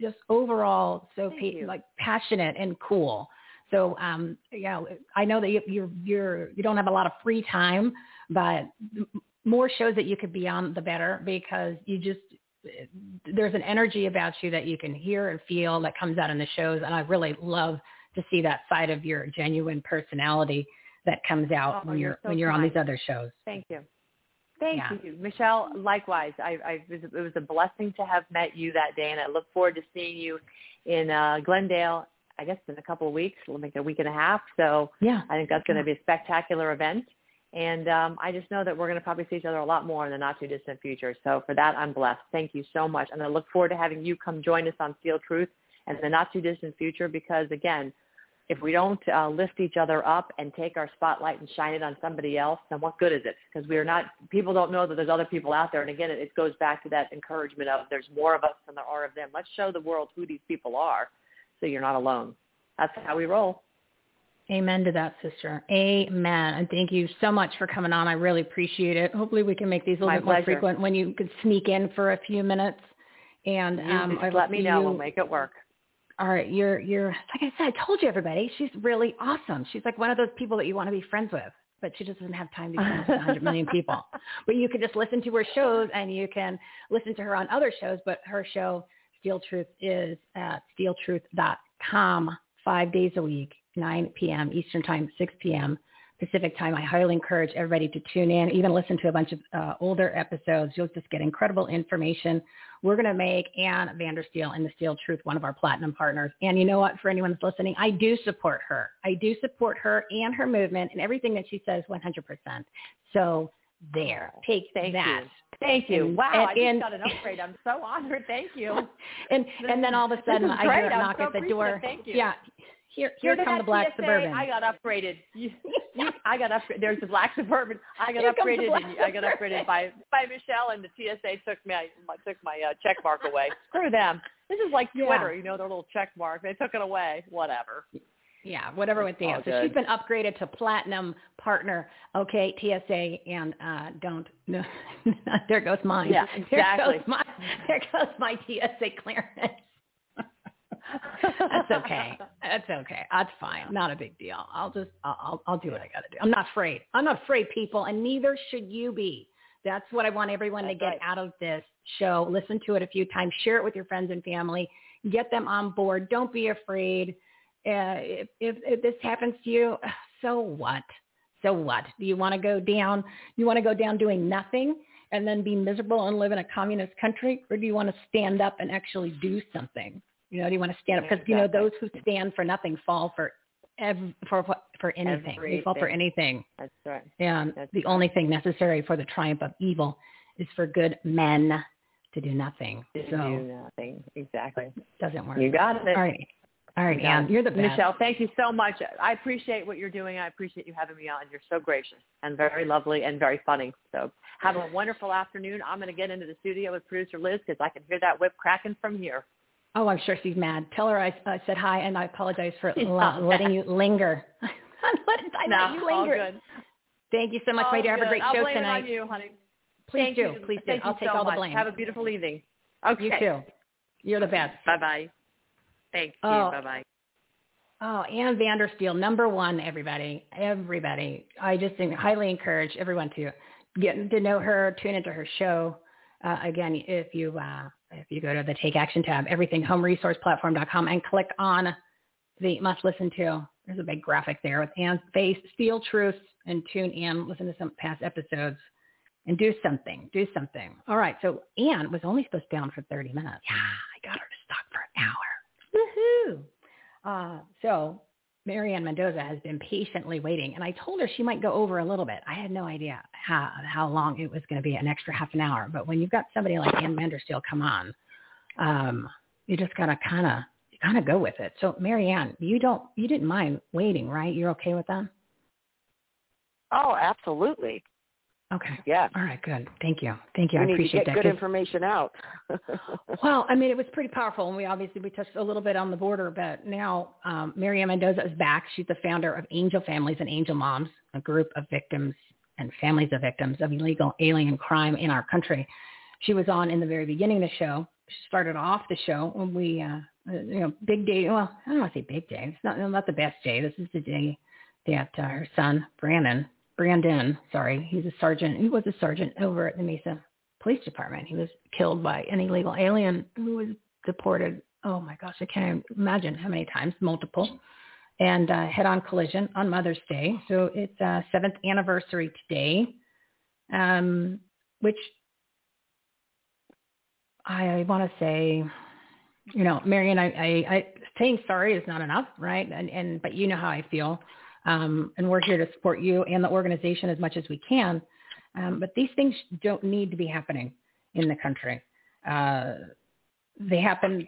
just overall so pa- like passionate and cool. So um, you know, I know that you, you're you're you don't have a lot of free time, but more shows that you could be on, the better, because you just there's an energy about you that you can hear and feel that comes out in the shows, and I really love to see that side of your genuine personality that comes out Oh, when you're so when you're on these other shows. Thank you. Thank Yeah. you, Michelle. Likewise, I, I it, was, it was a blessing to have met you that day, and I look forward to seeing you in uh, Glendale. I guess in a couple of weeks, like a week and a half. So yeah, I think that's going to be a spectacular event, and um, I just know that we're going to probably see each other a lot more in the not too distant future. So for that, I'm blessed. Thank you so much, and I look forward to having you come join us on Steel Truth in the not too distant future. Because again, if we don't uh, lift each other up and take our spotlight and shine it on somebody else, then what good is it? Because we are not, people don't know that there's other people out there. And again, it, it goes back to that encouragement of there's more of us than there are of them. Let's show the world who these people are so you're not alone. That's how we roll. Amen to that, sister. Amen. And thank you so much for coming on. I really appreciate it. Hopefully we can make these a little My bit more pleasure. frequent when you could sneak in for a few minutes. And um, let me know. you- We'll make it work. All right, you're you're like I said, I told you everybody. She's really awesome. She's like one of those people that you want to be friends with, but she just doesn't have time to be friends with 100 million people. But you can just listen to her shows and you can listen to her on other shows. But her show, Steel Truth, is at steeltruth.com five days a week, 9 p.m. Eastern Time, 6 p.m. Pacific Time. I highly encourage everybody to tune in, even listen to a bunch of uh, older episodes. You'll just get incredible information. We're going to make Ann Vandersteel and the Steel Truth one of our platinum partners. And you know what? For anyone that's listening, I do support her. I do support her and her movement and everything that she says 100%. So there, take Thank that. you. Thank you. And- wow, and- I just and- got an upgrade. I'm so honored. Thank you. and and then all of a sudden I hear a knock so at the door. Thank you. Yeah. Here, here come the black TSA? suburban. I got upgraded. You, you, I got upgraded. There's the black suburban. I got Here upgraded. And I got upgraded by by Michelle, and the TSA took my took my uh, check mark away. Screw them. This is like Yeah. Twitter, you know, their little check mark. They took it away. Whatever. Yeah, whatever with Dan. So she's been upgraded to platinum partner. Okay, TSA, and uh, don't. No, there goes mine. Yeah, exactly. There goes my. There goes my TSA clearance. That's okay. That's okay. That's fine. Not a big deal. I'll just. I'll. I'll, I'll do what I got to do. I'm not afraid. I'm not afraid, people, and neither should you be. That's what I want everyone to get out of this show. Listen to it a few times. Share it with your friends and family. Get them on board. Don't be afraid. Uh, if, if, if this happens to you, so what? So what? Do you want to go down? You want to go down doing nothing and then be miserable and live in a communist country, or do you want to stand up and actually do something? You know, do you want to stand up? Because you know those who stand for nothing fall for ev- for for anything. They fall for anything. That's right. And the only thing necessary for the triumph of evil is for good men to do nothing. To so do nothing. Exactly. doesn't work. You got it. All right. All right, You got Ann, it. you're the best. Michelle, thank you so much. I appreciate what you're doing. I appreciate you having me on. You're so gracious and very lovely and very funny. So have a wonderful afternoon. I'm going to get into the studio with producer Liz because I can hear that whip cracking from here. Oh, I'm sure she's mad. Tell her I, I said hi, and I apologize for letting you linger. I no, let you linger. all good. Thank you so much, All my dear. Have a good. great I'll show blame tonight. It on you, honey. Please Thank do. you. Please do. Thank I'll take so all the blame. Have a beautiful evening. Okay. You too. You're the best. Bye bye. Thank you. Oh. Bye bye. Oh, Ann Vandersteel, number one, everybody, everybody. I just highly encourage everyone to get to know her, tune into her show. Uh, again, if you uh, if you go to the Take Action tab, everythinghomeresourceplatform.com, and click on the must listen to. There's a big graphic there with Ann's face, Steel Truths, and tune in, listen to some past episodes, and do something. Do something. All right. So Ann was only supposed to be on for 30 minutes. Yeah, I got her to for an hour. Woohoo! Uh, so Mary Ann Mendoza has been patiently waiting, and I told her she might go over a little bit. I had no idea how how long it was going to be, an extra half an hour. But when you've got somebody like Ann Vandersteel come on, um, you just gotta kind of kind of go with it. So Mary Ann, you don't you didn't mind waiting, right? You're okay with that? Oh, absolutely. Okay. Yeah. All right. Good. Thank you. Thank you. We I appreciate that. good information out. well, I mean, it was pretty powerful, and we obviously we touched a little bit on the border, but now um, Mary Ann Mendoza is back. She's the founder of Angel Families and Angel Moms, a group of victims and families of victims of illegal alien crime in our country. She was on in the very beginning of the show. She started off the show when we, uh, you know, big day. Well, I don't want to say big day. It's not not the best day. This is the day that uh, her son Brandon Brandon, sorry, he's a sergeant. He was a sergeant over at the Mesa Police Department. He was killed by an illegal alien who was deported. Oh my gosh, I can't imagine how many times, multiple, and uh, head-on collision on Mother's Day. So it's uh, seventh anniversary today, um, which I want to say, you know, Mary Ann, I, I, I saying sorry is not enough, right? And and but you know how I feel. Um, and we're here to support you and the organization as much as we can. Um, but these things don't need to be happening in the country. Uh, they happen,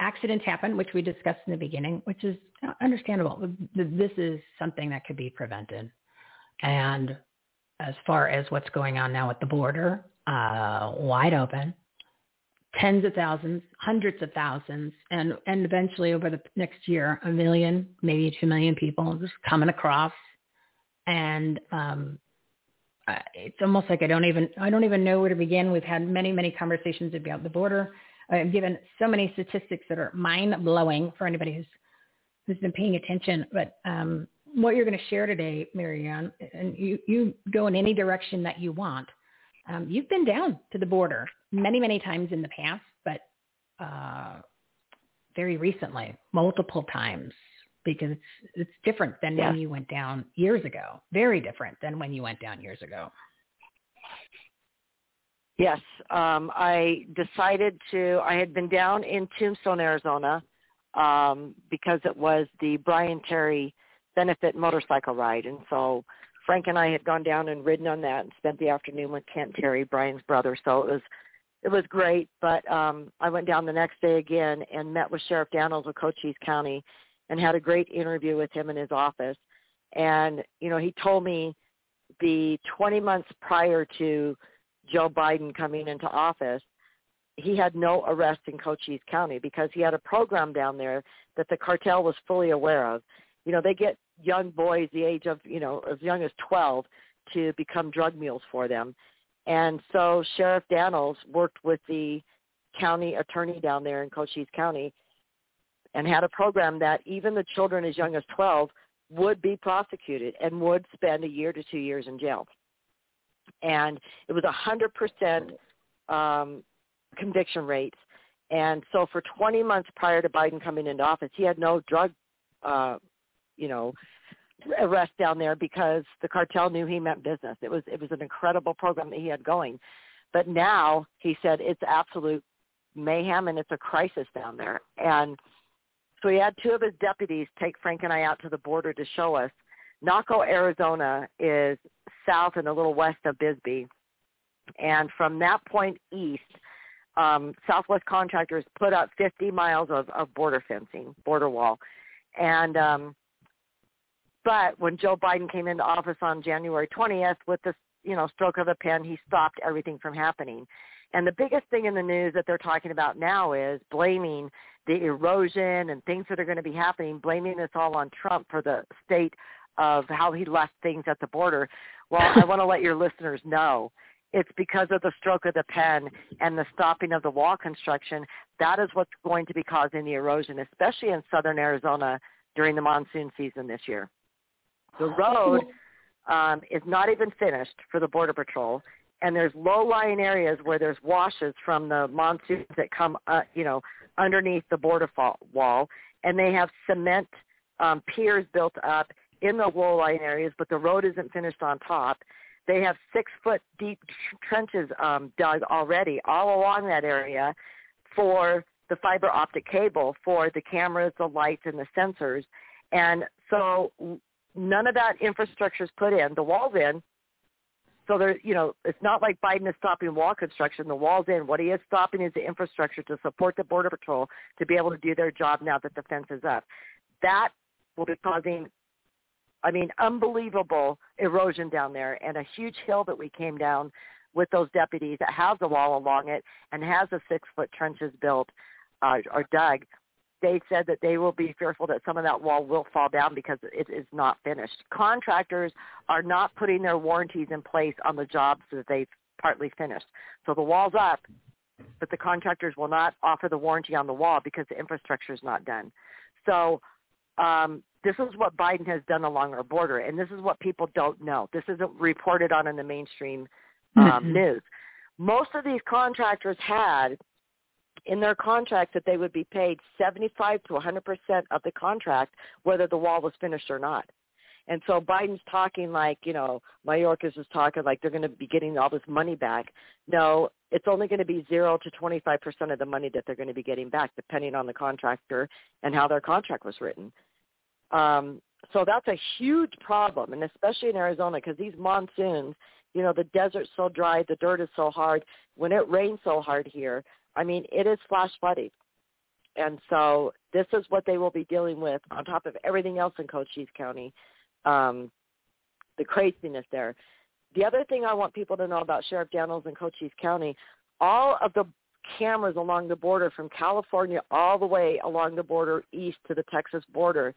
accidents happen, which we discussed in the beginning, which is understandable. This is something that could be prevented. And as far as what's going on now at the border, uh, wide open, tens of thousands, hundreds of thousands, and and eventually over the next year, a million, maybe two million people just coming across, and um, it's almost like I don't even I don't even know where to begin. We've had many many conversations about the border. I've given so many statistics that are mind blowing for anybody who's who's been paying attention. But um, what you're going to share today, Mary Ann, and you you go in any direction that you want. Um, you've been down to the border many, many times in the past, but uh, very recently, multiple times, because it's it's different than when you went down years ago. Very different than when you went down years ago. Yes, um, I decided to. I had been down in Tombstone, Arizona, um, because it was the Brian Terry benefit motorcycle ride, and so Frank and I had gone down and ridden on that and spent the afternoon with Kent Terry, Brian's brother. So it was it was great. But um I went down the next day again and met with Sheriff Dannels of Cochise County and had a great interview with him in his office. And, you know, he told me the 20 months prior to Joe Biden coming into office, he had no arrests in Cochise County because he had a program down there that the cartel was fully aware of. You know, they get young boys the age of, you know, as young as 12 to become drug mules for them. And so Sheriff Dannels worked with the county attorney down there in Cochise County and had a program that even the children as young as 12 would be prosecuted and would spend a year to two years in jail. And it was a 100% um, conviction rates. And so for 20 months prior to Biden coming into office, he had no drug uh, you know, arrest down there because the cartel knew he meant business. It was it was an incredible program that he had going. But now he said it's absolute mayhem and it's a crisis down there. And so he had two of his deputies take Frank and I out to the border to show us. Naco, Arizona is south and a little west of Bisbee. And from that point east, um, Southwest Contractors put up 50 miles of, of border fencing, border wall. And um, but when Joe Biden came into office on January 20th with the you know stroke of a pen, he stopped everything from happening. And the biggest thing in the news that they're talking about now is blaming the erosion and things that are going to be happening, blaming this all on Trump for the state of how he left things at the border. Well, I want to let your listeners know it's because of the stroke of the pen and the stopping of the wall construction. That is what's going to be causing the erosion, especially in southern Arizona, during the monsoon season this year. The road um, is not even finished for the Border Patrol, and there's low-lying areas where there's washes from the monsoons that come, uh, you know, underneath the border fall, wall, and they have cement um, piers built up in the low-lying areas, but the road isn't finished on top. They have six-foot deep trenches um, dug already all along that area for the fiber optic cable for the cameras, the lights, and the sensors. And so none of that infrastructure is put in. The wall's in. So there, you know, it's not like Biden is stopping wall construction. The wall's in. What he is stopping is the infrastructure to support the Border Patrol to be able to do their job now that the fence is up. That will be causing, I mean, unbelievable erosion down there and a huge hill that we came down with those deputies that has a wall along it and has a six-foot trenches built uh, or dug they said that they will be fearful that some of that wall will fall down because it is not finished. Contractors are not putting their warranties in place on the jobs that they've partly finished. So the wall's up, but the contractors will not offer the warranty on the wall because the infrastructure is not done. So um, this is what Biden has done along our border, and this is what people don't know. This isn't reported on in the mainstream um, mm-hmm. news. Most of these contractors had in their contract that they would be paid 75 to 100% of the contract whether the wall was finished or not. And so Biden's talking like, you know, Mayorkas is talking like they're going to be getting all this money back. No, it's only going to be 0 to 25% of the money that they're going to be getting back depending on the contractor and how their contract was written. Um, so that's a huge problem, and especially in Arizona because these monsoons, you know, the desert's so dry, the dirt is so hard. When it rains so hard here, I mean, it is flash flooding. And so this is what they will be dealing with on top of everything else in Cochise County, um, the craziness there. The other thing I want people to know about Sheriff Dannels in Cochise County, all of the cameras along the border from California all the way along the border east to the Texas border,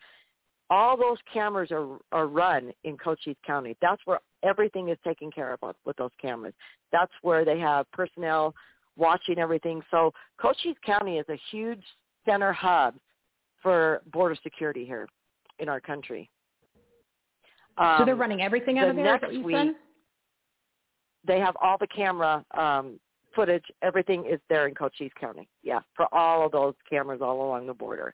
all those cameras are, are run in Cochise County. That's where everything is taken care of with those cameras. That's where they have personnel watching everything. So Cochise County is a huge center hub for border security here in our country. Um, so they're um, running everything out of there. Next week, they have all the camera um, footage. Everything is there in Cochise County. Yeah, for all of those cameras all along the border.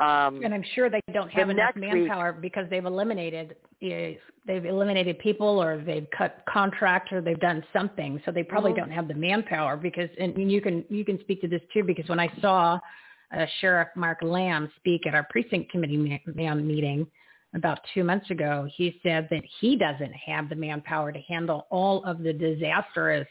Um, and I'm sure they don't have enough manpower week, because they've eliminated they've eliminated people or they've cut contracts or they've done something. So they probably mm-hmm. don't have the manpower because and you can you can speak to this too because when I saw uh, Sheriff Mark Lamb speak at our precinct committee man meeting about two months ago, he said that he doesn't have the manpower to handle all of the disastrous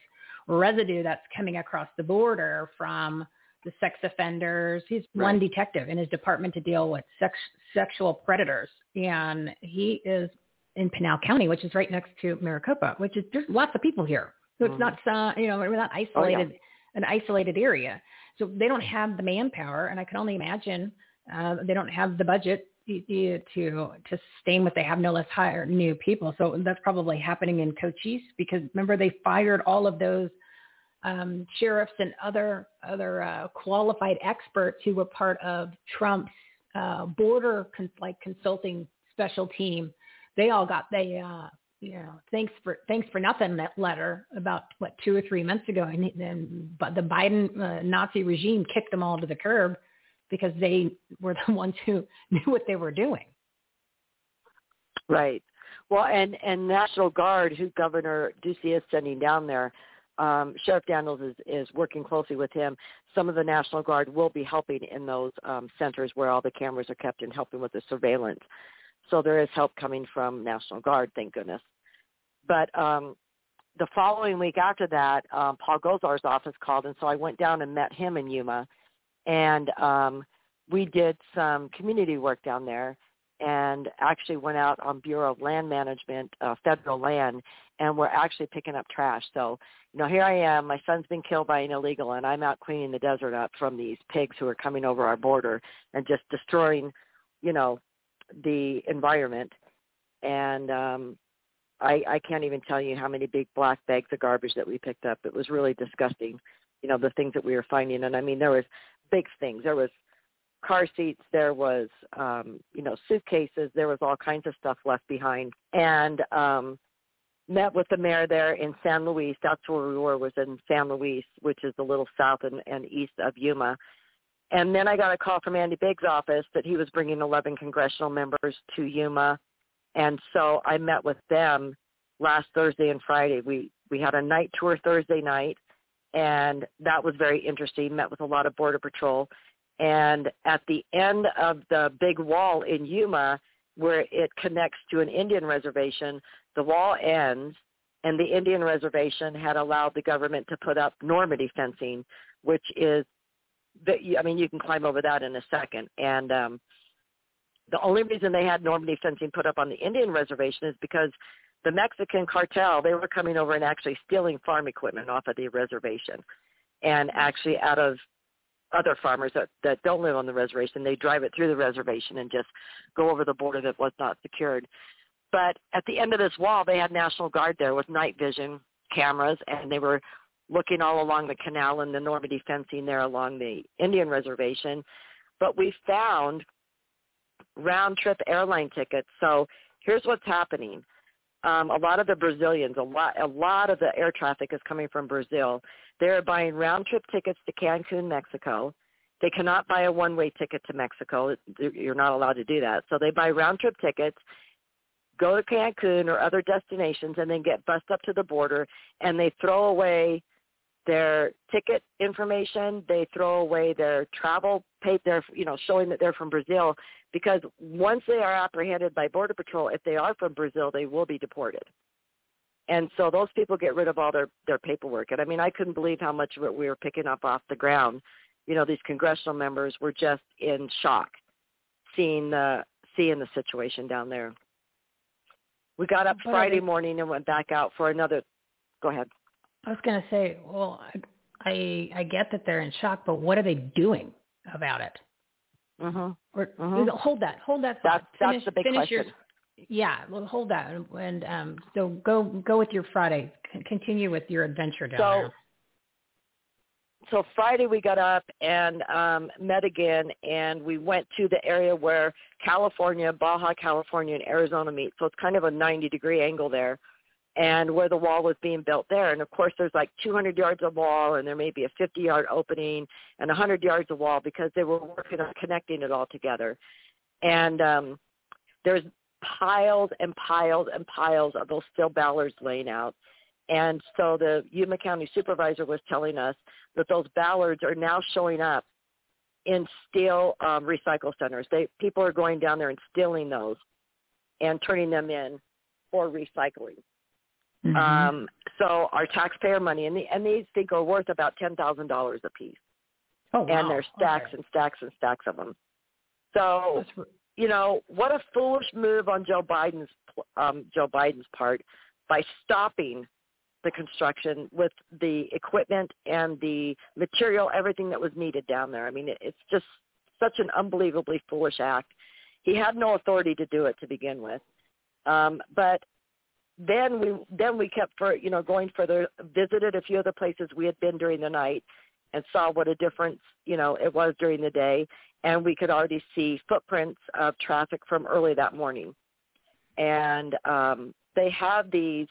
residue that's coming across the border from the sex offenders. He's right. one detective in his department to deal with sex, sexual predators. And he is in Pinal County, which is right next to Maricopa, which is there's lots of people here. So it's mm-hmm. not, uh, you know, we're not isolated, oh, yeah. an isolated area. So they don't have the manpower, and I can only imagine uh, they don't have the budget to to sustain what they have. No less hire new people. So that's probably happening in Cochise because remember they fired all of those um, sheriffs and other other uh, qualified experts who were part of Trump's uh, border cons- like consulting special team. They all got they uh, you know thanks for thanks for nothing that letter about what two or three months ago, and then but the Biden uh, Nazi regime kicked them all to the curb because they were the ones who knew what they were doing. Right. Well, and and National Guard, who Governor Ducey is sending down there, um, Sheriff Dannels is, is working closely with him. Some of the National Guard will be helping in those um, centers where all the cameras are kept and helping with the surveillance. So there is help coming from National Guard, thank goodness. But um, the following week after that, um, Paul Gosar's office called, and so I went down and met him in Yuma, and um, we did some community work down there and actually went out on Bureau of Land Management, uh, federal land, and we're actually picking up trash. So, you know, here I am. My son's been killed by an illegal, and I'm out cleaning the desert up from these pigs who are coming over our border and just destroying, you know, the environment. And um, I, I can't even tell you how many big black bags of garbage that we picked up. It was really disgusting, you know, the things that we were finding. And I mean, there was big things. There was car seats, there was um, you know suitcases, there was all kinds of stuff left behind, and um, met with the mayor there in San Luis. That's where we were, was in San Luis, which is a little south and, and east of Yuma. And then I got a call from Andy Biggs' office that he was bringing 11 congressional members to Yuma, and so I met with them last Thursday and Friday. We we had a night tour Thursday night, and that was very interesting. Met with a lot of Border Patrol, and at the end of the big wall in Yuma, where it connects to an Indian reservation, the wall ends, and the Indian reservation had allowed the government to put up Normandy fencing, which is, the, I mean, you can climb over that in a second, and um, the only reason they had Normandy fencing put up on the Indian reservation is because the Mexican cartel, they were coming over and actually stealing farm equipment off of the reservation. And actually out of other farmers that, that don't live on the reservation, they drive it through the reservation and just go over the border that was not secured. But at the end of this wall, they had National Guard there with night vision cameras, and they were looking all along the canal and the Normandy fencing there along the Indian reservation. But we found round trip airline tickets. So here's what's happening. Um, a lot of the Brazilians, a lot, a lot of the air traffic is coming from Brazil. They're buying round trip tickets to Cancun, Mexico. They cannot buy a one-way ticket to Mexico. You're not allowed to do that. So they buy round trip tickets, go to Cancun or other destinations, and then get bussed up to the border, and they throw away their ticket information. They throw away their travel paid their you know showing that they're from Brazil because once they are apprehended by border patrol if they are from Brazil they will be deported. And so those people get rid of all their their paperwork. And I mean I couldn't believe how much of it we were picking up off the ground. You know these congressional members were just in shock seeing the seeing the situation down there. We got up Friday morning and went back out for another go ahead. I was going to say, well, I I get that they're in shock, but what are they doing about it? Mm-hmm. Or mm-hmm. hold that, hold that. thought. That's finish, that's the big finish question. Your, yeah, well, hold that, and um, so go go with your Friday. C- continue with your adventure down so, there. So Friday we got up and um, met again, and we went to the area where California, Baja California, and Arizona meet. So it's kind of a 90 degree angle there and where the wall was being built there. And of course, there's like 200 yards of wall, and there may be a 50 yard opening and a 100 yards of wall because they were working on connecting it all together. And um, there's piles and piles and piles of those steel bollards laying out. And so the Yuma County supervisor was telling us that those bollards are now showing up in steel um, recycle centers. They people are going down there and stealing those and turning them in for recycling. Mm-hmm. Um, so our taxpayer money, and, the, and these think are worth about ten thousand dollars a piece. Oh, wow. And there's stacks okay. and stacks and stacks of them. So, you know, what a foolish move on Joe Biden's um, Joe Biden's part by stopping the construction with the equipment and the material, everything that was needed down there. I mean, it's just such an unbelievably foolish act. He had no authority to do it to begin with. Um, but then we then we kept for you know going further visited a few other places we had been during the night and saw what a difference you know it was during the day and we could already see footprints of traffic from early that morning and um they have these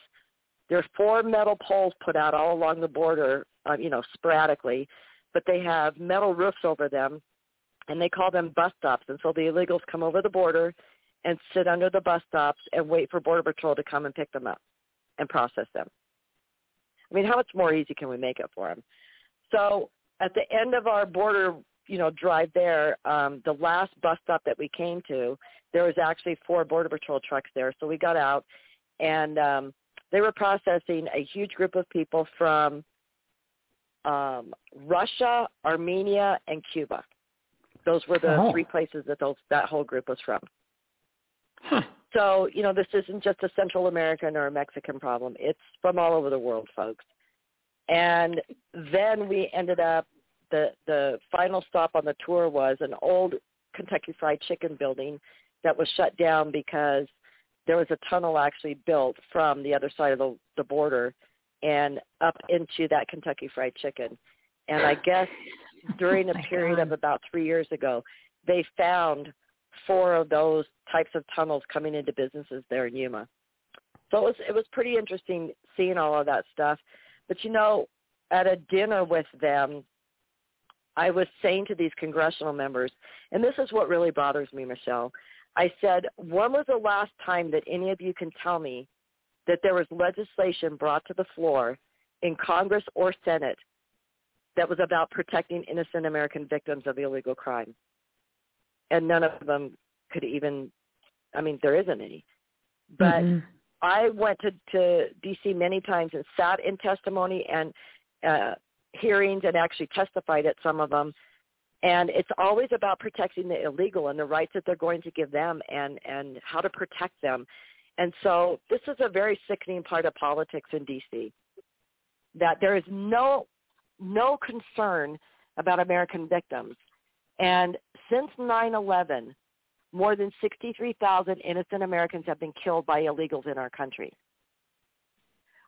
there are four metal poles put out all along the border uh, you know sporadically but they have metal roofs over them and they call them bus stops and so the illegals come over the border and sit under the bus stops and wait for Border Patrol to come and pick them up and process them. I mean, how much more easy can we make it for them? So at the end of our border, you know, drive there, um, the last bus stop that we came to, there was actually four Border Patrol trucks there. So we got out, and um, they were processing a huge group of people from um, Russia, Armenia, and Cuba. Those were the Oh. three places that those that whole group was from. Huh. So, you know, this isn't just a Central American or a Mexican problem. It's from all over the world, folks. And then we ended up the the final stop on the tour was an old Kentucky Fried Chicken building that was shut down because there was a tunnel actually built from the other side of the, the border and up into that Kentucky Fried Chicken. And I guess during oh a Oh period God. of about three years ago, they found four of those types of tunnels coming into businesses there in Yuma. So it was it was pretty interesting seeing all of that stuff. But you know, at a dinner with them, I was saying to these congressional members, and this is what really bothers me, Michele. I said, when was the last time that any of you can tell me that there was legislation brought to the floor in Congress or Senate that was about protecting innocent American victims of illegal crime? And none of them could even, I mean, there isn't any. But mm-hmm. I went to, to D.C. many times and sat in testimony and uh, hearings and actually testified at some of them. And it's always about protecting the illegal and the rights that they're going to give them and, and how to protect them. And so this is a very sickening part of politics in D.C. That there is no no concern about American victims. And since 9/11, more than 63,000 innocent Americans have been killed by illegals in our country.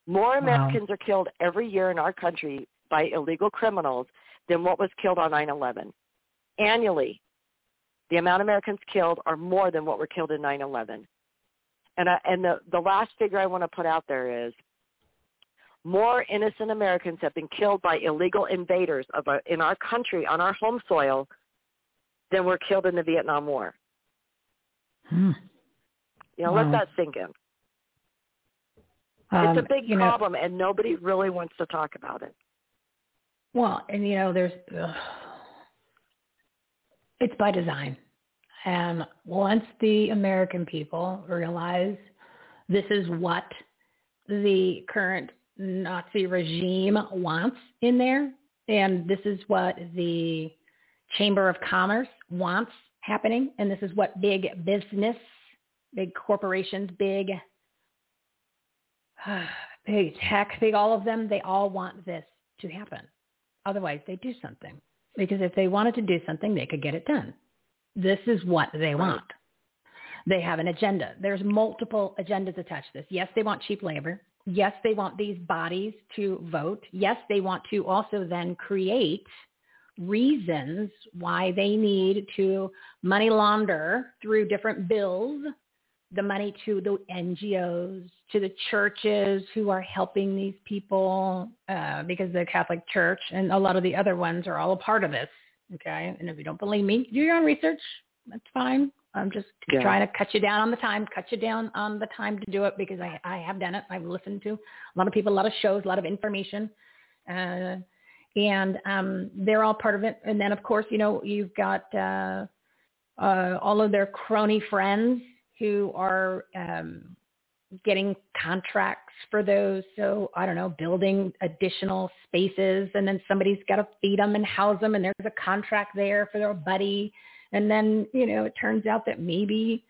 More Americans are killed every year in our country by illegal criminals than what was killed on 9/11. Annually, the amount of Americans killed are more than what were killed in 9/11. And I, and the the last figure I want to put out there is more innocent Americans have been killed by illegal invaders of our, in our country on our home soil than were killed in the Vietnam War. Hmm. You know, wow. let that sink in. Um, it's a um, big problem, know, and nobody really wants to talk about it. Well, and you know, there's uh, it's by design. And once the American people realize this is what the current Nazi regime wants in there, and this is what the Chamber of Commerce wants happening, and this is what big business, big corporations, big big tech, big all of them, they all want this to happen. Otherwise, they do something. Because if they wanted to do something, they could get it done. This is what they want. They have an agenda. There's multiple agendas attached to this. Yes, they want cheap labor. Yes, they want these bodies to vote. Yes, they want to also then create reasons why they need to money launder through different bills the money to the NGOs, to the churches who are helping these people, uh, because the Catholic Church and a lot of the other ones are all a part of this. Okay, and if you don't believe me, do your own research. That's fine. I'm just yeah. trying to cut you down on the time, cut you down on the time to do it because I, I have done it. I've listened to a lot of people, a lot of shows, a lot of information. Uh, and um, they're all part of it. And then, of course, you know, you've got uh, uh, all of their crony friends who are um, getting contracts for those. So I don't know, building additional spaces, and then somebody's got to feed them and house them, and there's a contract there for their buddy. And then you know, it turns out that maybe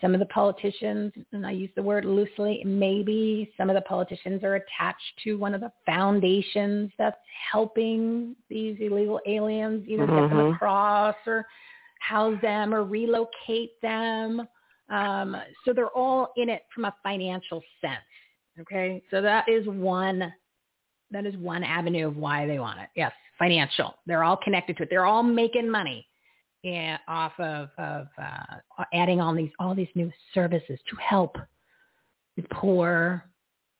some of the politicians, and I use the word loosely, maybe some of the politicians are attached to one of the foundations that's helping these illegal aliens either mm-hmm. get them mm-hmm. across or house them or relocate them. Um, so they're all in it from a financial sense. Okay, so that is one that is one avenue of why they want it. Yes, financial. They're all connected to it. They're all making money and off of, of uh, adding on these all these new services to help the poor,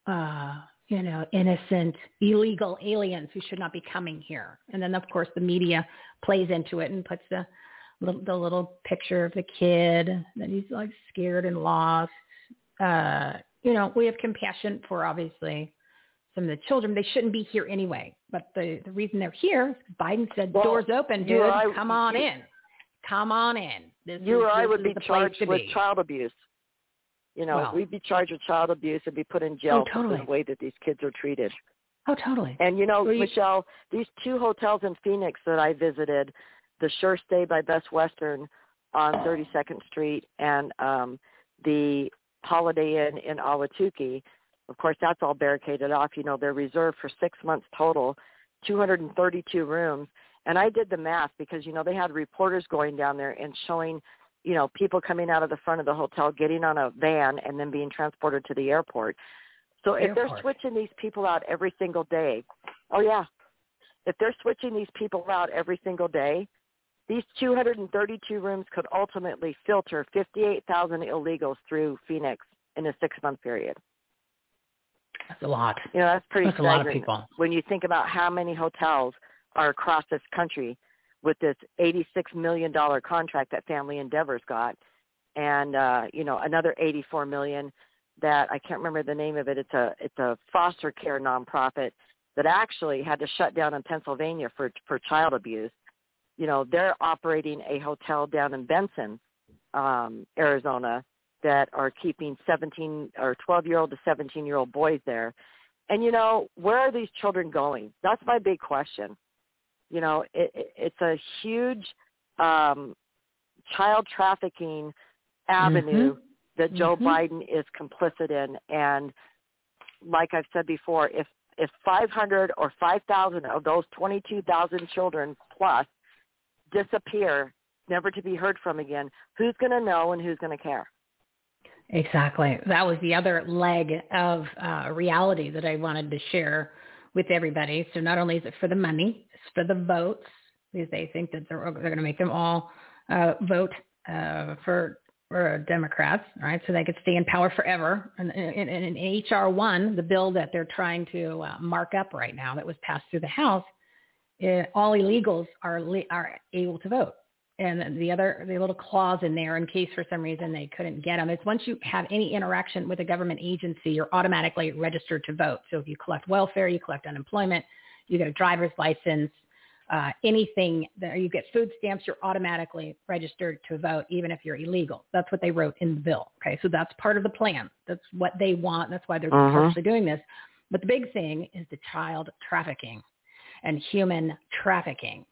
uh, you know, innocent, illegal aliens who should not be coming here. And then, of course, the media plays into it and puts the little, the little picture of the kid that he's like scared and lost. Uh, you know, we have compassion for obviously some of the children. They shouldn't be here anyway. But the, the reason they're here, Biden said, well, doors open, dude. I, come on in. Come on in. This you is, or I would be charged with be. child abuse. You know, well, we'd be charged with child abuse and be put in jail oh, totally. for the way that these kids are treated. Oh, totally. And you know, well, you... Michele, these two hotels in Phoenix that I visited, the Sure Stay by Best Western on 32nd Street and um the Holiday Inn in Ahwatukee, of course, that's all barricaded off. You know, they're reserved for six months total, 232 rooms. And I did the math because, you know, they had reporters going down there and showing, you know, people coming out of the front of the hotel, getting on a van and then being transported to the airport. So if airport. they're switching these people out every single day, oh yeah, if they're switching these people out every single day, these 232 rooms could ultimately filter 58,000 illegals through Phoenix in a six-month period. That's a lot. You know, that's pretty That's a lot of people. when you think about how many hotels are across this country with this $86 million contract that Family Endeavors got, and uh, you know another 84 million that I can't remember the name of it. It's a it's a foster care nonprofit that actually had to shut down in Pennsylvania for for child abuse. You know, they're operating a hotel down in Benson, um, Arizona, that are keeping 17 or 12 year old to 17 year old boys there. And you know, where are these children going? That's my big question. You know, it, it, it's a huge um, child trafficking avenue Mhm. that Joe Mhm. Biden is complicit in. And like I've said before, if if 500 or 5,000 of those 22,000 children plus disappear, never to be heard from again, who's going to know and who's going to care? Exactly. That was the other leg of uh, reality that I wanted to share with everybody. So not only is it for the money, for the votes because they think that they're, they're going to make them all uh, vote uh, for for Democrats, right? So they could stay in power forever. And in, HR one, the bill that they're trying to uh, mark up right now, that was passed through the House, it, all illegals are are able to vote. And the other, the little clause in there, in case for some reason they couldn't get them, is once you have any interaction with a government agency, you're automatically registered to vote. So if you collect welfare, you collect unemployment, you get a driver's license, uh, anything that you get food stamps, you're automatically registered to vote, even if you're illegal. That's what they wrote in the bill. Okay, so that's part of the plan. That's what they want. That's why they're actually doing this. But the big thing is the child trafficking and human trafficking.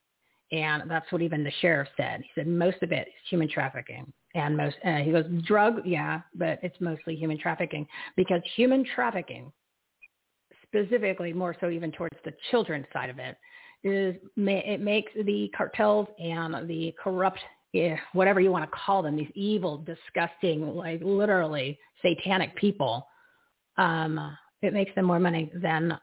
And that's what even the sheriff said. He said most of it is human trafficking. And most, uh, he goes, drug, yeah, but it's mostly human trafficking because human trafficking, specifically more so even towards the children's side of it, is it makes the cartels and the corrupt, eh, whatever you want to call them, these evil, disgusting, like literally satanic people, um, it makes them more money than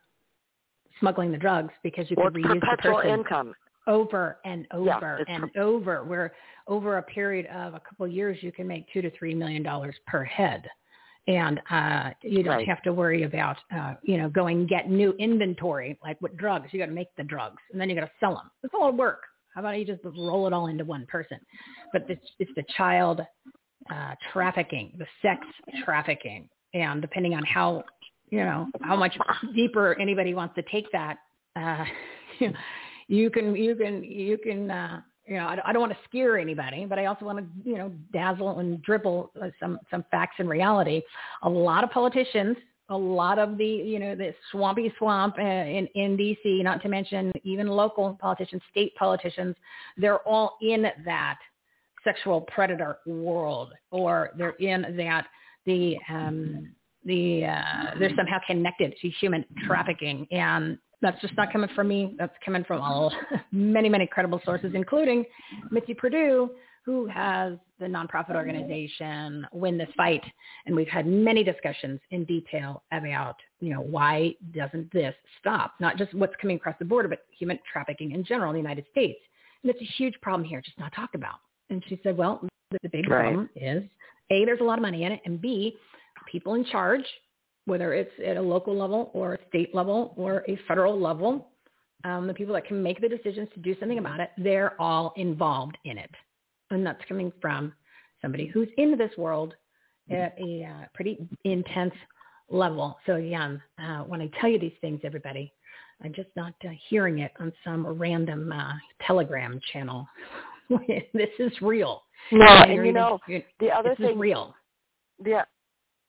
smuggling the drugs because you could reuse the person income. over and over it's and over. Where over a period of a couple of years, you can make two to three million dollars per head, and uh, you don't Right. have to worry about uh, you know going and get new inventory like with drugs. You got to make the drugs, and then you got to sell them. It's a lot of work. How about you just roll it all into one person? But it's, it's the child uh, trafficking, the sex trafficking, and depending on how you know how much deeper anybody wants to take that. Uh, you can you can you can uh you know I, I don't want to scare anybody but i also want to you know dazzle and dribble uh, some some facts and reality. A lot of politicians a lot of the you know the swampy swamp uh, in in dc not to mention even local politicians state politicians they're all in that sexual predator world or they're in that the um the uh they're somehow connected to human trafficking. And that's just not coming from me. That's coming from all many, many credible sources, including Mitzi Perdue, who has the nonprofit organization Win This Fight. And we've had many discussions in detail about, you know, why doesn't this stop? Not just what's coming across the border, but human trafficking in general in the United States. And it's a huge problem here, just not talked about. And she said, well, the, the big Right. problem is A, there's a lot of money in it, and B, people in charge whether it's at a local level or a state level or a federal level, um, the people that can make the decisions to do something about it, they're all involved in it. And that's coming from somebody who's in this world at a uh, pretty intense level. So again, uh, when I tell you these things, everybody, I'm just not uh, hearing it on some random uh, Telegram channel. this is real. No, And and you know, the other this is thing real. the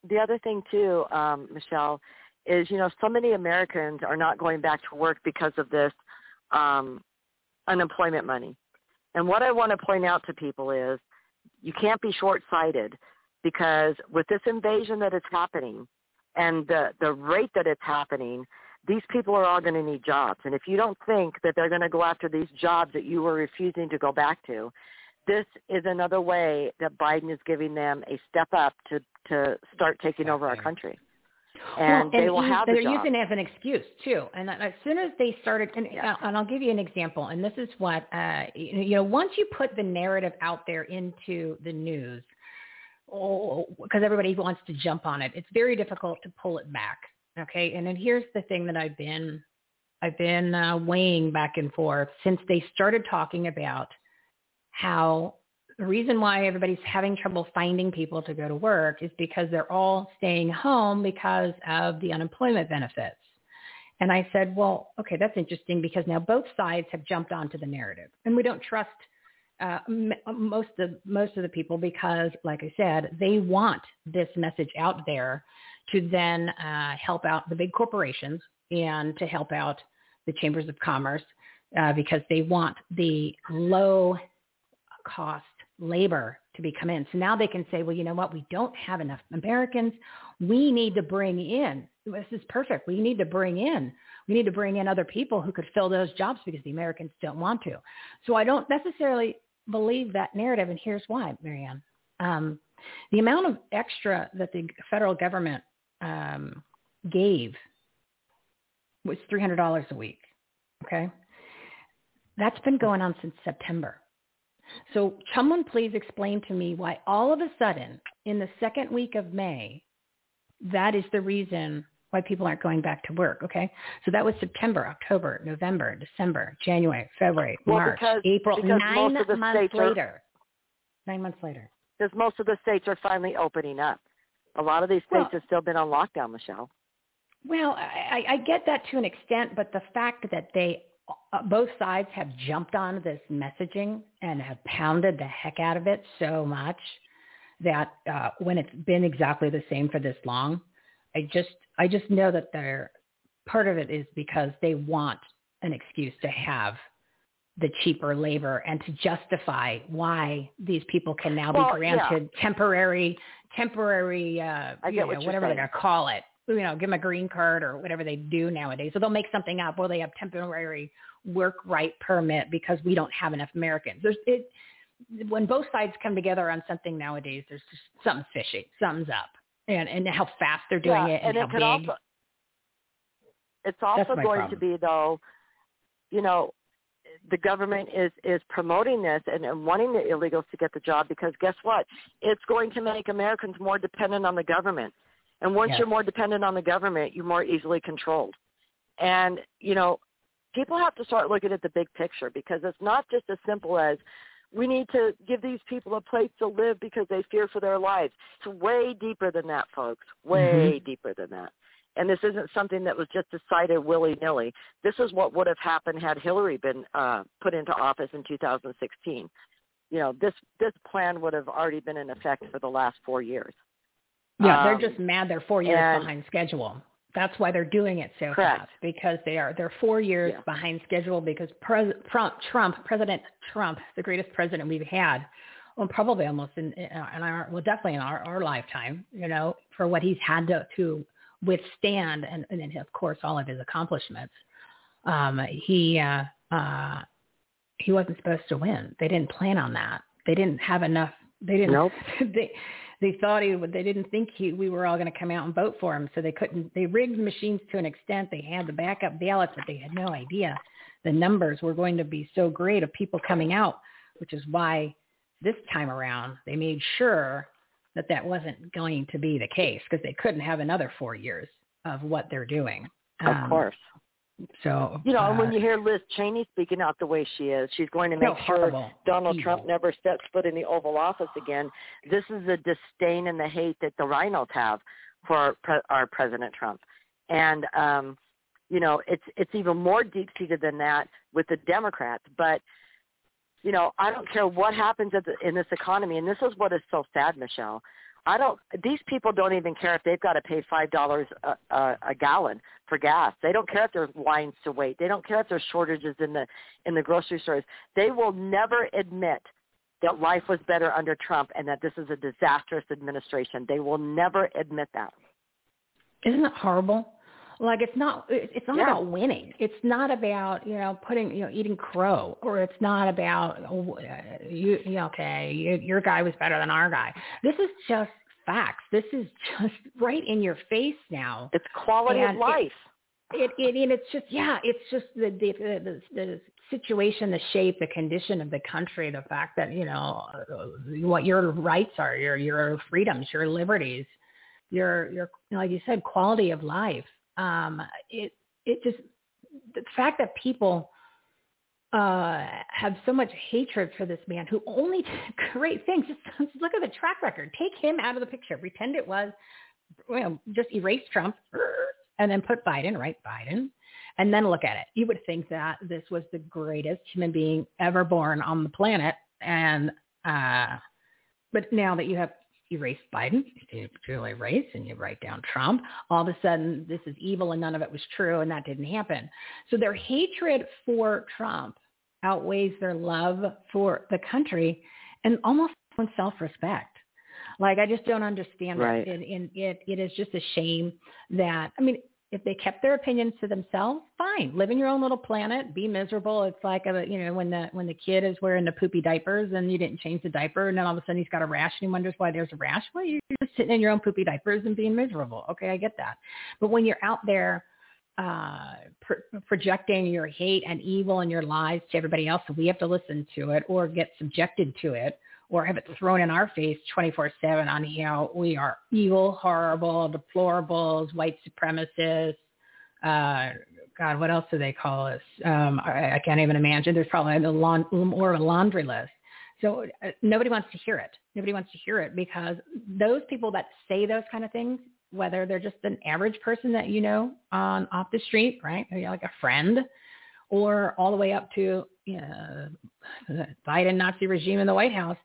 the other thing too, um, Michele, is you know so many Americans are not going back to work because of this um, unemployment money. And what I want to point out to people is you can't be short-sighted because with this invasion that is happening and the the rate that it's happening, these people are all going to need jobs. And if you don't think that they're going to go after these jobs that you were refusing to go back to, this is another way that Biden is giving them a step up to to start taking over our country. and, well, they will have they're the using it as an excuse too. And as soon as they started, and, Yeah. and I'll give you an example. And this is what uh, you know. Once you put the narrative out there into the news, because everybody wants to jump on it, it's very difficult to pull it back. Okay, and then here's the thing that I've been I've been uh, weighing back and forth since they started talking about how the reason why everybody's having trouble finding people to go to work is because they're all staying home because of the unemployment benefits. And I said, well, okay, that's interesting because now both sides have jumped onto the narrative, and we don't trust uh, most of most of the people because, like I said, they want this message out there to then uh, help out the big corporations and to help out the chambers of commerce uh, because they want the low cost labor to be come in. So now they can say, well, you know what? We don't have enough Americans. We need to bring in. This is perfect. We need to bring in. We need to bring in other people who could fill those jobs because the Americans don't want to. So I don't necessarily believe that narrative, and here's why, Mary Ann. Um, the amount of extra that the federal government um, gave was $300 a week. Okay. That's been going on since September. So someone please explain to me why all of a sudden in the second week of May, that is the reason why people aren't going back to work. Okay. So that was September, October, November, December, January, February, Well, March, because- April, because nine most of the months states are- later. Nine months later. because most of the states are finally opening up. A lot of these states Well- have still been on lockdown, Michele. Well, I, I get that to an extent, but the fact that they both sides have jumped on this messaging and have pounded the heck out of it so much that uh, when it's been exactly the same for this long, I just I just know that they're part of it is because they want an excuse to have the cheaper labor and to justify why these people can now Well, be granted temporary temporary uh you know, what whatever they're gonna call it you know give them a green card or whatever they do nowadays so they'll make something up well they have temporary work right permit because we don't have enough americans there's it when both sides come together on something nowadays there's just something fishy something's up and and how fast they're doing yeah, it and, and how it could big also it's also going problem. to be though, you know, the government is is promoting this and, and wanting the illegals to get the job because guess what? It's going to make Americans more dependent on the government. And once Yes. you're more dependent on the government, you're more easily controlled. And, you know, people have to start looking at the big picture because it's not just as simple as we need to give these people a place to live because they fear for their lives. It's way deeper than that, folks. Way Mhm. deeper than that. And this isn't something that was just decided willy-nilly. This is what would have happened had Hillary been uh, put into office in 2016. You know, this this plan would have already been in effect for the last four years. Yeah, Um, they're just mad they're four years and- behind schedule. That's why they're doing it so Correct. fast because they are they're four years Yeah. behind schedule because Trump, Trump, President Trump, the greatest president we've had, well, probably almost in, in our well, definitely in our, our lifetime, you know, for what he's had to to withstand and, and then of course all of his accomplishments. Um, he uh, uh, he wasn't supposed to win. They didn't plan on that. They didn't have enough. They didn't. Nope. they they thought he would. They didn't think he we were all going to come out and vote for him. So they couldn't. They rigged the machines to an extent. They had the backup ballots, but they had no idea the numbers were going to be so great of people coming out, which is why this time around they made sure that that wasn't going to be the case because they couldn't have another four years of what they're doing. Of Um, course. So You know, and uh, when you hear Liz Cheney speaking out the way she is, she's going to No, make sure horrible. Donald Evil. Trump never steps foot in the Oval Office again. This is the disdain and the hate that the RINOs have for our, pre- our President Trump. And um, you know, it's it's even more deep seated than that with the Democrats. But you know, I don't care what happens at the, in this economy, and this is what is so sad, Michele. I don't. These people don't even care if they've got to pay five dollars a, a, gallon for gas. They don't care if there's lines to wait. They don't care if there's shortages in the in the grocery stores. They will never admit that life was better under Trump and that this is a disastrous administration. They will never admit that. Isn't it horrible? Like it's not it's not Yeah. about winning. It's not about, you know, putting, you know, eating crow or it's not about oh, uh, you, you okay, you, your guy was better than our guy. This is just facts. This is just right in your face now. It's quality and of life. It, it, it and it's just yeah, it's just the the, the the situation, the shape, the condition of the country, the fact that you know what your rights are, your your freedoms, your liberties, your your like you said, quality of life. Um, it it just the fact that people uh, have so much hatred for this man who only did great things. Just, just look at the track record. Take him out of the picture. Pretend it was, you know, just erase Trump and then put Biden, right? Biden. And then look at it. You would think that this was the greatest human being ever born on the planet. And, uh, but now that you have erased Biden, you do erase and you write down Trump, all of a sudden this is evil and none of it was true and that didn't happen. So their hatred for Trump outweighs their love for the country and almost self-respect. Like I just don't understand right. it. And it, it is just a shame that I mean, if they kept their opinions to themselves, fine. Live in your own little planet, be miserable. It's like a, you know when the when the kid is wearing the poopy diapers and you didn't change the diaper, and then all of a sudden he's got a rash and he wonders why there's a rash. Well, you're just sitting in your own poopy diapers and being miserable. Okay, I get that. But when you're out there uh, pro- projecting your hate and evil and your lies to everybody else, we have to listen to it or get subjected to it or have it thrown in our face 24-7 on how we are evil, horrible, deplorables, white supremacists. Uh, God, what else do they call us? Um, I, I can't even imagine. There's probably a laun- more of a laundry list. So uh, nobody wants to hear it. Nobody wants to hear it because those people that say those kind of things, whether they're just an average person that you know on off the street, right, Maybe like a friend, or all the way up to you know, the Biden Nazi regime in the White House,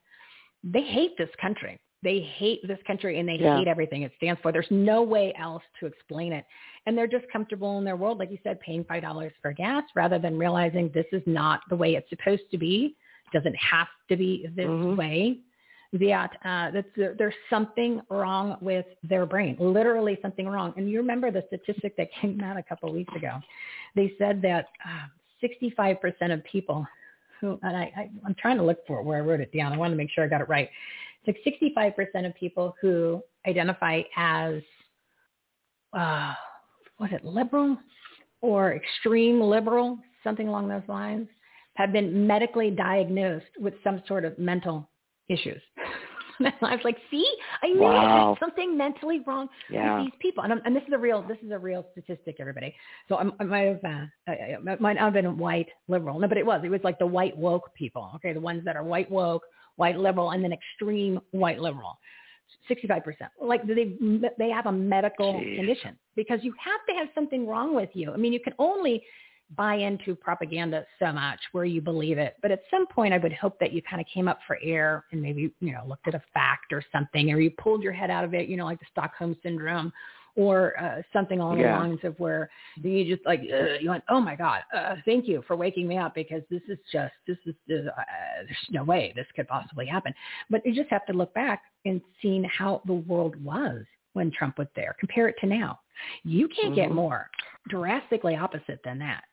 they hate this country. They hate this country and they Yeah. hate everything it stands for. There's no way else to explain it. And they're just comfortable in their world, like you said, paying five dollars for gas rather than realizing this is not the way it's supposed to be. It doesn't have to be this way. That uh, that's, there's something wrong with their brain, literally something wrong. And you remember the statistic that came out a couple of weeks ago? They said that uh, 65% of people who, and I, I, I'm trying to look for it where I wrote it down. I want to make sure I got it right. It's like 65% of people who identify as, uh, was it liberal or extreme liberal, something along those lines, have been medically diagnosed with some sort of mental issues. And I was like, see, I knew Wow. there's something mentally wrong Yeah. with these people. And, I'm, and this is a real, this is a real statistic, everybody. So I'm, I might have, uh, I, I, might not have been white liberal. No, but it was. It was like the white woke people. Okay, the ones that are white woke, white liberal, and then extreme white liberal. 65%. Like they they have a medical Jeez. condition because you have to have something wrong with you. I mean, you can only buy into propaganda so much where you believe it. But at some point, I would hope that you kind of came up for air and maybe, you know, looked at a fact or something, or you pulled your head out of it, you know, like the Stockholm syndrome or uh, something along Yeah. the lines of where you just like, uh, you went, oh my God, uh, thank you for waking me up because this is just, this is, uh, there's no way this could possibly happen. But you just have to look back and seeing how the world was when Trump was there. Compare it to now. You can't get Mhm. more drastically opposite than that.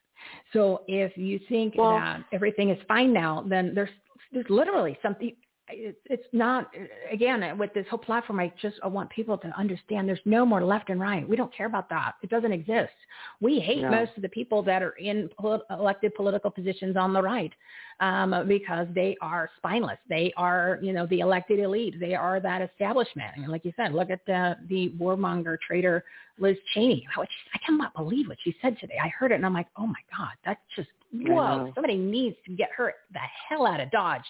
So if you think Well- that everything is fine now, then there's there's literally something. It's, it's not again with this whole platform. I just I want people to understand there's no more left and right. We don't care about that. It doesn't exist. We hate No. most of the people that are in polit- elected political positions on the right um, because they are spineless. They are you know the elected elite. They are that establishment. And like you said, look at the the warmonger traitor Liz Cheney. I cannot believe what she said today. I heard it and I'm like, oh my god, that's just whoa. Somebody needs to get her the hell out of Dodge.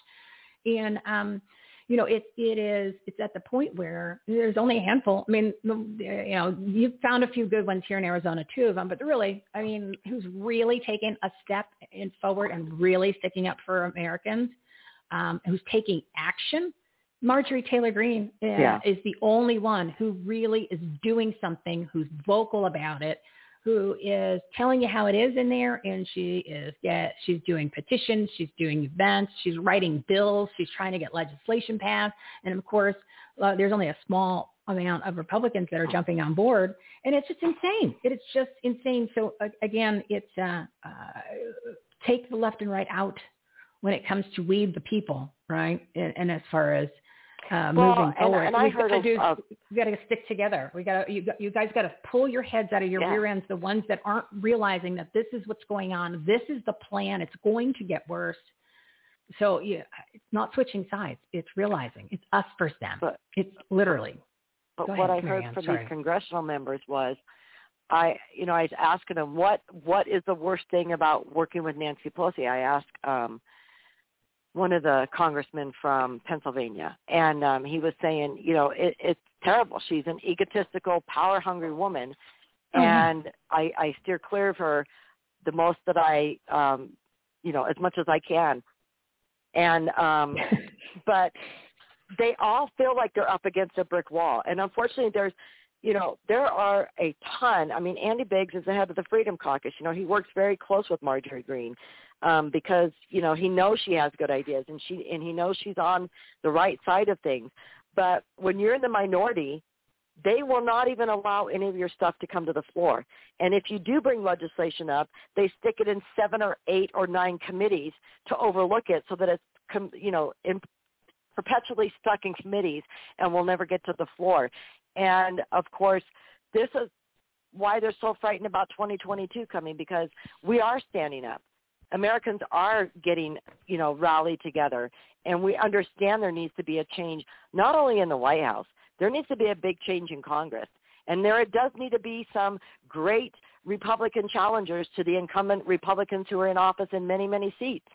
And um, you know, it it is it's at the point where there's only a handful. I mean, you know, you've found a few good ones here in Arizona, two of them, but really, I mean, who's really taken a step in forward and really sticking up for Americans, um, who's taking action. Marjorie Taylor Greene uh, Yeah. is the only one who really is doing something, who's vocal about it, who is telling you how it is in there and she is yeah she's doing petitions she's doing events she's writing bills she's trying to get legislation passed and of course uh, there's only a small amount of republicans that are jumping on board and it's just insane. It is just insane. So uh, again it's uh, uh take the left and right out when it comes to we the people right? And, and as far as uh, well, moving and, forward. And I We've heard got to do, of, we got to stick together. We got to you, you guys got to pull your heads out of your Yeah. rear ends. The ones that aren't realizing that this is what's going on. This is the plan. It's going to get worse. So yeah, it's not switching sides. It's realizing it's us versus them. But- it's literally. But Go what I heard from sorry. these congressional members was, I, you know, I was asking them what what is the worst thing about working with Nancy Pelosi. I asked um, one of the congressmen from Pennsylvania, and um, he was saying, you know, it, it's terrible. She's an egotistical, power-hungry woman, Mhm. and I, I steer clear of her the most that I, um, you know, as much as I can. And um, but they all feel like they're up against a brick wall. And unfortunately, there's, you know, there are a ton. I mean, Andy Biggs is the head of the Freedom Caucus. You know, he works very close with Marjorie Greene um, because you know he knows she has good ideas and she and he knows she's on the right side of things. But when you're in the minority, they will not even allow any of your stuff to come to the floor. And if you do bring legislation up, they stick it in seven or eight or nine committees to overlook it so that it's, you know, in, perpetually stuck in committees and will never get to the floor. And of course, this is why they're so frightened about 2022 coming because we are standing up. Americans are getting, you know, rallied together and we understand there needs to be a change not only in the White House, there needs to be a big change in Congress. And there does need to be some great Republican challengers to the incumbent Republicans who are in office in many, many seats.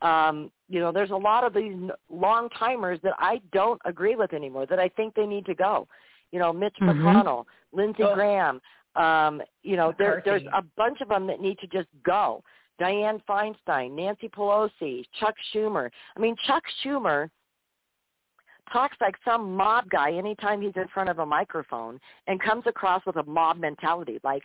Um, you know, there's a lot of these long timers that I don't agree with anymore that I think they need to go. You know, Mitch Mhm. McConnell, Lindsey Ugh. Graham. Um, you know, there, there's a bunch of them that need to just go. Dianne Feinstein, Nancy Pelosi, Chuck Schumer. I mean, Chuck Schumer talks like some mob guy anytime he's in front of a microphone and comes across with a mob mentality like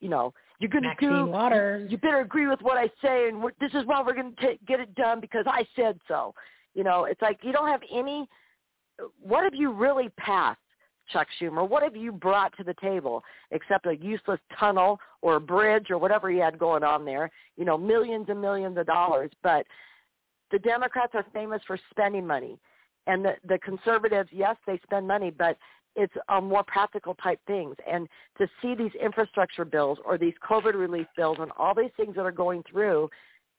you know you're going to do Waters. you better agree with what i say and this is why we're going to get it done because i said so you know it's like you don't have any what have you really passed chuck schumer what have you brought to the table except a useless tunnel or a bridge or whatever he had going on there? You know millions and millions of dollars. But the democrats are famous for spending money. And the, the conservatives, yes, they spend money, but it's on more practical type things. And to see these infrastructure bills or these COVID relief bills and all these things that are going through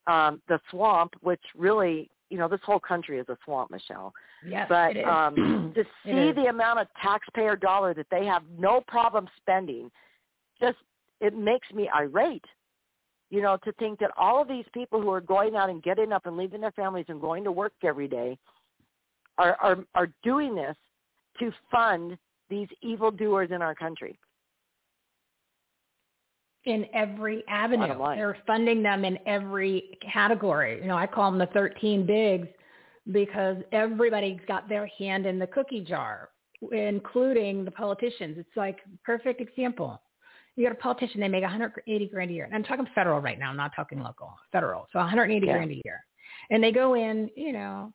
um, the swamp, which really, you know, this whole country is a swamp, Michele. Yes, but it is. um, to see is. the amount of taxpayer dollar that they have no problem spending, just it makes me irate. You know, to think that all of these people who are going out and getting up and leaving their families and going to work every day are, are, are doing this to fund these evildoers in our country. In every avenue. They're funding them in every category. You know, I call them the 13 bigs because everybody's got their hand in the cookie jar, including the politicians. It's like perfect example. You got a politician, they make 180 grand a year. And I'm talking federal right now. I'm not talking local, federal. So 180 Yeah. grand a year. And they go in, you know,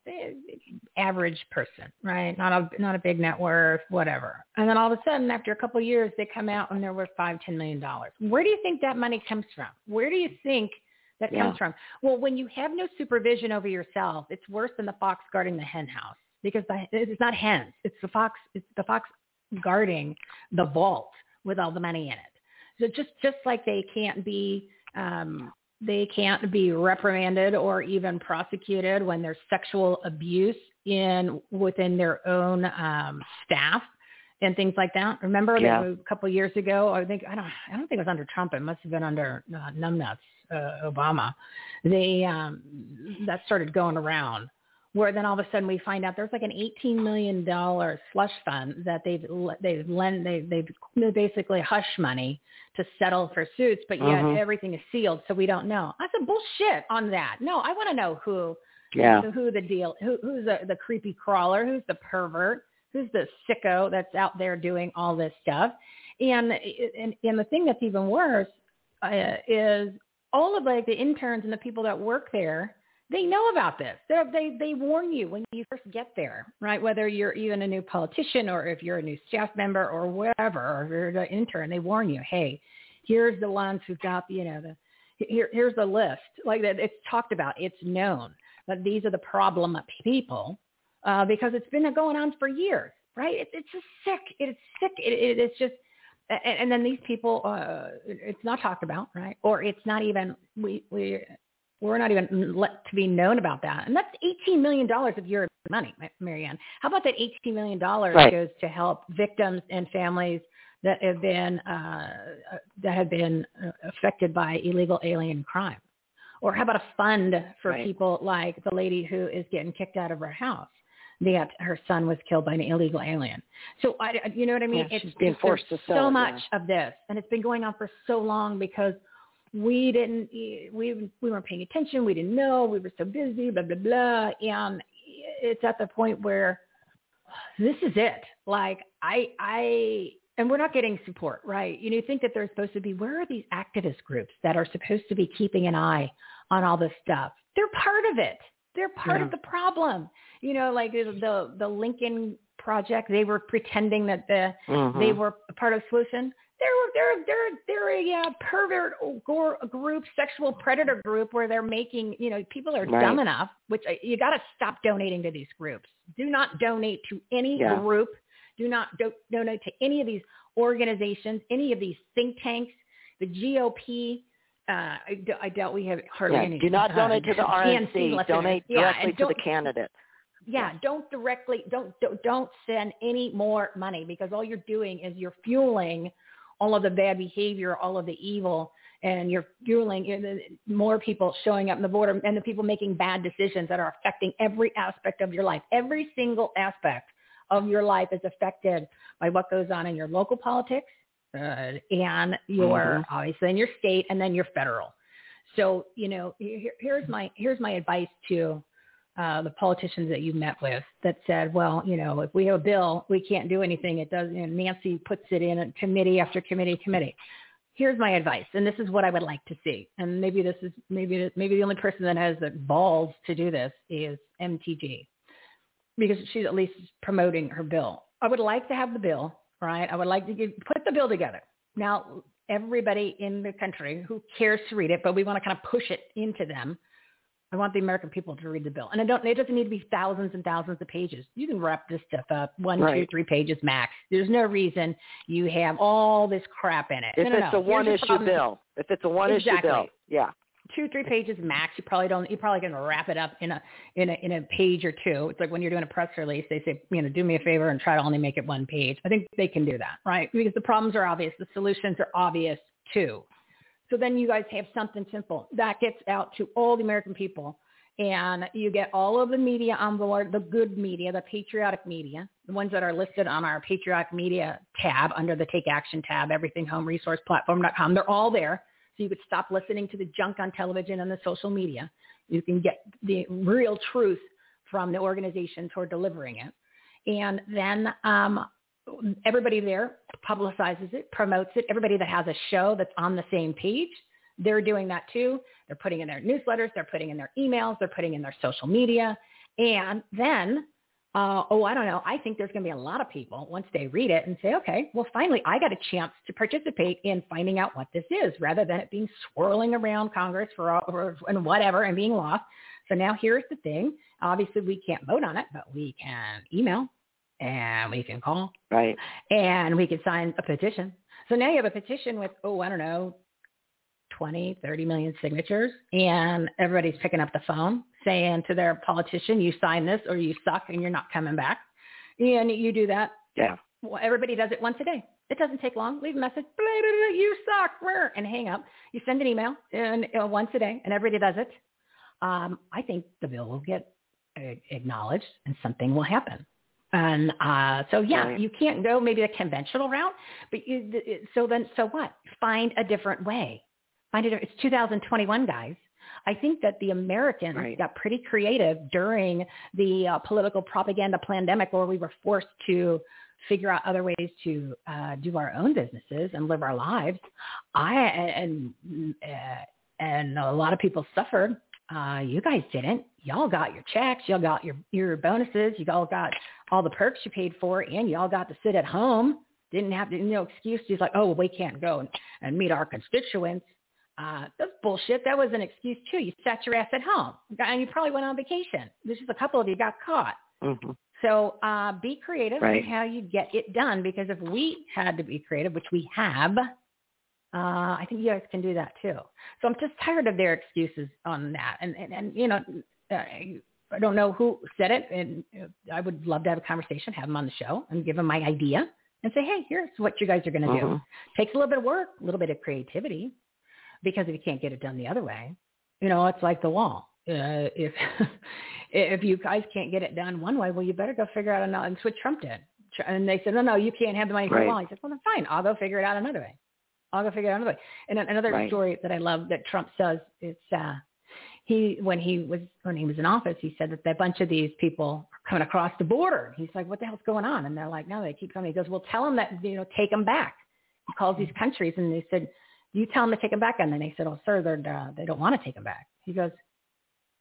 average person, right? Not a not a big net worth, whatever. And then all of a sudden, after a couple of years, they come out and they're worth five, ten million dollars. Where do you think that money comes from? Where do you think that Yeah. comes from? Well, when you have no supervision over yourself, it's worse than the fox guarding the hen house because the, it's not hens. It's the fox. It's the fox guarding the vault with all the money in it. So just just like they can't be um, they can't be reprimanded or even prosecuted when there's sexual abuse in within their own um, staff and things like that. Remember Yeah. a couple of years ago, I think I don't I don't think it was under Trump. It must have been under uh, numbnuts uh, Obama. They um, that started going around where then all of a sudden we find out there's like an 18 million dollar slush fund that they've they've lent they they've basically hush money to settle for suits, but yet Mhm. everything is sealed, so we don't know. I said bullshit on that. No, I want to know who Yeah. who, who the deal who who's the, the creepy crawler, who's the pervert, who's the sicko that's out there doing all this stuff, and and and the thing that's even worse uh, is all of like the interns and the people that work there they know about this. They're, they they warn you when you first get there, right? Whether you're even a new politician or if you're a new staff member or whatever, or if you're an intern, they warn you, hey, here's the ones who've got you know the here here's the list. Like that, it's talked about, it's known that these are the problem people. uh, because it's been going on for years, right? It, it's just sick. It's sick. It, it, it's just, and, and then these people, uh, it's not talked about, right? Or it's not even we we we're not even let to be known about that, and that's eighteen million dollars of your money, Mary Ann. How about that eighteen million dollars right. goes to help victims and families that have been uh, that have been uh, affected by illegal alien crime? Or how about a fund for right. people like the lady who is getting kicked out of her house? That her son was killed by an illegal alien. So I, you know what I mean? Yeah, it's she's being forced to so sell it, much yeah. of this, and it's been going on for so long because we didn't we we weren't paying attention. We didn't know. We were so busy. Blah blah blah. And it's at the point where this is it. Like I I and we're not getting support, right? You know, you think that they're supposed to be, where are these activist groups that are supposed to be keeping an eye on all this stuff? They're part of it. They're part Yeah. of the problem. You know, like the the, Lincoln Project, they were pretending that the Mhm. they were part of solution. They're they're they're they're a uh, pervert or group, sexual predator group, where they're making you know people are Right. dumb enough. Which uh, you got to stop donating to these groups. Do not donate to any Yeah. group. Do not do, donate to any of these organizations, any of these think tanks, the GOP. Uh, I, I doubt we have hardly Yeah, any. do not uh, donate to the RNC. Donate Yeah, directly to the candidate. yeah, don't directly don't don't- don't send any more money because all you're doing is you're fueling all of the bad behavior, all of the evil, and you're fueling more people showing up in the border and the people making bad decisions that are affecting every aspect of your life. Every single aspect of your life is affected by what goes on in your local politics uh, and your Mhm. obviously in your state and then your federal. So you know, here, here's my here's my advice to uh, the politicians that you met with that said, well, you know, if we have a bill, we can't do anything. It does. And Nancy puts it in a committee after committee, committee. Here's my advice, and this is what I would like to see. And maybe this is maybe maybe the only person that has the balls to do this is MTG, because she's at least promoting her bill. I would like to have the bill, right? I would like to get, put the bill together. Now, everybody in the country who cares to read it, but we want to kind of push it into them. I want the American people to read the bill, and I don't. It doesn't need to be thousands and thousands of pages. You can wrap this stuff up one, two, three pages max. There's no reason you have all this crap in it. If no, no, it's no. a Here's the one-issue bill, if it's a one-issue bill, yeah. two, three pages max. You probably don't. You probably can wrap it up in a in a in a page or two. It's like when you're doing a press release, they say, you know, do me a favor and try to only make it one page. I think they can do that, right? Because the problems are obvious, the solutions are obvious too. So then you guys have something simple that gets out to all the American people. And you get all of the media on board, the good media, the patriotic media, the ones that are listed on our patriotic media tab under the Take Action tab, everythinghomeresourceplatform.com. They're all there. So you could stop listening to the junk on television and the social media. You can get the real truth from the organizations who are delivering it. And then um, everybody there publicizes it, promotes it. Everybody that has a show that's on the same page, they're doing that too. They're putting in their newsletters, they're putting in their emails, they're putting in their social media. And then, uh, oh, I don't know, I think there's going to be a lot of people once they read it and say, okay, well, finally, I got a chance to participate in finding out what this is rather than it being swirling around Congress for, all, for and whatever and being lost. So now here's the thing. Obviously, we can't vote on it, but we can email and we can call Right. and we can sign a petition. So now you have a petition with, oh, I don't know, 20, 30 million signatures, and everybody's picking up the phone saying to their politician, you sign this or you suck and you're not coming back. And you do that. Yeah. Well, everybody does it once a day. It doesn't take long. Leave a message, blah, blah, blah, you suck, and hang up. You send an email and uh, once a day, and everybody does it. Um, I think the bill will get acknowledged and something will happen. And uh, so, yeah, you can't go maybe the conventional route, but you, so then, so what? Find a different way. Find it. It's 2021, guys. I think that the Americans Right. got pretty creative during the uh, political propaganda pandemic, where we were forced to figure out other ways to uh, do our own businesses and live our lives. I and uh, and a lot of people suffered. Uh, you guys didn't. Y'all got your checks. Y'all got your your bonuses. You all got all the perks you paid for, and y'all got to sit at home. Didn't have to, no excuses like, oh, we can't go and, and meet our constituents. Uh, that's bullshit. That was an excuse too. You sat your ass at home, and you probably went on vacation. There's just a couple of you got caught. Mm-hmm. So uh, be creative right. in how you get it done because if we had to be creative, which we have, uh, I think you guys can do that too. So I'm just tired of their excuses on that. And, and, and you know, uh, I don't know who said it, and I would love to have a conversation, have them on the show and give them my idea and say, hey, here's what you guys are going to mm-hmm. do. Takes a little bit of work, a little bit of creativity, because if you can't get it done the other way, you know, it's like the wall. Uh, if if you guys can't get it done one way, well, you better go figure out another. And that's what Trump did. And they said, no, no, you can't have the money for right. the wall. He said, well, then fine, I'll go figure it out another way. I'll go figure it out another way. And another right. story that I love that Trump says, it's uh, he when he was when he was in office, he said that a bunch of these people are coming across the border. He's like, what the hell's going on? And they're like, no, they keep coming. He goes, well, tell them that you know, take them back. He calls these countries and they said, you tell them to take them back. And then they said, oh, sir, they're, uh, they don't want to take them back. He goes,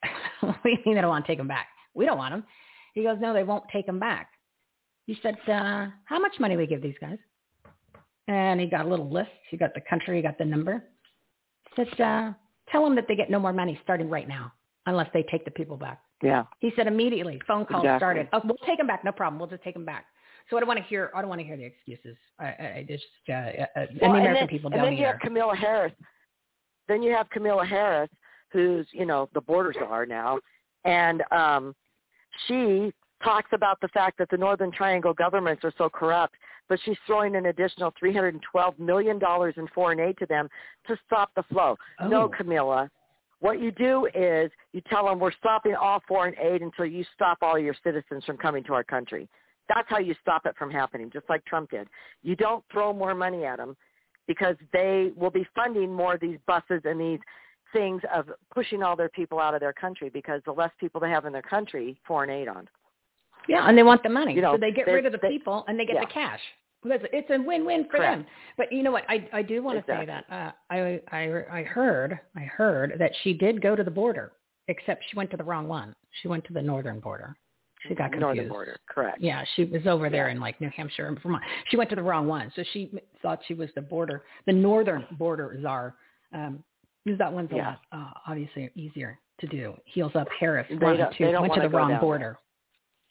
what do you mean they don't want to take them back? We don't want them. He goes, no, they won't take them back. He said, uh, how much money we give these guys? And he got a little list. He got the country, he got the number. He said, uh, tell them that they get no more money starting right now unless they take the people back. Yeah. He said immediately, phone call exactly. started. Oh, we'll take them back. No problem. We'll just take them back. So I don't want to hear. I don't want to hear the excuses. I, I just uh, uh, well, and the American and then, people don't then you either. have Camilla Harris. Then you have Camilla Harris, who's you know the border czar now, and um, she talks about the fact that the Northern Triangle governments are so corrupt, but she's throwing an additional $312 million in foreign aid to them to stop the flow. Oh. No, Camilla. What you do is you tell them we're stopping all foreign aid until you stop all your citizens from coming to our country. That's how you stop it from happening, just like Trump did. You don't throw more money at them because they will be funding more of these buses and these things of pushing all their people out of their country because the less people they have in their country, foreign aid on. Yeah, and they want the money, You know, so they get they- rid of the they- people and they get yeah. the cash. Because it's a win-win for Correct. them. But you know what? I I do want to say that uh, I I I heard I heard that she did go to the border, except she went to the wrong one. She went to the northern border. She got confused. The northern border, correct. Yeah, she was over there Yeah. in like New Hampshire and Vermont. She went to the wrong one, so she thought she was the border, the northern border czar. Um, that one's a Yeah. lot uh, obviously easier to do. Heels up Harris They one, don't- two, they don't went to the wrong border.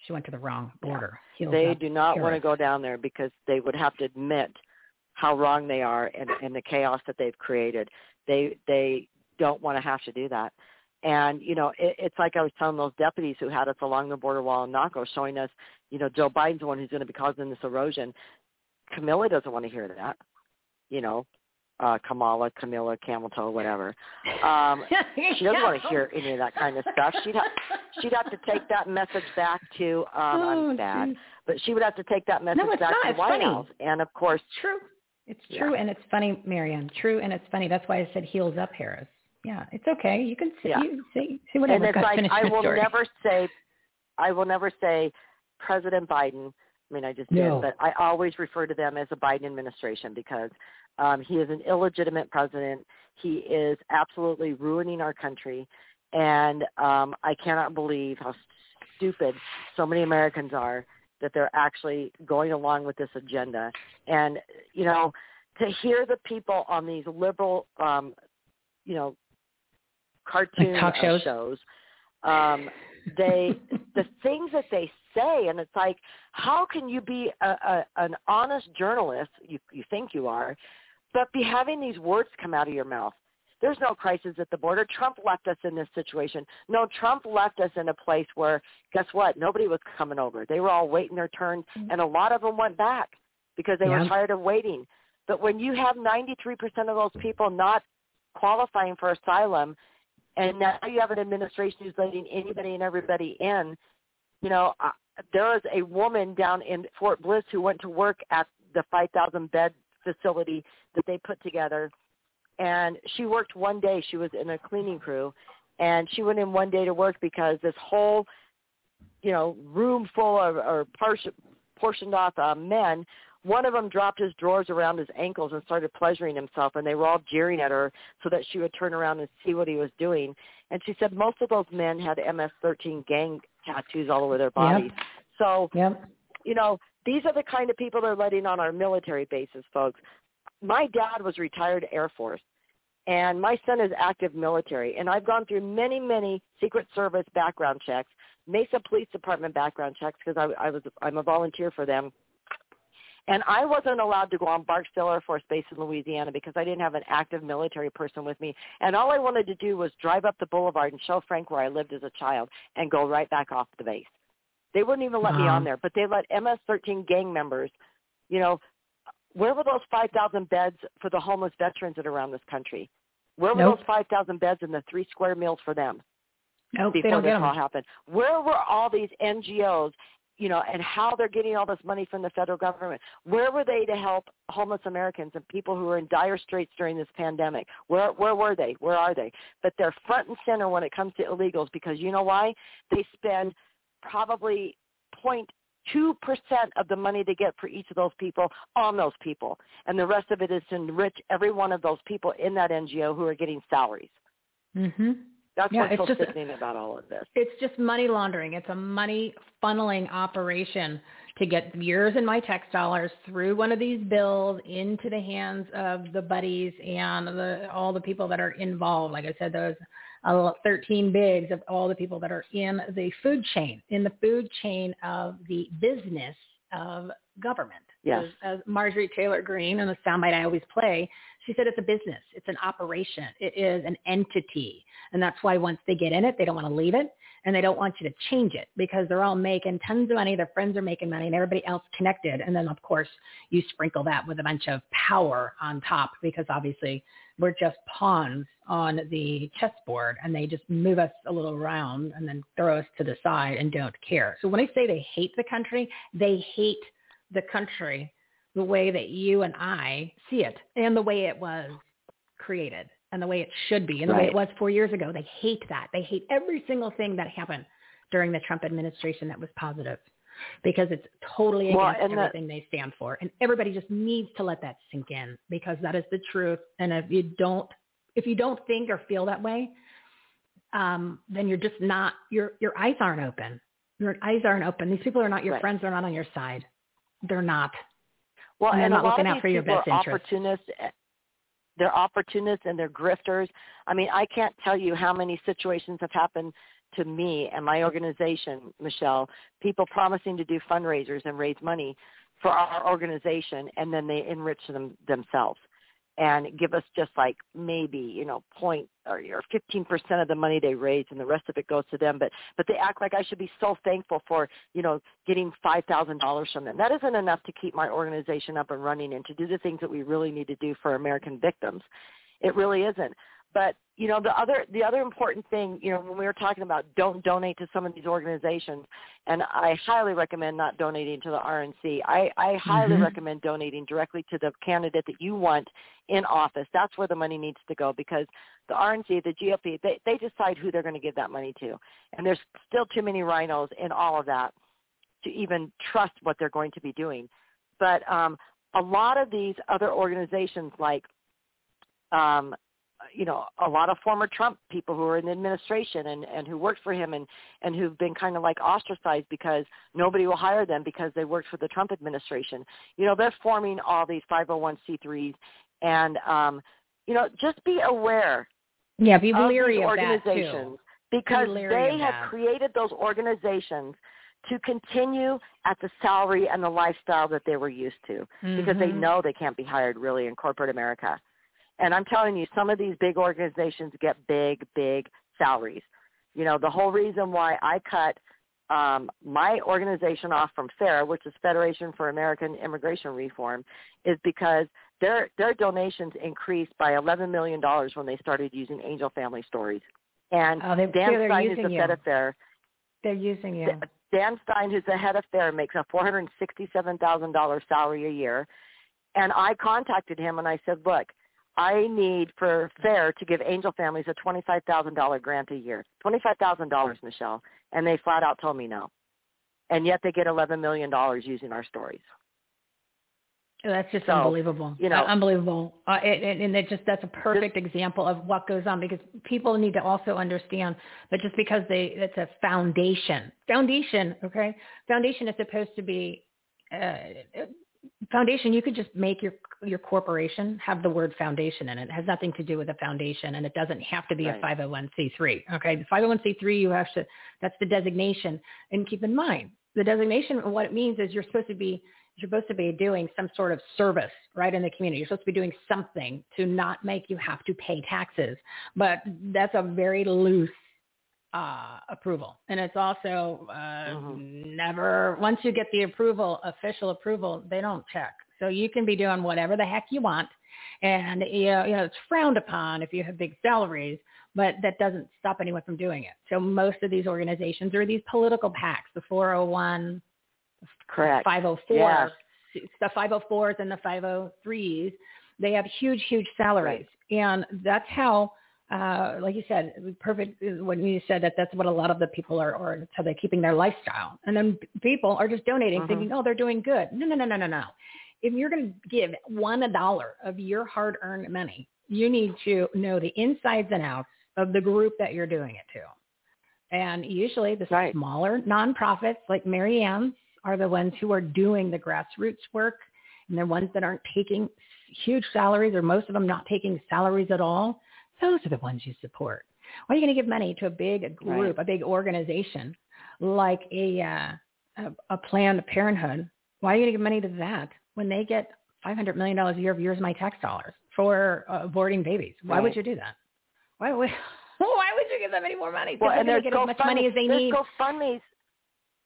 She went to the wrong border. Heels they up do not want to go down there because they would have to admit how wrong they are and, and the chaos that they've created. They they don't want to have to do that. And you know, it, it's like I was telling those deputies who had us along the border wall in Naco, showing us, you know, Joe Biden's the one who's going to be causing this erosion. Camilla doesn't want to hear that. You know, uh, Kamala, Camilla, Camel Toe, whatever. Um, she doesn't want to hear any of that kind of stuff. She'd have, she'd have to take that message back to um Oh, I'm sad, geez. but she would have to take that message No, back not. to the White funny. House. And of course, True. It's Yeah. true and it's funny, Mary Ann. True and it's funny. That's why I said heels up, Harris. Yeah, it's okay. You can see, Yeah. you see, see whatever. and it's like I will story. never say, I will never say President Biden. I mean, I just No. did, but I always refer to them as the Biden administration because um, he is an illegitimate president. He is absolutely ruining our country, and um, I cannot believe how stupid so many Americans are that they're actually going along with this agenda. And you know, to hear the people on these liberal, um, you know, cartoon talk uh, shows? shows um, they the things that they say, and it's like, how can you be a, a, an honest journalist? You you think you are, but be having these words come out of your mouth. There's no crisis at the border. Trump left us in this situation. No, Trump left us in a place where, guess what? Nobody was coming over. They were all waiting their turn, mm-hmm. and a lot of them went back because they were tired of waiting. But when you have 93% of those people not qualifying for asylum, and now you have an administration who's letting anybody and everybody in, you know, there was a woman down in Fort Bliss who went to work at the 5,000 bed facility that they put together, and she worked one day. She was in a cleaning crew, and she went in one day to work because this whole, you know, room full of or portion, portioned off uh, men. One of them dropped his drawers around his ankles and started pleasuring himself, and they were all jeering at her so that she would turn around and see what he was doing. And she said most of those men had MS-13 gang tattoos all over their bodies. So, Yep. you know, these are the kind of people they're letting on our military bases, folks. My dad was retired Air Force, And my son is active military, and I've gone through many, many Secret Service background checks, Mesa Police Department background checks because I, I was I'm a volunteer for them. And I wasn't allowed to go on Barksdale Air Force Base in Louisiana because I didn't have an active military person with me. And all I wanted to do was drive up the boulevard and show Frank where I lived as a child and go right back off the base. They wouldn't even let me on there, but they let MS-13 gang members, you know, where were those 5,000 beds for the homeless veterans that are around this country? Where were Nope. those 5,000 beds and the three square meals for them Nope, before this all happened? Where were all these NGOs, you know, and how they're getting all this money from the federal government? Where were they to help homeless Americans and people who are in dire straits during this pandemic? Where where were they? Where are they? But they're front and center when it comes to illegals because you know why? They spend probably 0.2 percent of the money they get for each of those people on those people, and the rest of it is to enrich every one of those people in that NGO who are getting salaries. Mhm. That's Yeah, what's it's so just- sickening about all of this. It's just money laundering. It's a money funneling operation to get yours and my tax dollars through one of these bills into the hands of the buddies and the, all the people that are involved. Like I said, those uh, 13 bigs of all the people that are in the food chain, in the food chain of the business of government. Yes. Marjorie Taylor Greene in the soundbite I always play, she said it's a business. It's an operation. It is an entity. And that's why once they get in it, they don't want to leave it and they don't want you to change it because they're all making tons of money. Their friends are making money and everybody else connected. And then of course you sprinkle that with a bunch of power on top because obviously we're just pawns on the chessboard and they just move us a little around and then throw us to the side and don't care. So when I say they hate the country, they hate the country the way that you and I see it and the way it was created and the way it should be and the way it was four years ago. They hate that. They hate every single thing that happened during the Trump administration that was positive because it's totally Well, against everything they stand for. And everybody just needs to let that sink in because that is the truth. And if you don't, if you don't think or feel that way, um, then you're just not, your, your eyes aren't open. Your eyes aren't open. These people are not your Right. friends. They're not on your side. They're not. Well, and and, they're a not lot looking of out for your best interest. opportunists. Eh, they're opportunists and they're grifters. I mean, I can't tell you how many situations have happened to me and my organization, Michele. People promising to do fundraisers and raise money for our organization, and then they enrich them themselves and give us just like maybe you know point or, or 15% of the money they raise and the rest of it goes to them. But but they act like I should be so thankful for you know getting $5,000 from them. That isn't enough to keep my organization up and running and to do the things that we really need to do for American victims. It really isn't. But you know the other the other important thing you know when we were talking about don't donate to some of these organizations and I highly recommend not donating to the RNC I I highly Mhm. recommend donating directly to the candidate that you want in office. That's where the money needs to go because the RNC the GOP they they decide who they're going to give that money to. And there's still too many RINOs in all of that to even trust what they're going to be doing. But um a lot of these other organizations like um you know a lot of former Trump people who are in the administration and and who worked for him and and who've been kind of like ostracized because nobody will hire them because they worked for the Trump administration. You know, they're forming all these 501c3s and um you know, just be aware Yeah, be of these of that organizations too. because Be they have created those organizations to continue at the salary and the lifestyle that they were used to because they Mhm. know they can't be hired really in corporate America. And I'm telling you, some of these big organizations get big, big salaries. You know, the whole reason why I cut um, my organization off from FAIR, which is Federation for American Immigration Reform, is because their their donations increased by 11 million dollars when they started using Angel Family Stories. And Oh, they- Dan they're Stein, who's the head of FAIR, They're using you. Dan Stein, who's the head of FAIR, makes a $467,000 salary a year. And I contacted him and I said, look, I need for FAIR to give angel families a $25,000 grant a year. $25,000, Michele. And they flat out told me no. And yet they get $11 million using our stories. That's just So, unbelievable. you know- Uh, unbelievable. Uh, it, and it just that's a perfect example of what goes on because people need to also understand that just because they it's a foundation, foundation, okay, foundation is supposed to be uh, foundation, you could just make your your corporation have the word foundation in it. It has nothing to do with a foundation, and it doesn't have to be right. a 501c3. Okay, the 501c3 you have to that's the designation, and keep in mind the designation. What it means is you're supposed to be you're supposed to be doing some sort of service right in the community. You're supposed to be doing something to not make you have to pay taxes. But that's a very loose uh, approval. And it's also uh, mm-hmm. never, once you get the approval, official approval, they don't check. So you can be doing whatever the heck you want. And, you know, you know, it's frowned upon if you have big salaries, but that doesn't stop anyone from doing it. So most of these organizations are these political PACs, the 401, Correct. 504, yes. the 504s and the 503s. They have huge, huge salaries. Right. And that's how uh, like you said, perfect when you said that that's what a lot of the people are, or that's how they're keeping their lifestyle. And then people are just donating mm-hmm. thinking, oh, they're doing good. No, no, no, no, no, no. If you're going to give one a dollar of your hard earned money, you need to know the insides and outs of the group that you're doing it to. And usually the right. smaller nonprofits like Mary Ann's are the ones who are doing the grassroots work and they're ones that aren't taking huge salaries or most of them not taking salaries at all those are the ones you support. Why are you going to give money to a big group, right. a big organization like a, uh, a, a Planned Parenthood? Why are you going to give money to that when they get $500 million a year of yours my tax dollars for uh, aborting babies? Why right. would you do that? Why would, why would you give them any more money? Well, and they're going to get as much money as they there's need. GoFundMe's.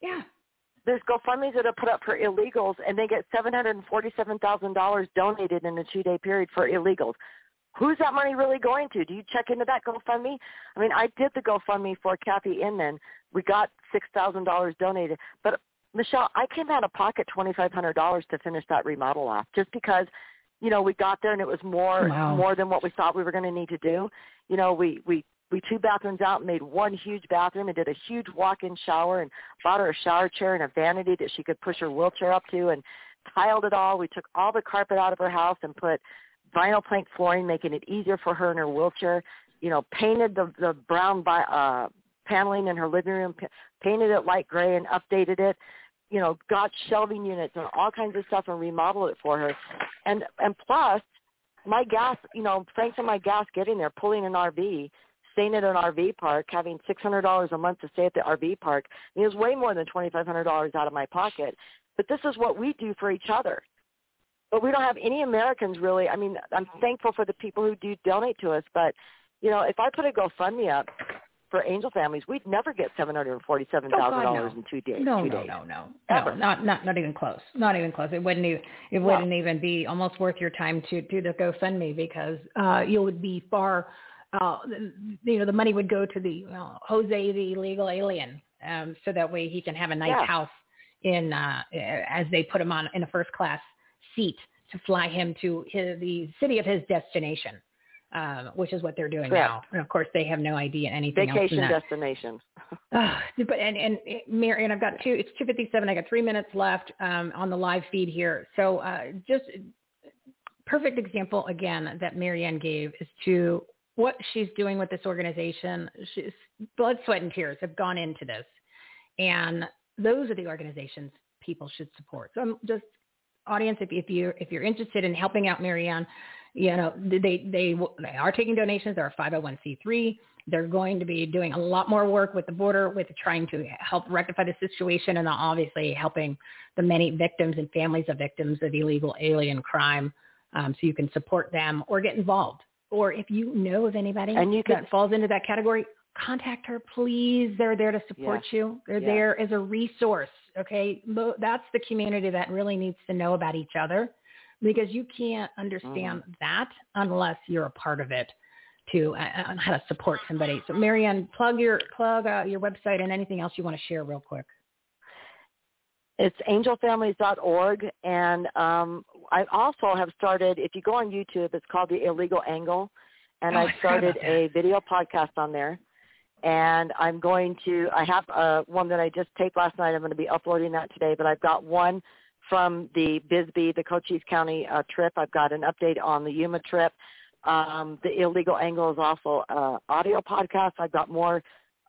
Yeah. There's GoFundMe's that are put up for illegals, and they get seven hundred and forty-seven thousand dollars donated in a two-day period for illegals who's that money really going to? Do you check into that GoFundMe? I mean, I did the GoFundMe for Kathy Inman. We got six thousand dollars donated, but Michele, I came out of pocket twenty five hundred dollars to finish that remodel off, just because, you know, we got there and it was more wow. more than what we thought we were going to need to do. You know, we we we two bathrooms out and made one huge bathroom and did a huge walk-in shower and bought her a shower chair and a vanity that she could push her wheelchair up to and tiled it all. We took all the carpet out of her house and put vinyl plank flooring, making it easier for her in her wheelchair. You know, painted the the brown by, uh, paneling in her living room, painted it light gray, and updated it. You know, got shelving units and all kinds of stuff, and remodeled it for her. And and plus, my gas, you know, thanks to my gas getting there, pulling an RV, staying at an RV park, having six hundred dollars a month to stay at the RV park. It was way more than twenty five hundred dollars out of my pocket. But this is what we do for each other but we don't have any Americans really. I mean, I'm thankful for the people who do donate to us, but you know, if I put a GoFundMe up for angel families, we'd never get seven hundred and forty-seven thousand oh, dollars no. in two days. No, two no, days. no, no, Ever. no, not not not even close. Not even close. It wouldn't even it wouldn't even be almost worth your time to do the GoFundMe because uh, you would be far. Uh, you know, the money would go to the uh, Jose, the illegal alien, um, so that way he can have a nice yeah. house in uh, as they put him on in a first class seat to fly him to his, the city of his destination, um, which is what they're doing Correct. now. And of course, they have no idea anything Vacation else. Vacation destination. uh, but and and Mary, and I've got two. It's two fifty seven. I got three minutes left um, on the live feed here. So uh, just perfect example again that Mary Ann gave is to what she's doing with this organization. She's, blood, sweat, and tears have gone into this, and those are the organizations people should support. So I'm just audience, if, if you if you're interested in helping out Mary Ann, you know they they they are taking donations. They're a 501c3. They're going to be doing a lot more work with the border, with trying to help rectify the situation, and obviously helping the many victims and families of victims of illegal alien crime. Um, so you can support them or get involved. Or if you know of anybody and you that could, falls into that category, contact her, please. They're there to support you. They're there as a resource. Okay. That's the community that really needs to know about each other because you can't understand mm. that unless you're a part of it to uh, how to support somebody. So Mary Ann, plug your, plug uh, your website and anything else you want to share real quick. It's angelfamilies.org. And um, I also have started, if you go on YouTube, it's called The Illegal Angle. And oh, I've started a video podcast on there and I'm going to. I have uh, one that I just taped last night. I'm going to be uploading that today, but I've got one from the Bisbee, the Cochise County uh, trip. I've got an update on the Yuma trip. Um, the Illegal Angle is also uh, audio podcast. I've got more,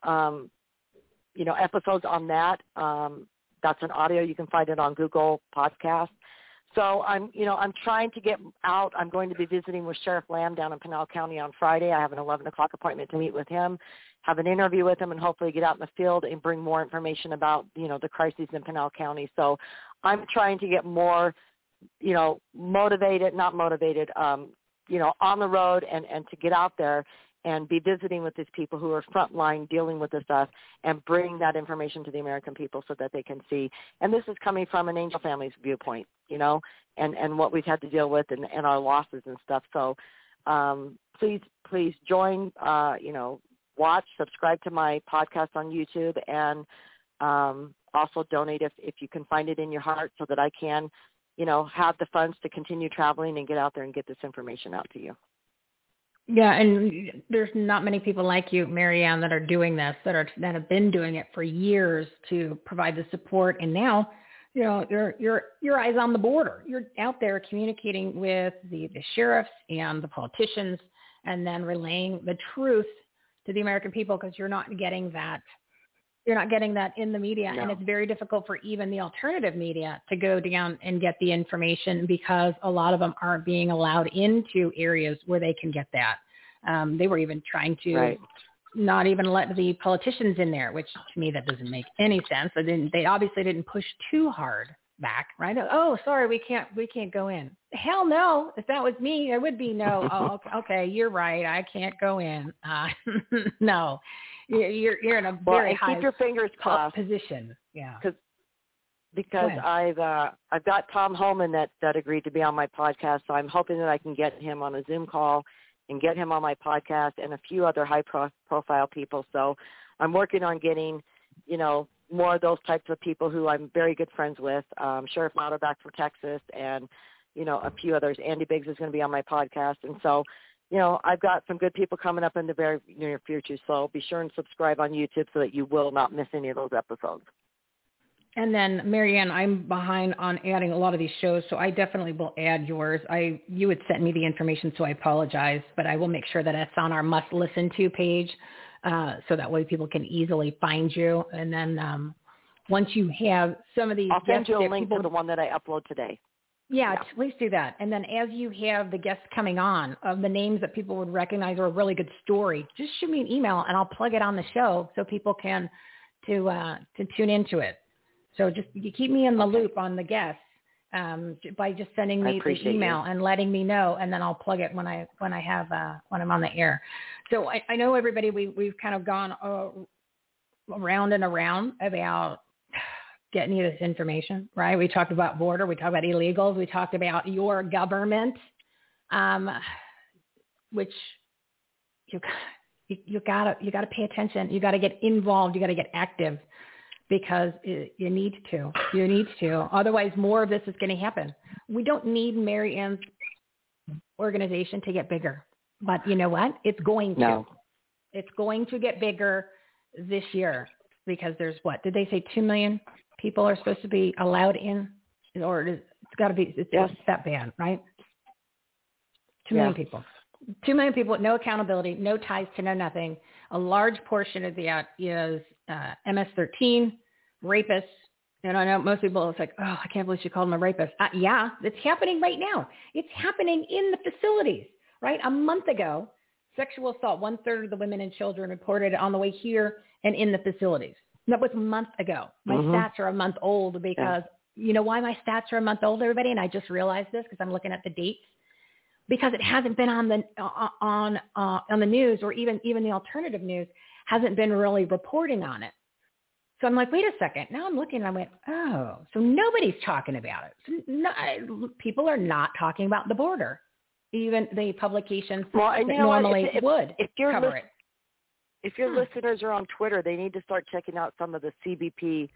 um, you know, episodes on that. Um, that's an audio. You can find it on Google Podcast. So I'm, you know, I'm trying to get out. I'm going to be visiting with Sheriff Lamb down in Pinal County on Friday. I have an 11 o'clock appointment to meet with him, have an interview with him, and hopefully get out in the field and bring more information about, you know, the crises in Pinal County. So I'm trying to get more, you know, motivated, not motivated, um, you know, on the road and and to get out there and be visiting with these people who are frontline dealing with this stuff and bring that information to the American people so that they can see. And this is coming from an angel family's viewpoint, you know, and, and what we've had to deal with and, and our losses and stuff. So um, please, please join, uh, you know, watch, subscribe to my podcast on YouTube and um, also donate if, if you can find it in your heart so that I can, you know, have the funds to continue traveling and get out there and get this information out to you. Yeah, and there's not many people like you, Mary Ann, that are doing this, that are that have been doing it for years to provide the support. And now, you know, your your your eyes on the border. You're out there communicating with the, the sheriffs and the politicians, and then relaying the truth to the American people because you're not getting that you're not getting that in the media no. and it's very difficult for even the alternative media to go down and get the information because a lot of them aren't being allowed into areas where they can get that um, they were even trying to right. not even let the politicians in there which to me that doesn't make any sense they didn't they obviously didn't push too hard back. Right? Oh sorry we can't we can't go in. Hell no if that was me it would be no oh okay you're right i can't go in. Uh, no. You're you're in a very well, high keep your fingers crossed. position. Yeah. Because because I've uh, I've got Tom Homan that that agreed to be on my podcast, so I'm hoping that I can get him on a Zoom call and get him on my podcast and a few other high pro- profile people. So I'm working on getting, you know, more of those types of people who I'm very good friends with. Um, Sheriff back from Texas and, you know, a few others. Andy Biggs is going to be on my podcast. And so you know, I've got some good people coming up in the very near future, so be sure and subscribe on YouTube so that you will not miss any of those episodes. And then Mary Ann, I'm behind on adding a lot of these shows, so I definitely will add yours. I you had sent me the information, so I apologize, but I will make sure that it's on our must listen to page, uh, so that way people can easily find you. And then um, once you have some of these, I'll send you a link people, to the one that I upload today. Yeah, yeah, please do that. And then as you have the guests coming on of the names that people would recognize or a really good story, just shoot me an email and I'll plug it on the show so people can to uh, to tune into it. So just you keep me in the loop on the guests um, by just sending me the email you. and letting me know, and then I'll plug it when I when I have uh, when I'm on the air. So I, I know everybody we we've kind of gone uh, around and around about getting you this information, right? We talked about border, we talked about illegals, we talked about your government, um, which you you, you gotta you gotta pay attention. You gotta get involved. You gotta get active because it, you need to. You need to. Otherwise, more of this is going to happen. We don't need Mary Ann's organization to get bigger, but you know what? It's going to. No. It's going to get bigger this year because there's what did they say two million people are supposed to be allowed in, or it's got to be it's yes. that ban, right? Two million yeah. people. Two million people with no accountability, no ties to no nothing. A large portion of that is uh, MS-13, rapists. And I know most people, it's like, oh, I can't believe she called him a rapist. Uh, yeah, it's happening right now. It's happening in the facilities, right? A month ago, sexual assault, one third of the women and children reported on the way here and in the facilities. That was a month ago. My mm-hmm. stats are a month old because yeah. you know why my stats are a month old, everybody? And I just realized this because I'm looking at the dates because it hasn't been on the uh, on uh, on the news or even even the alternative news hasn't been really reporting on it. So I'm like, wait a second. Now I'm looking and I went, oh, so nobody's talking about it. So no, people are not talking about the border. Even the publications well, that normally if, if, would if you're cover it if your Hmm. listeners are on Twitter, they need to start checking out some of the CBP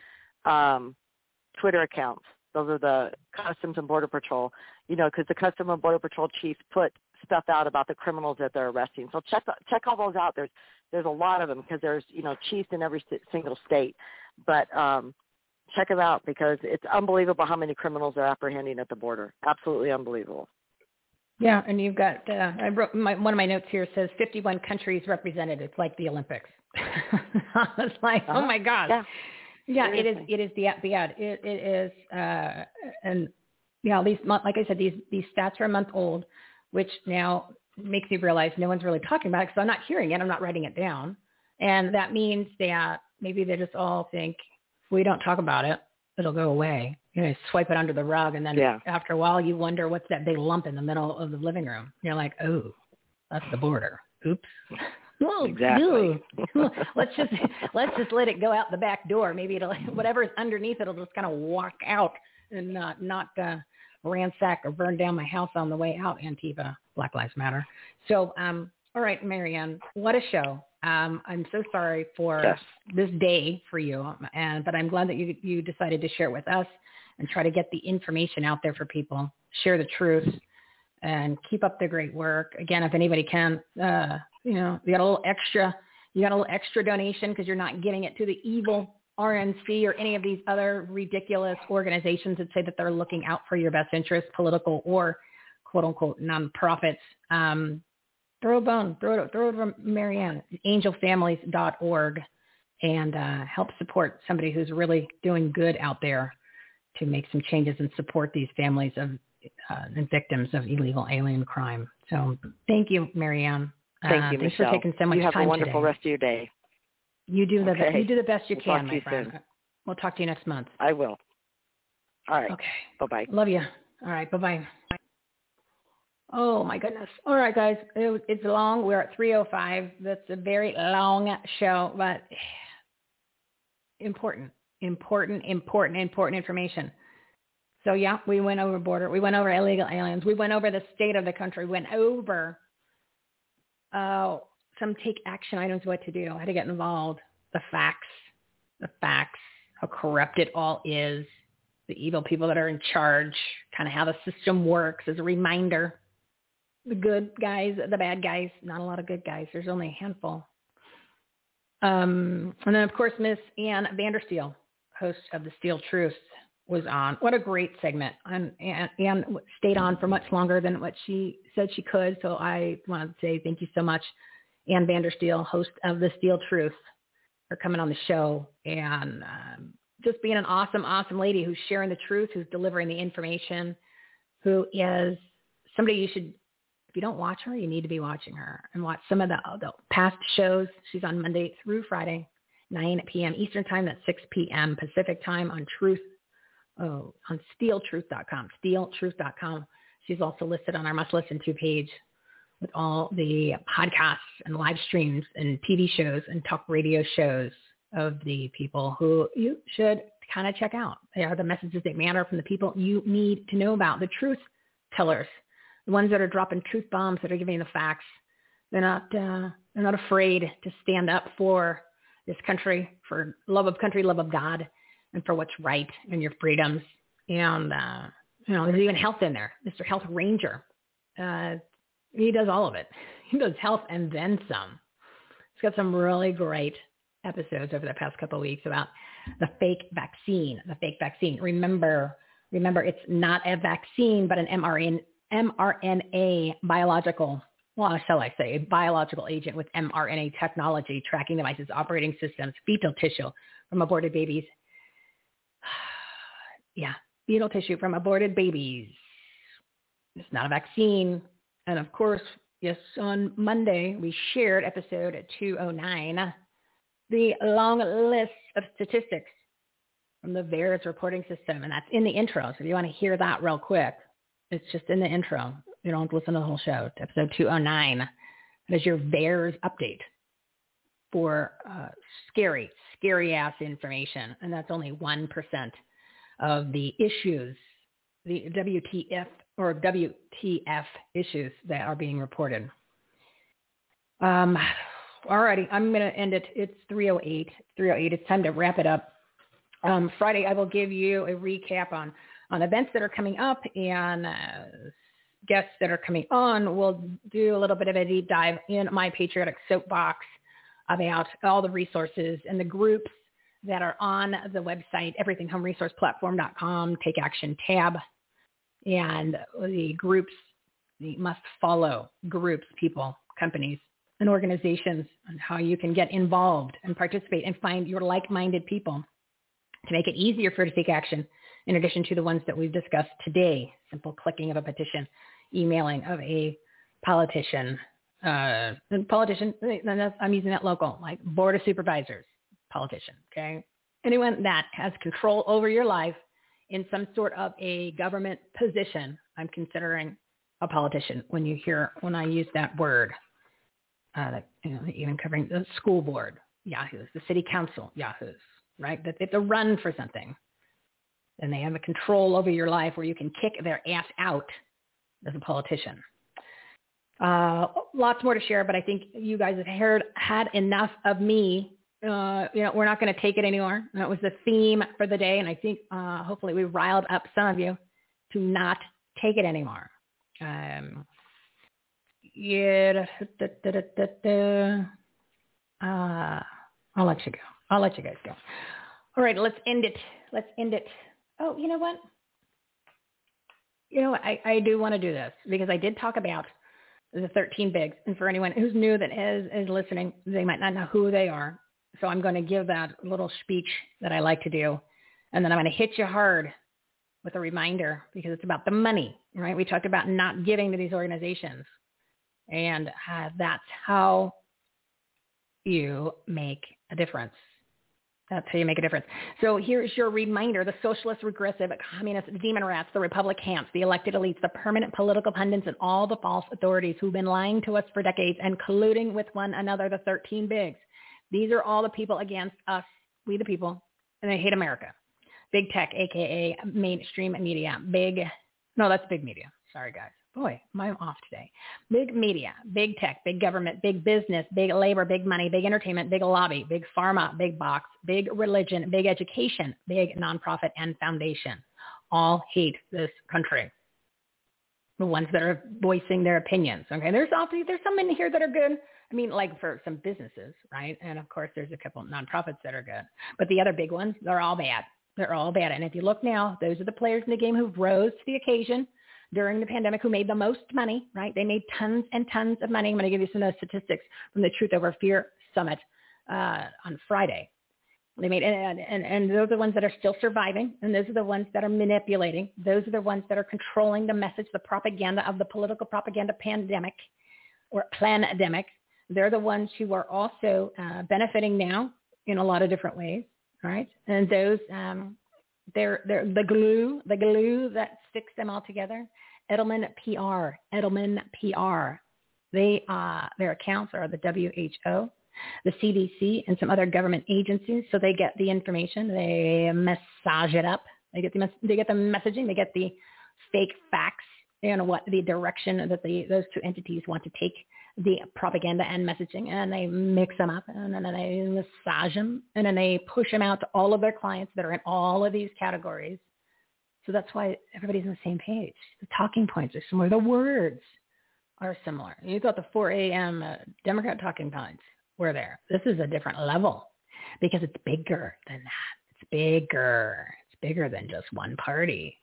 um, Twitter accounts. Those are the Customs and Border Patrol, you know, because the Customs and Border Patrol chief put stuff out about the criminals that they're arresting. So check check all those out. There's there's a lot of them because there's you know chiefs in every single state, but um, check them out because it's unbelievable how many criminals they're apprehending at the border. Absolutely unbelievable. Yeah, and you've got uh, I wrote my, one of my notes here says 51 countries represented. It's like the Olympics. it's like, uh-huh. oh my god. Yeah, yeah it is. It is the yeah. It, it is, uh, and yeah, these like I said, these these stats are a month old, which now makes me realize no one's really talking about it because I'm not hearing it. I'm not writing it down, and that means that maybe they just all think if we don't talk about it, it'll go away. You know, swipe it under the rug, and then yeah. after a while, you wonder what's that big lump in the middle of the living room. You're like, oh, that's the border. Oops. Oh, exactly. let's just let's just let it go out the back door. Maybe it'll whatever's underneath it'll just kind of walk out and not not uh, ransack or burn down my house on the way out. Antifa, Black Lives Matter. So, um, all right, Mary Ann, what a show. Um, I'm so sorry for yes. this day for you, and but I'm glad that you you decided to share it with us and try to get the information out there for people. Share the truth and keep up the great work. Again, if anybody can, uh, you know, you got a little extra, you got a little extra donation because you're not getting it to the evil RNC or any of these other ridiculous organizations that say that they're looking out for your best interest, political or quote unquote nonprofits. Um, throw a bone, throw it, throw it to Mary Ann, angelfamilies.org and uh, help support somebody who's really doing good out there to make some changes and support these families of uh, and victims of illegal alien crime. So thank you, Mary Ann. Thank uh, you, thanks Michele. for taking so much you have time a wonderful today. rest of your day. You do the okay. you do the best you we'll can, my you friend. Soon. We'll talk to you next month. I will. All right. Okay. Bye bye. Love you. All right. Bye bye. Oh my goodness. All right, guys. It, it's long. We're at 3:05. That's a very long show, but important, important, important, important information. So yeah, we went over border. We went over illegal aliens. We went over the state of the country. We went over uh, some take action items. What to do? How to get involved. The facts. The facts. How corrupt it all is. The evil people that are in charge. Kind of how the system works. As a reminder. The good guys, the bad guys. Not a lot of good guys. There's only a handful. Um, and then of course Miss Ann Vandersteel, host of the Steel Truth was on. What a great segment. And, and, and stayed on for much longer than what she said she could. So I want to say thank you so much, Ann Vandersteel, host of The Steel Truth, for coming on the show and um, just being an awesome, awesome lady who's sharing the truth, who's delivering the information, who is somebody you should, if you don't watch her, you need to be watching her and watch some of the, the past shows. She's on Monday through Friday, 9 p.m. Eastern Time. That's 6 p.m. Pacific Time on Truth oh, on steeltruth.com, steeltruth.com. She's also listed on our must listen to page with all the podcasts and live streams and TV shows and talk radio shows of the people who you should kind of check out. They are the messages that matter from the people you need to know about, the truth tellers, the ones that are dropping truth bombs that are giving the facts. They're not, uh, they're not afraid to stand up for this country, for love of country, love of God, and for what's right and your freedoms. And, uh, you know, there's even health in there. Mr. Health Ranger. Uh, he does all of it. He does health and then some. He's got some really great episodes over the past couple of weeks about the fake vaccine, the fake vaccine. Remember, remember it's not a vaccine, but an mRNA, mRNA biological, well, shall I say, a biological agent with mRNA technology, tracking devices, operating systems, fetal tissue from aborted babies. yeah, fetal tissue from aborted babies. It's not a vaccine. And of course, yes, on Monday, we shared episode 209, the long list of statistics from the VAERS reporting system. And that's in the intro. So if you want to hear that real quick, it's just in the intro. You don't have to listen to the whole show. It's episode 209. That is your VAERS update for uh, scary, scary ass information. And that's only 1% of the issues, the WTF or WTF issues that are being reported. Um, alrighty, I'm going to end it. It's 308. 308. It's time to wrap it up. Um, Friday, I will give you a recap on, on events that are coming up and uh, guests that are coming on. We'll do a little bit of a deep dive in my patriotic soapbox about all the resources and the groups that are on the website, everythinghomeresourceplatform.com, Take Action tab, and the groups, the must follow groups, people, companies, and organizations on how you can get involved and participate and find your like-minded people to make it easier for you to take action in addition to the ones that we've discussed today, simple clicking of a petition, emailing of a politician, uh, politician, I'm using that local, like board of supervisors, politician, okay? Anyone that has control over your life in some sort of a government position, I'm considering a politician when you hear, when I use that word. Uh, you know, even covering the school board, yahoos, the city council, yahoos, right? That they have to run for something. And they have a control over your life where you can kick their ass out as a politician. Uh, lots more to share, but I think you guys have heard had enough of me. Uh, you know, we're not going to take it anymore. That was the theme for the day, and I think uh, hopefully we riled up some of you to not take it anymore. Um, yeah, da, da, da, uh, I'll let you go. I'll let you guys go. All right, let's end it. Let's end it. Oh, you know what? You know, I, I do want to do this because I did talk about the 13 bigs. And for anyone who's new that is, is listening, they might not know who they are. So I'm going to give that little speech that I like to do. And then I'm going to hit you hard with a reminder because it's about the money, right? We talked about not giving to these organizations. And uh, that's how you make a difference. That's how you make a difference. So here's your reminder. The socialist, regressive, communist, demon rats, the Republicans, the elected elites, the permanent political pundits, and all the false authorities who've been lying to us for decades and colluding with one another, the 13 bigs. These are all the people against us, we the people, and they hate America. Big tech, aka mainstream media. Big, no, that's big media. Sorry, guys boy, I'm off today. Big media, big tech, big government, big business, big labor, big money, big entertainment, big lobby, big pharma, big box, big religion, big education, big nonprofit and foundation. All hate this country. The ones that are voicing their opinions. Okay, there's obviously there's some in here that are good. I mean, like for some businesses, right? And of course, there's a couple nonprofits that are good. But the other big ones, they're all bad. They're all bad. And if you look now, those are the players in the game who rose to the occasion during the pandemic who made the most money, right? They made tons and tons of money. I'm going to give you some of the statistics from the Truth Over Fear Summit uh, on Friday. They made, and, and, and those are the ones that are still surviving, and those are the ones that are manipulating. Those are the ones that are controlling the message, the propaganda of the political propaganda pandemic or pandemic. They're the ones who are also uh, benefiting now in a lot of different ways, right? And those um, they're, they're the glue, the glue that sticks them all together. Edelman PR, Edelman PR. They, uh, their accounts are the WHO, the CDC, and some other government agencies. So they get the information, they massage it up. They get the they get the messaging, they get the fake facts, know what the direction that the those two entities want to take the propaganda and messaging and they mix them up and then they massage them and then they push them out to all of their clients that are in all of these categories. So that's why everybody's on the same page. The talking points are similar. The words are similar. You thought the 4 a.m. Uh, Democrat talking points were there. This is a different level because it's bigger than that. It's bigger. It's bigger than just one party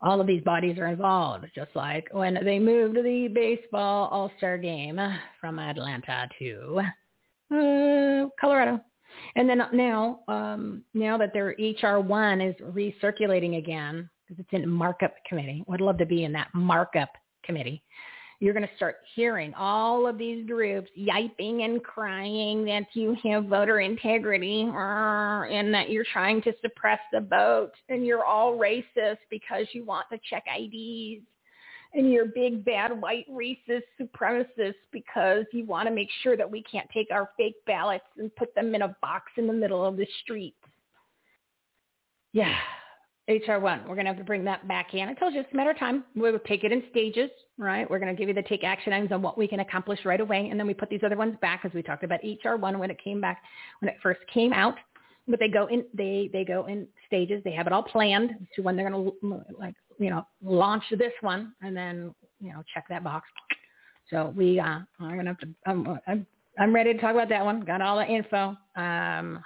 all of these bodies are involved, just like when they moved the baseball all-star game from Atlanta to uh, Colorado. And then now, um, now that their HR one is recirculating again, because it's in markup committee, would love to be in that markup committee you're going to start hearing all of these groups yiping and crying that you have voter integrity and that you're trying to suppress the vote and you're all racist because you want to check IDs and you're big bad white racist supremacists because you want to make sure that we can't take our fake ballots and put them in a box in the middle of the street. Yeah, HR1. We're going to have to bring that back in. I told you it's a matter of time. We will take it in stages, right? We're going to give you the take action items on what we can accomplish right away. And then we put these other ones back as we talked about HR1 when it came back, when it first came out. But they go in, they, they go in stages. They have it all planned to when they're going to like, you know, launch this one and then, you know, check that box. So we, uh, I'm going to have to, um, I'm, I'm ready to talk about that one. Got all the info. Um,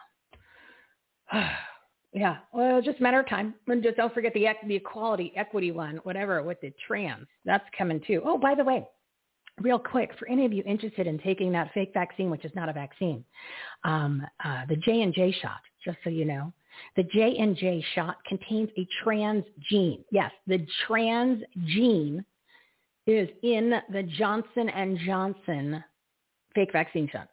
Yeah, well, just a matter of time. And just don't forget the the equality, equity one, whatever, with the trans. That's coming too. Oh, by the way, real quick, for any of you interested in taking that fake vaccine, which is not a vaccine, um, uh, the J and J shot, just so you know, The J&J shot contains a trans gene. Yes, the trans gene is in the Johnson and Johnson fake vaccine shot.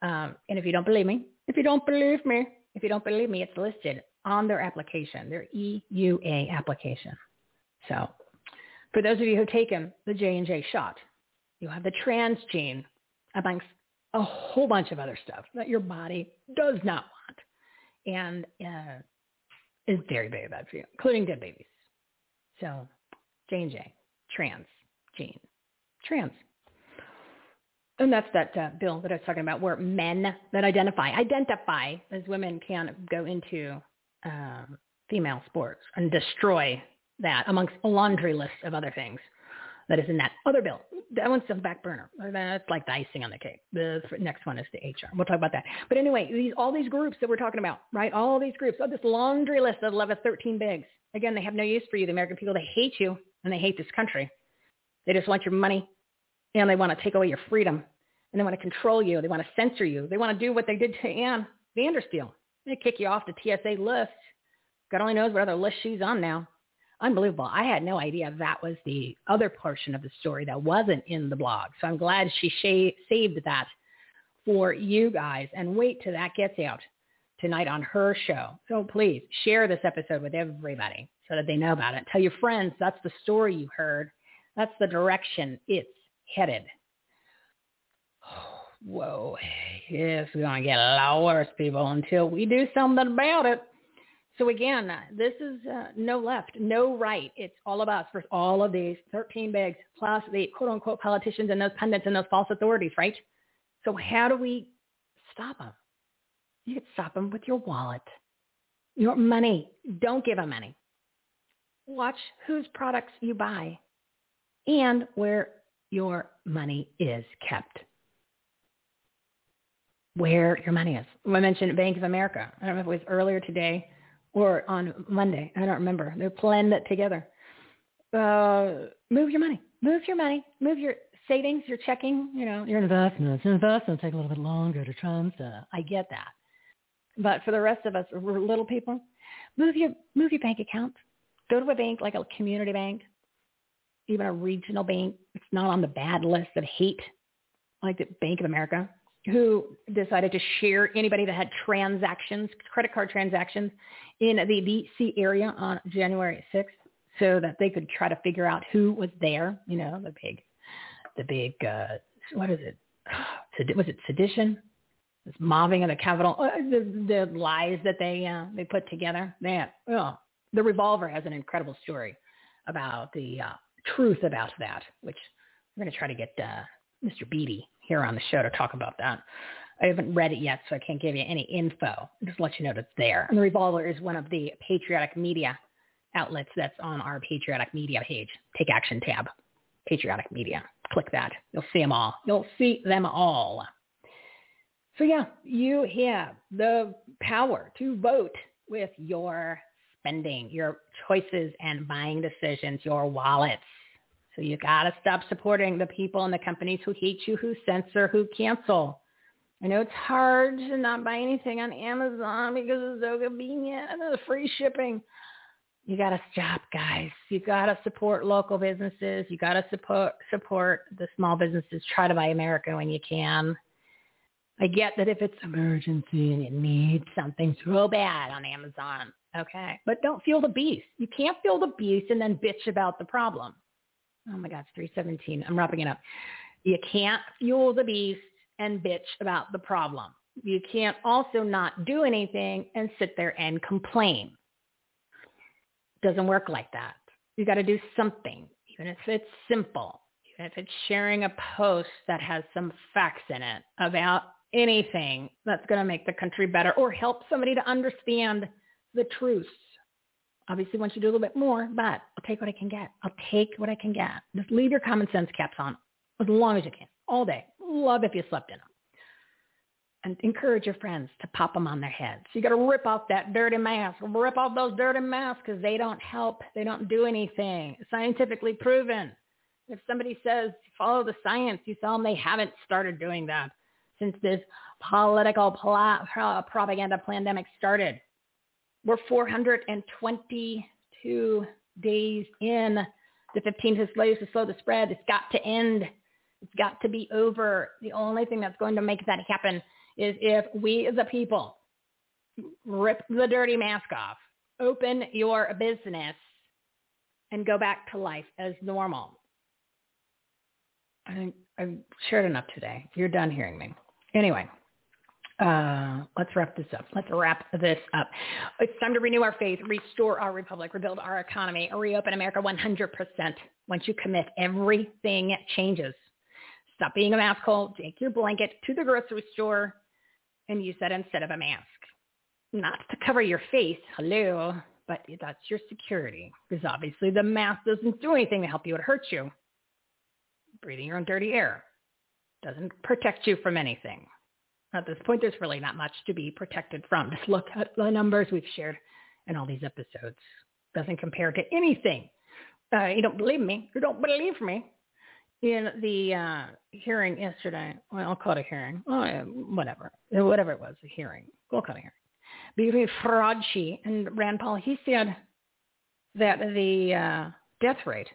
Um, and if you don't believe me, if you don't believe me, if you don't believe me, it's listed on their application, their EUA application. So for those of you who have taken the J&J shot, you have the trans gene amongst a whole bunch of other stuff that your body does not want and uh, is very, very bad for you, including dead babies. So J&J, trans gene, trans. And that's that uh, bill that I was talking about where men that identify, identify as women can go into um, female sports and destroy that amongst a laundry list of other things that is in that other bill. That one's just back burner. That's like the icing on the cake. The next one is the HR. We'll talk about that. But anyway, these, all these groups that we're talking about, right? All these groups, oh, this laundry list of 11, 13 bigs. Again, they have no use for you, the American people. They hate you and they hate this country. They just want your money and they want to take away your freedom and they want to control you. They want to censor you. They want to do what they did to Ann Vandersteel. They kick you off the TSA list. God only knows what other list she's on now unbelievable. I had no idea that was the other portion of the story that wasn't in the blog. So I'm glad she sh- saved that for you guys and wait till that gets out tonight on her show. So please share this episode with everybody so that they know about it. Tell your friends that's the story you heard. That's the direction it's headed. Whoa. We're going to get a lot worse, people, until we do something about it. So again, this is uh, no left, no right. It's all of us versus all of these 13 bigs plus the quote unquote politicians and those pundits and those false authorities, right? So how do we stop them? You can stop them with your wallet, your money. Don't give them money. Watch whose products you buy and where your money is kept. Where your money is. I mentioned Bank of America. I don't know if it was earlier today or on Monday. I don't remember. They're planned it together. Uh, move your money. Move your money. Move your savings, your checking, you know, your investments. Investments take a little bit longer to transfer. I get that. But for the rest of us, we're little people, move your move your bank account. Go to a bank like a community bank, even a regional bank. It's not on the bad list of hate, like the Bank of America who decided to share anybody that had transactions, credit card transactions in the DC area on January 6th so that they could try to figure out who was there, you know, the big, the big, uh, what is it? Was it sedition? This mobbing of the Capitol, uh, the, the lies that they, uh, they put together. Man, oh, the Revolver has an incredible story about the uh, truth about that, which we're going to try to get uh, Mr. Beatty here on the show to talk about that. I haven't read it yet, so I can't give you any info. just let you know that it's there. And the Revolver is one of the patriotic media outlets that's on our patriotic media page. Take action tab, patriotic media. Click that. You'll see them all. You'll see them all. So yeah, you have the power to vote with your spending, your choices and buying decisions, your wallets. So you got to stop supporting the people and the companies who hate you, who censor, who cancel. I know it's hard to not buy anything on Amazon because it's so convenient and the free shipping. You got to stop, guys. You got to support local businesses. You got to support support the small businesses. Try to buy America when you can. I get that if it's emergency and you need something so bad on Amazon, okay, but don't feel the beast. You can't feel the beast and then bitch about the problem. Oh my God, it's 317. I'm wrapping it up. You can't fuel the beast and bitch about the problem. You can't also not do anything and sit there and complain. Doesn't work like that. You got to do something, even if it's simple, even if it's sharing a post that has some facts in it about anything that's going to make the country better or help somebody to understand the truth obviously want you to do a little bit more, but I'll take what I can get. I'll take what I can get. Just leave your common sense caps on as long as you can, all day. Love if you slept in them. And encourage your friends to pop them on their heads. You got to rip off that dirty mask. Rip off those dirty masks because they don't help. They don't do anything. Scientifically proven. If somebody says follow the science, you tell them they haven't started doing that since this political pl- propaganda pandemic started. We're 422 days in. The 15 ways to slow the spread. It's got to end. It's got to be over. The only thing that's going to make that happen is if we as a people rip the dirty mask off, open your business, and go back to life as normal. I think I've shared enough today. You're done hearing me. Anyway, uh, let's wrap this up. Let's wrap this up. It's time to renew our faith, restore our republic, rebuild our economy, reopen America 100%. Once you commit, everything changes. Stop being a mask hole. Take your blanket to the grocery store and use that instead of a mask. Not to cover your face, hello, but that's your security because obviously the mask doesn't do anything to help you. It hurts you. Breathing your own dirty air doesn't protect you from anything. At this point, there's really not much to be protected from. Just look at the numbers we've shared in all these episodes. Doesn't compare to anything. Uh, you don't believe me? You don't believe me? In the uh, hearing yesterday, well, I'll call it a hearing. Oh, whatever, whatever it was, a hearing. We'll call it a hearing. Between Fauci and Rand Paul, he said that the uh, death rate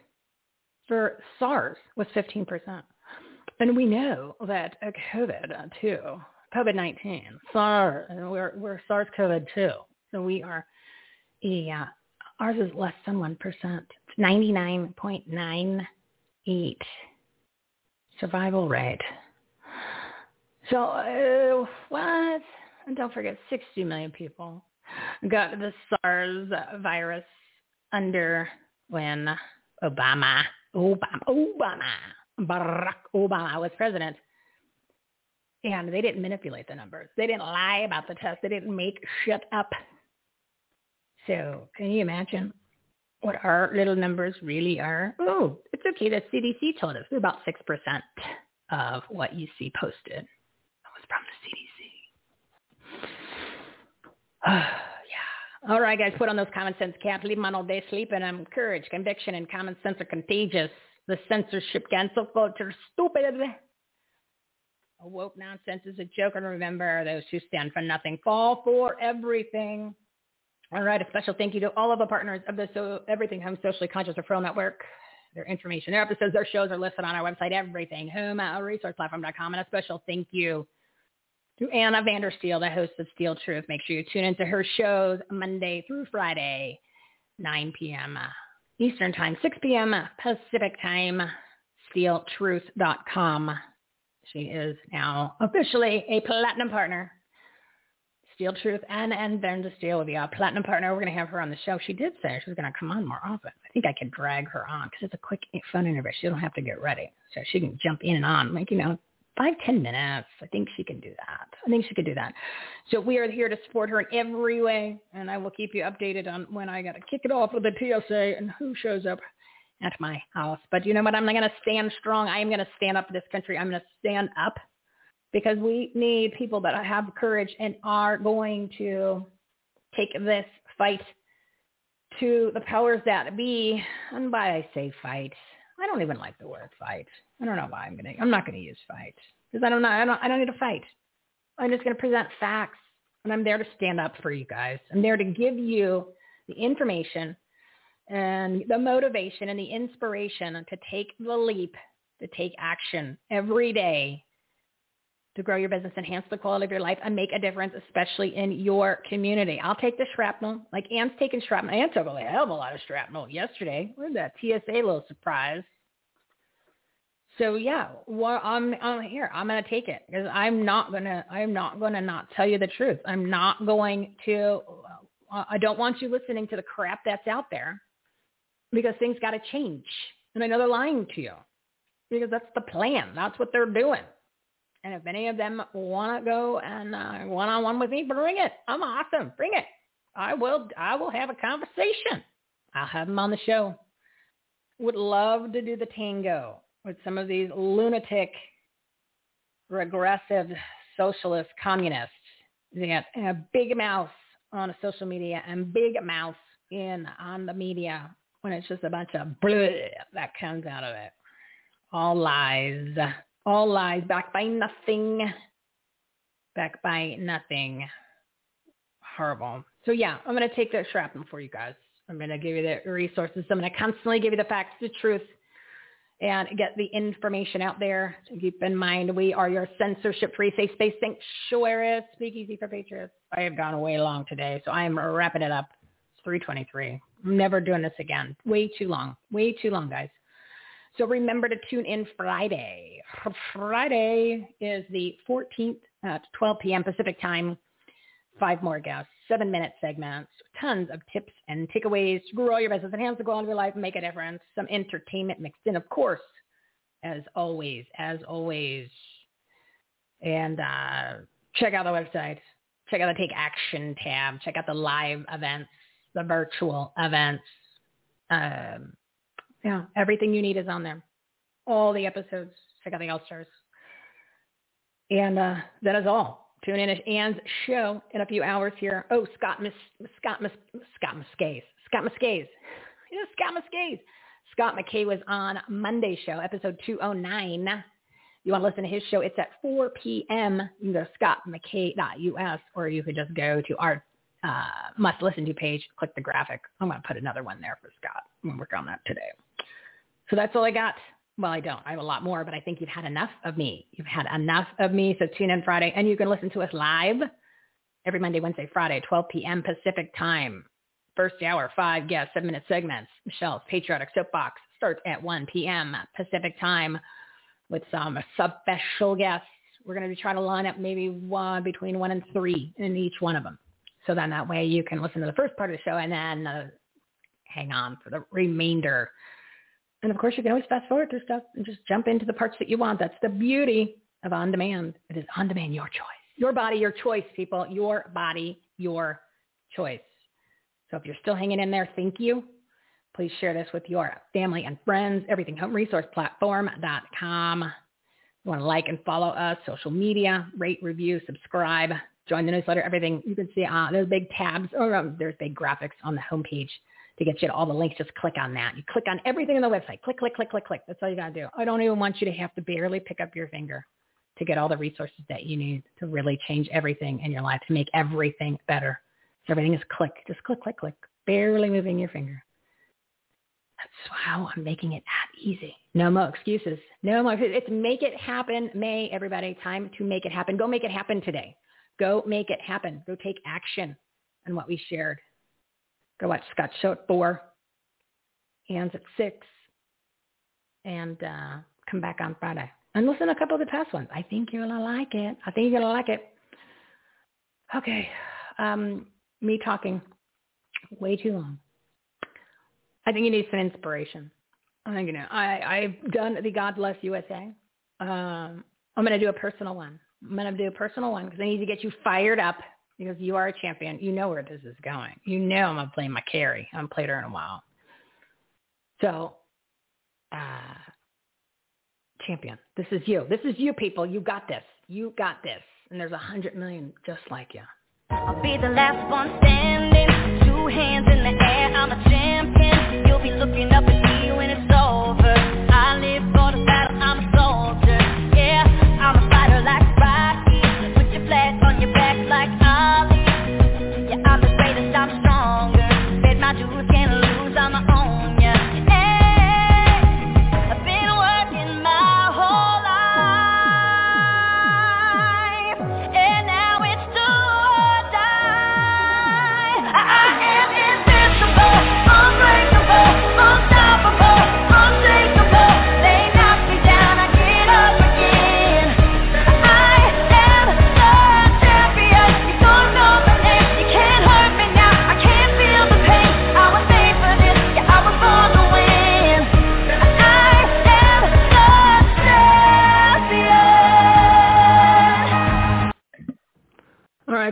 for SARS was 15%. And we know that COVID too, COVID-19, SARS, we're, we're SARS-CoV too. So we are, yeah, ours is less than 1%. It's 99.98 survival rate. So uh, what? And don't forget, 60 million people got the SARS virus under when Obama, Obama, Obama, Barack Obama was president. And they didn't manipulate the numbers. They didn't lie about the test. They didn't make shit up. So can you imagine what our little numbers really are? Oh, it's okay. The CDC told us they're about 6% of what you see posted. That was from the CDC. yeah. All right, guys, put on those common sense caps. Leave them on all day sleeping. Um, courage, conviction, and common sense are contagious. The censorship cancel culture stupid. A woke nonsense is a joke. And remember, those who stand for nothing fall for everything. All right, a special thank you to all of the partners of the so Everything Home Socially Conscious Referral Network. Their information, their episodes, their shows are listed on our website, Everything Home Resourceplatform.com. And a special thank you to Ann Vandersteel, the host of Steel Truth. Make sure you tune into her shows Monday through Friday, 9 p.m. Eastern Time, 6 p.m. Pacific Time, steeltruth.com. She is now officially a platinum partner. Steel Truth and Ann Vandersteel will be a platinum partner. We're going to have her on the show. She did say she was going to come on more often. I think I could drag her on because it's a quick, phone interview. She don't have to get ready, so she can jump in and on, like you know, five, ten minutes. I think she can do that. I think she could do that. So we are here to support her in every way, and I will keep you updated on when I got to kick it off with the TSA and who shows up at my house. But you know what? I'm not going to stand strong. I am going to stand up for this country. I'm going to stand up because we need people that have courage and are going to take this fight to the powers that be. And by I say fight, I don't even like the word fight. I don't know why I'm gonna. I'm not gonna use fight because I don't know. I don't. I don't need to fight. I'm just gonna present facts, and I'm there to stand up for you guys. I'm there to give you the information and the motivation and the inspiration to take the leap, to take action every day to grow your business, enhance the quality of your life, and make a difference, especially in your community. I'll take the shrapnel. Like Ann's taking shrapnel. Anne took a hell of a lot of shrapnel yesterday. Where's that TSA little surprise? So yeah, well, I'm, I'm here. I'm gonna take it because I'm not gonna. I'm not gonna not tell you the truth. I'm not going to. Uh, I don't want you listening to the crap that's out there because things got to change, and I know they're lying to you because that's the plan. That's what they're doing. And if any of them want to go and uh, one-on-one with me, bring it. I'm awesome. Bring it. I will. I will have a conversation. I'll have them on the show. Would love to do the tango with some of these lunatic, regressive socialist communists that have big mouths on social media and big mouths in on the media when it's just a bunch of bleh that comes out of it. All lies. All lies, backed by nothing. Backed by nothing. horrible. So yeah, I'm going to take that shrapnel for you guys. I'm going to give you the resources. I'm going to constantly give you the facts, the truth, and get the information out there. So keep in mind, we are your censorship-free safe space sanctuary, speakeasy for patriots. I have gone way long today, so I am wrapping it up. It's 323. Never doing this again. Way too long. Way too long, guys. So remember to tune in Friday. Friday is the 14th at 12 p.m. Pacific time. Five more guests, seven minute segments, tons of tips and takeaways to grow your business, enhance the quality of your life, and make a difference. Some entertainment mixed in, of course, as always, as always. And uh, check out the website. Check out the Take Action tab. Check out the live events, the virtual events. Um, yeah, everything you need is on there. All the episodes. Check out the All Stars. And uh, that is all. Tune in at Ann's show in a few hours here. Oh, Scott Mis- Scott Mis- Scott Muscaze. Scott Muscaze. Scott Muscaze. Scott McKay was on Monday's show, episode 209. You want to listen to his show? It's at 4 p.m. You can go to scottmckay.us or you could just go to our uh, must listen to page, click the graphic. I'm going to put another one there for Scott. I'm work on that today. So that's all I got. Well, I don't. I have a lot more, but I think you've had enough of me. You've had enough of me. So tune in Friday and you can listen to us live every Monday, Wednesday, Friday, 12 p.m. Pacific time. First hour, five guests, seven minute segments. Michele's Patriotic Soapbox starts at 1 p.m. Pacific time with some special guests. We're going to be trying to line up maybe one between one and three in each one of them. So then that way you can listen to the first part of the show and then uh, hang on for the remainder. And of course, you can always fast forward through stuff and just jump into the parts that you want. That's the beauty of on demand. It is on demand, your choice. Your body, your choice, people. Your body, your choice. So if you're still hanging in there, thank you. Please share this with your family and friends. Everything Home Resource Platform.com. You want to like and follow us, social media, rate, review, subscribe, join the newsletter, everything. You can see uh, there's big tabs or um, there's big graphics on the homepage to get you to all the links. Just click on that. You click on everything on the website. Click, click, click, click, click. That's all you got to do. I don't even want you to have to barely pick up your finger to get all the resources that you need to really change everything in your life, to make everything better. So everything is click. Just click, click, click. Barely moving your finger. That's how I'm making it that easy. No more excuses. No more. It's make it happen, May, everybody. Time to make it happen. Go make it happen today. Go make it happen. Go take action on what we shared. Go watch Scott Show at 4. Hands at 6. And uh, come back on Friday. And listen to a couple of the past ones. I think you're going to like it. I think you're going to like it. Okay. Um, me talking way too long. I think you need some inspiration. I think you know. I I've done the God Bless USA. Um, I'm going to do a personal one. I'm going to do a personal one because I need to get you fired up because you are a champion. You know where this is going. You know I'm going to play my Carrie. I haven't played her in a while. So, uh, champion, this is you. This is you, people. You got this. You got this. And there's a hundred million just like you. I'll be the last one standing. Two hands in the air. I'm a champion. You'll be looking up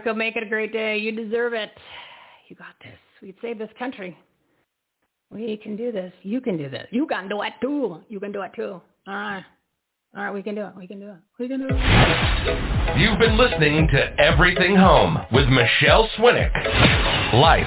Go make it a great day. You deserve it. You got this. We can save this country. We can do this. You can do this. You can do it too. You can do it too. All right. All right, we can do it. We can do it. We can do it. You've been listening to Everything Home with Michele Swinick. Life,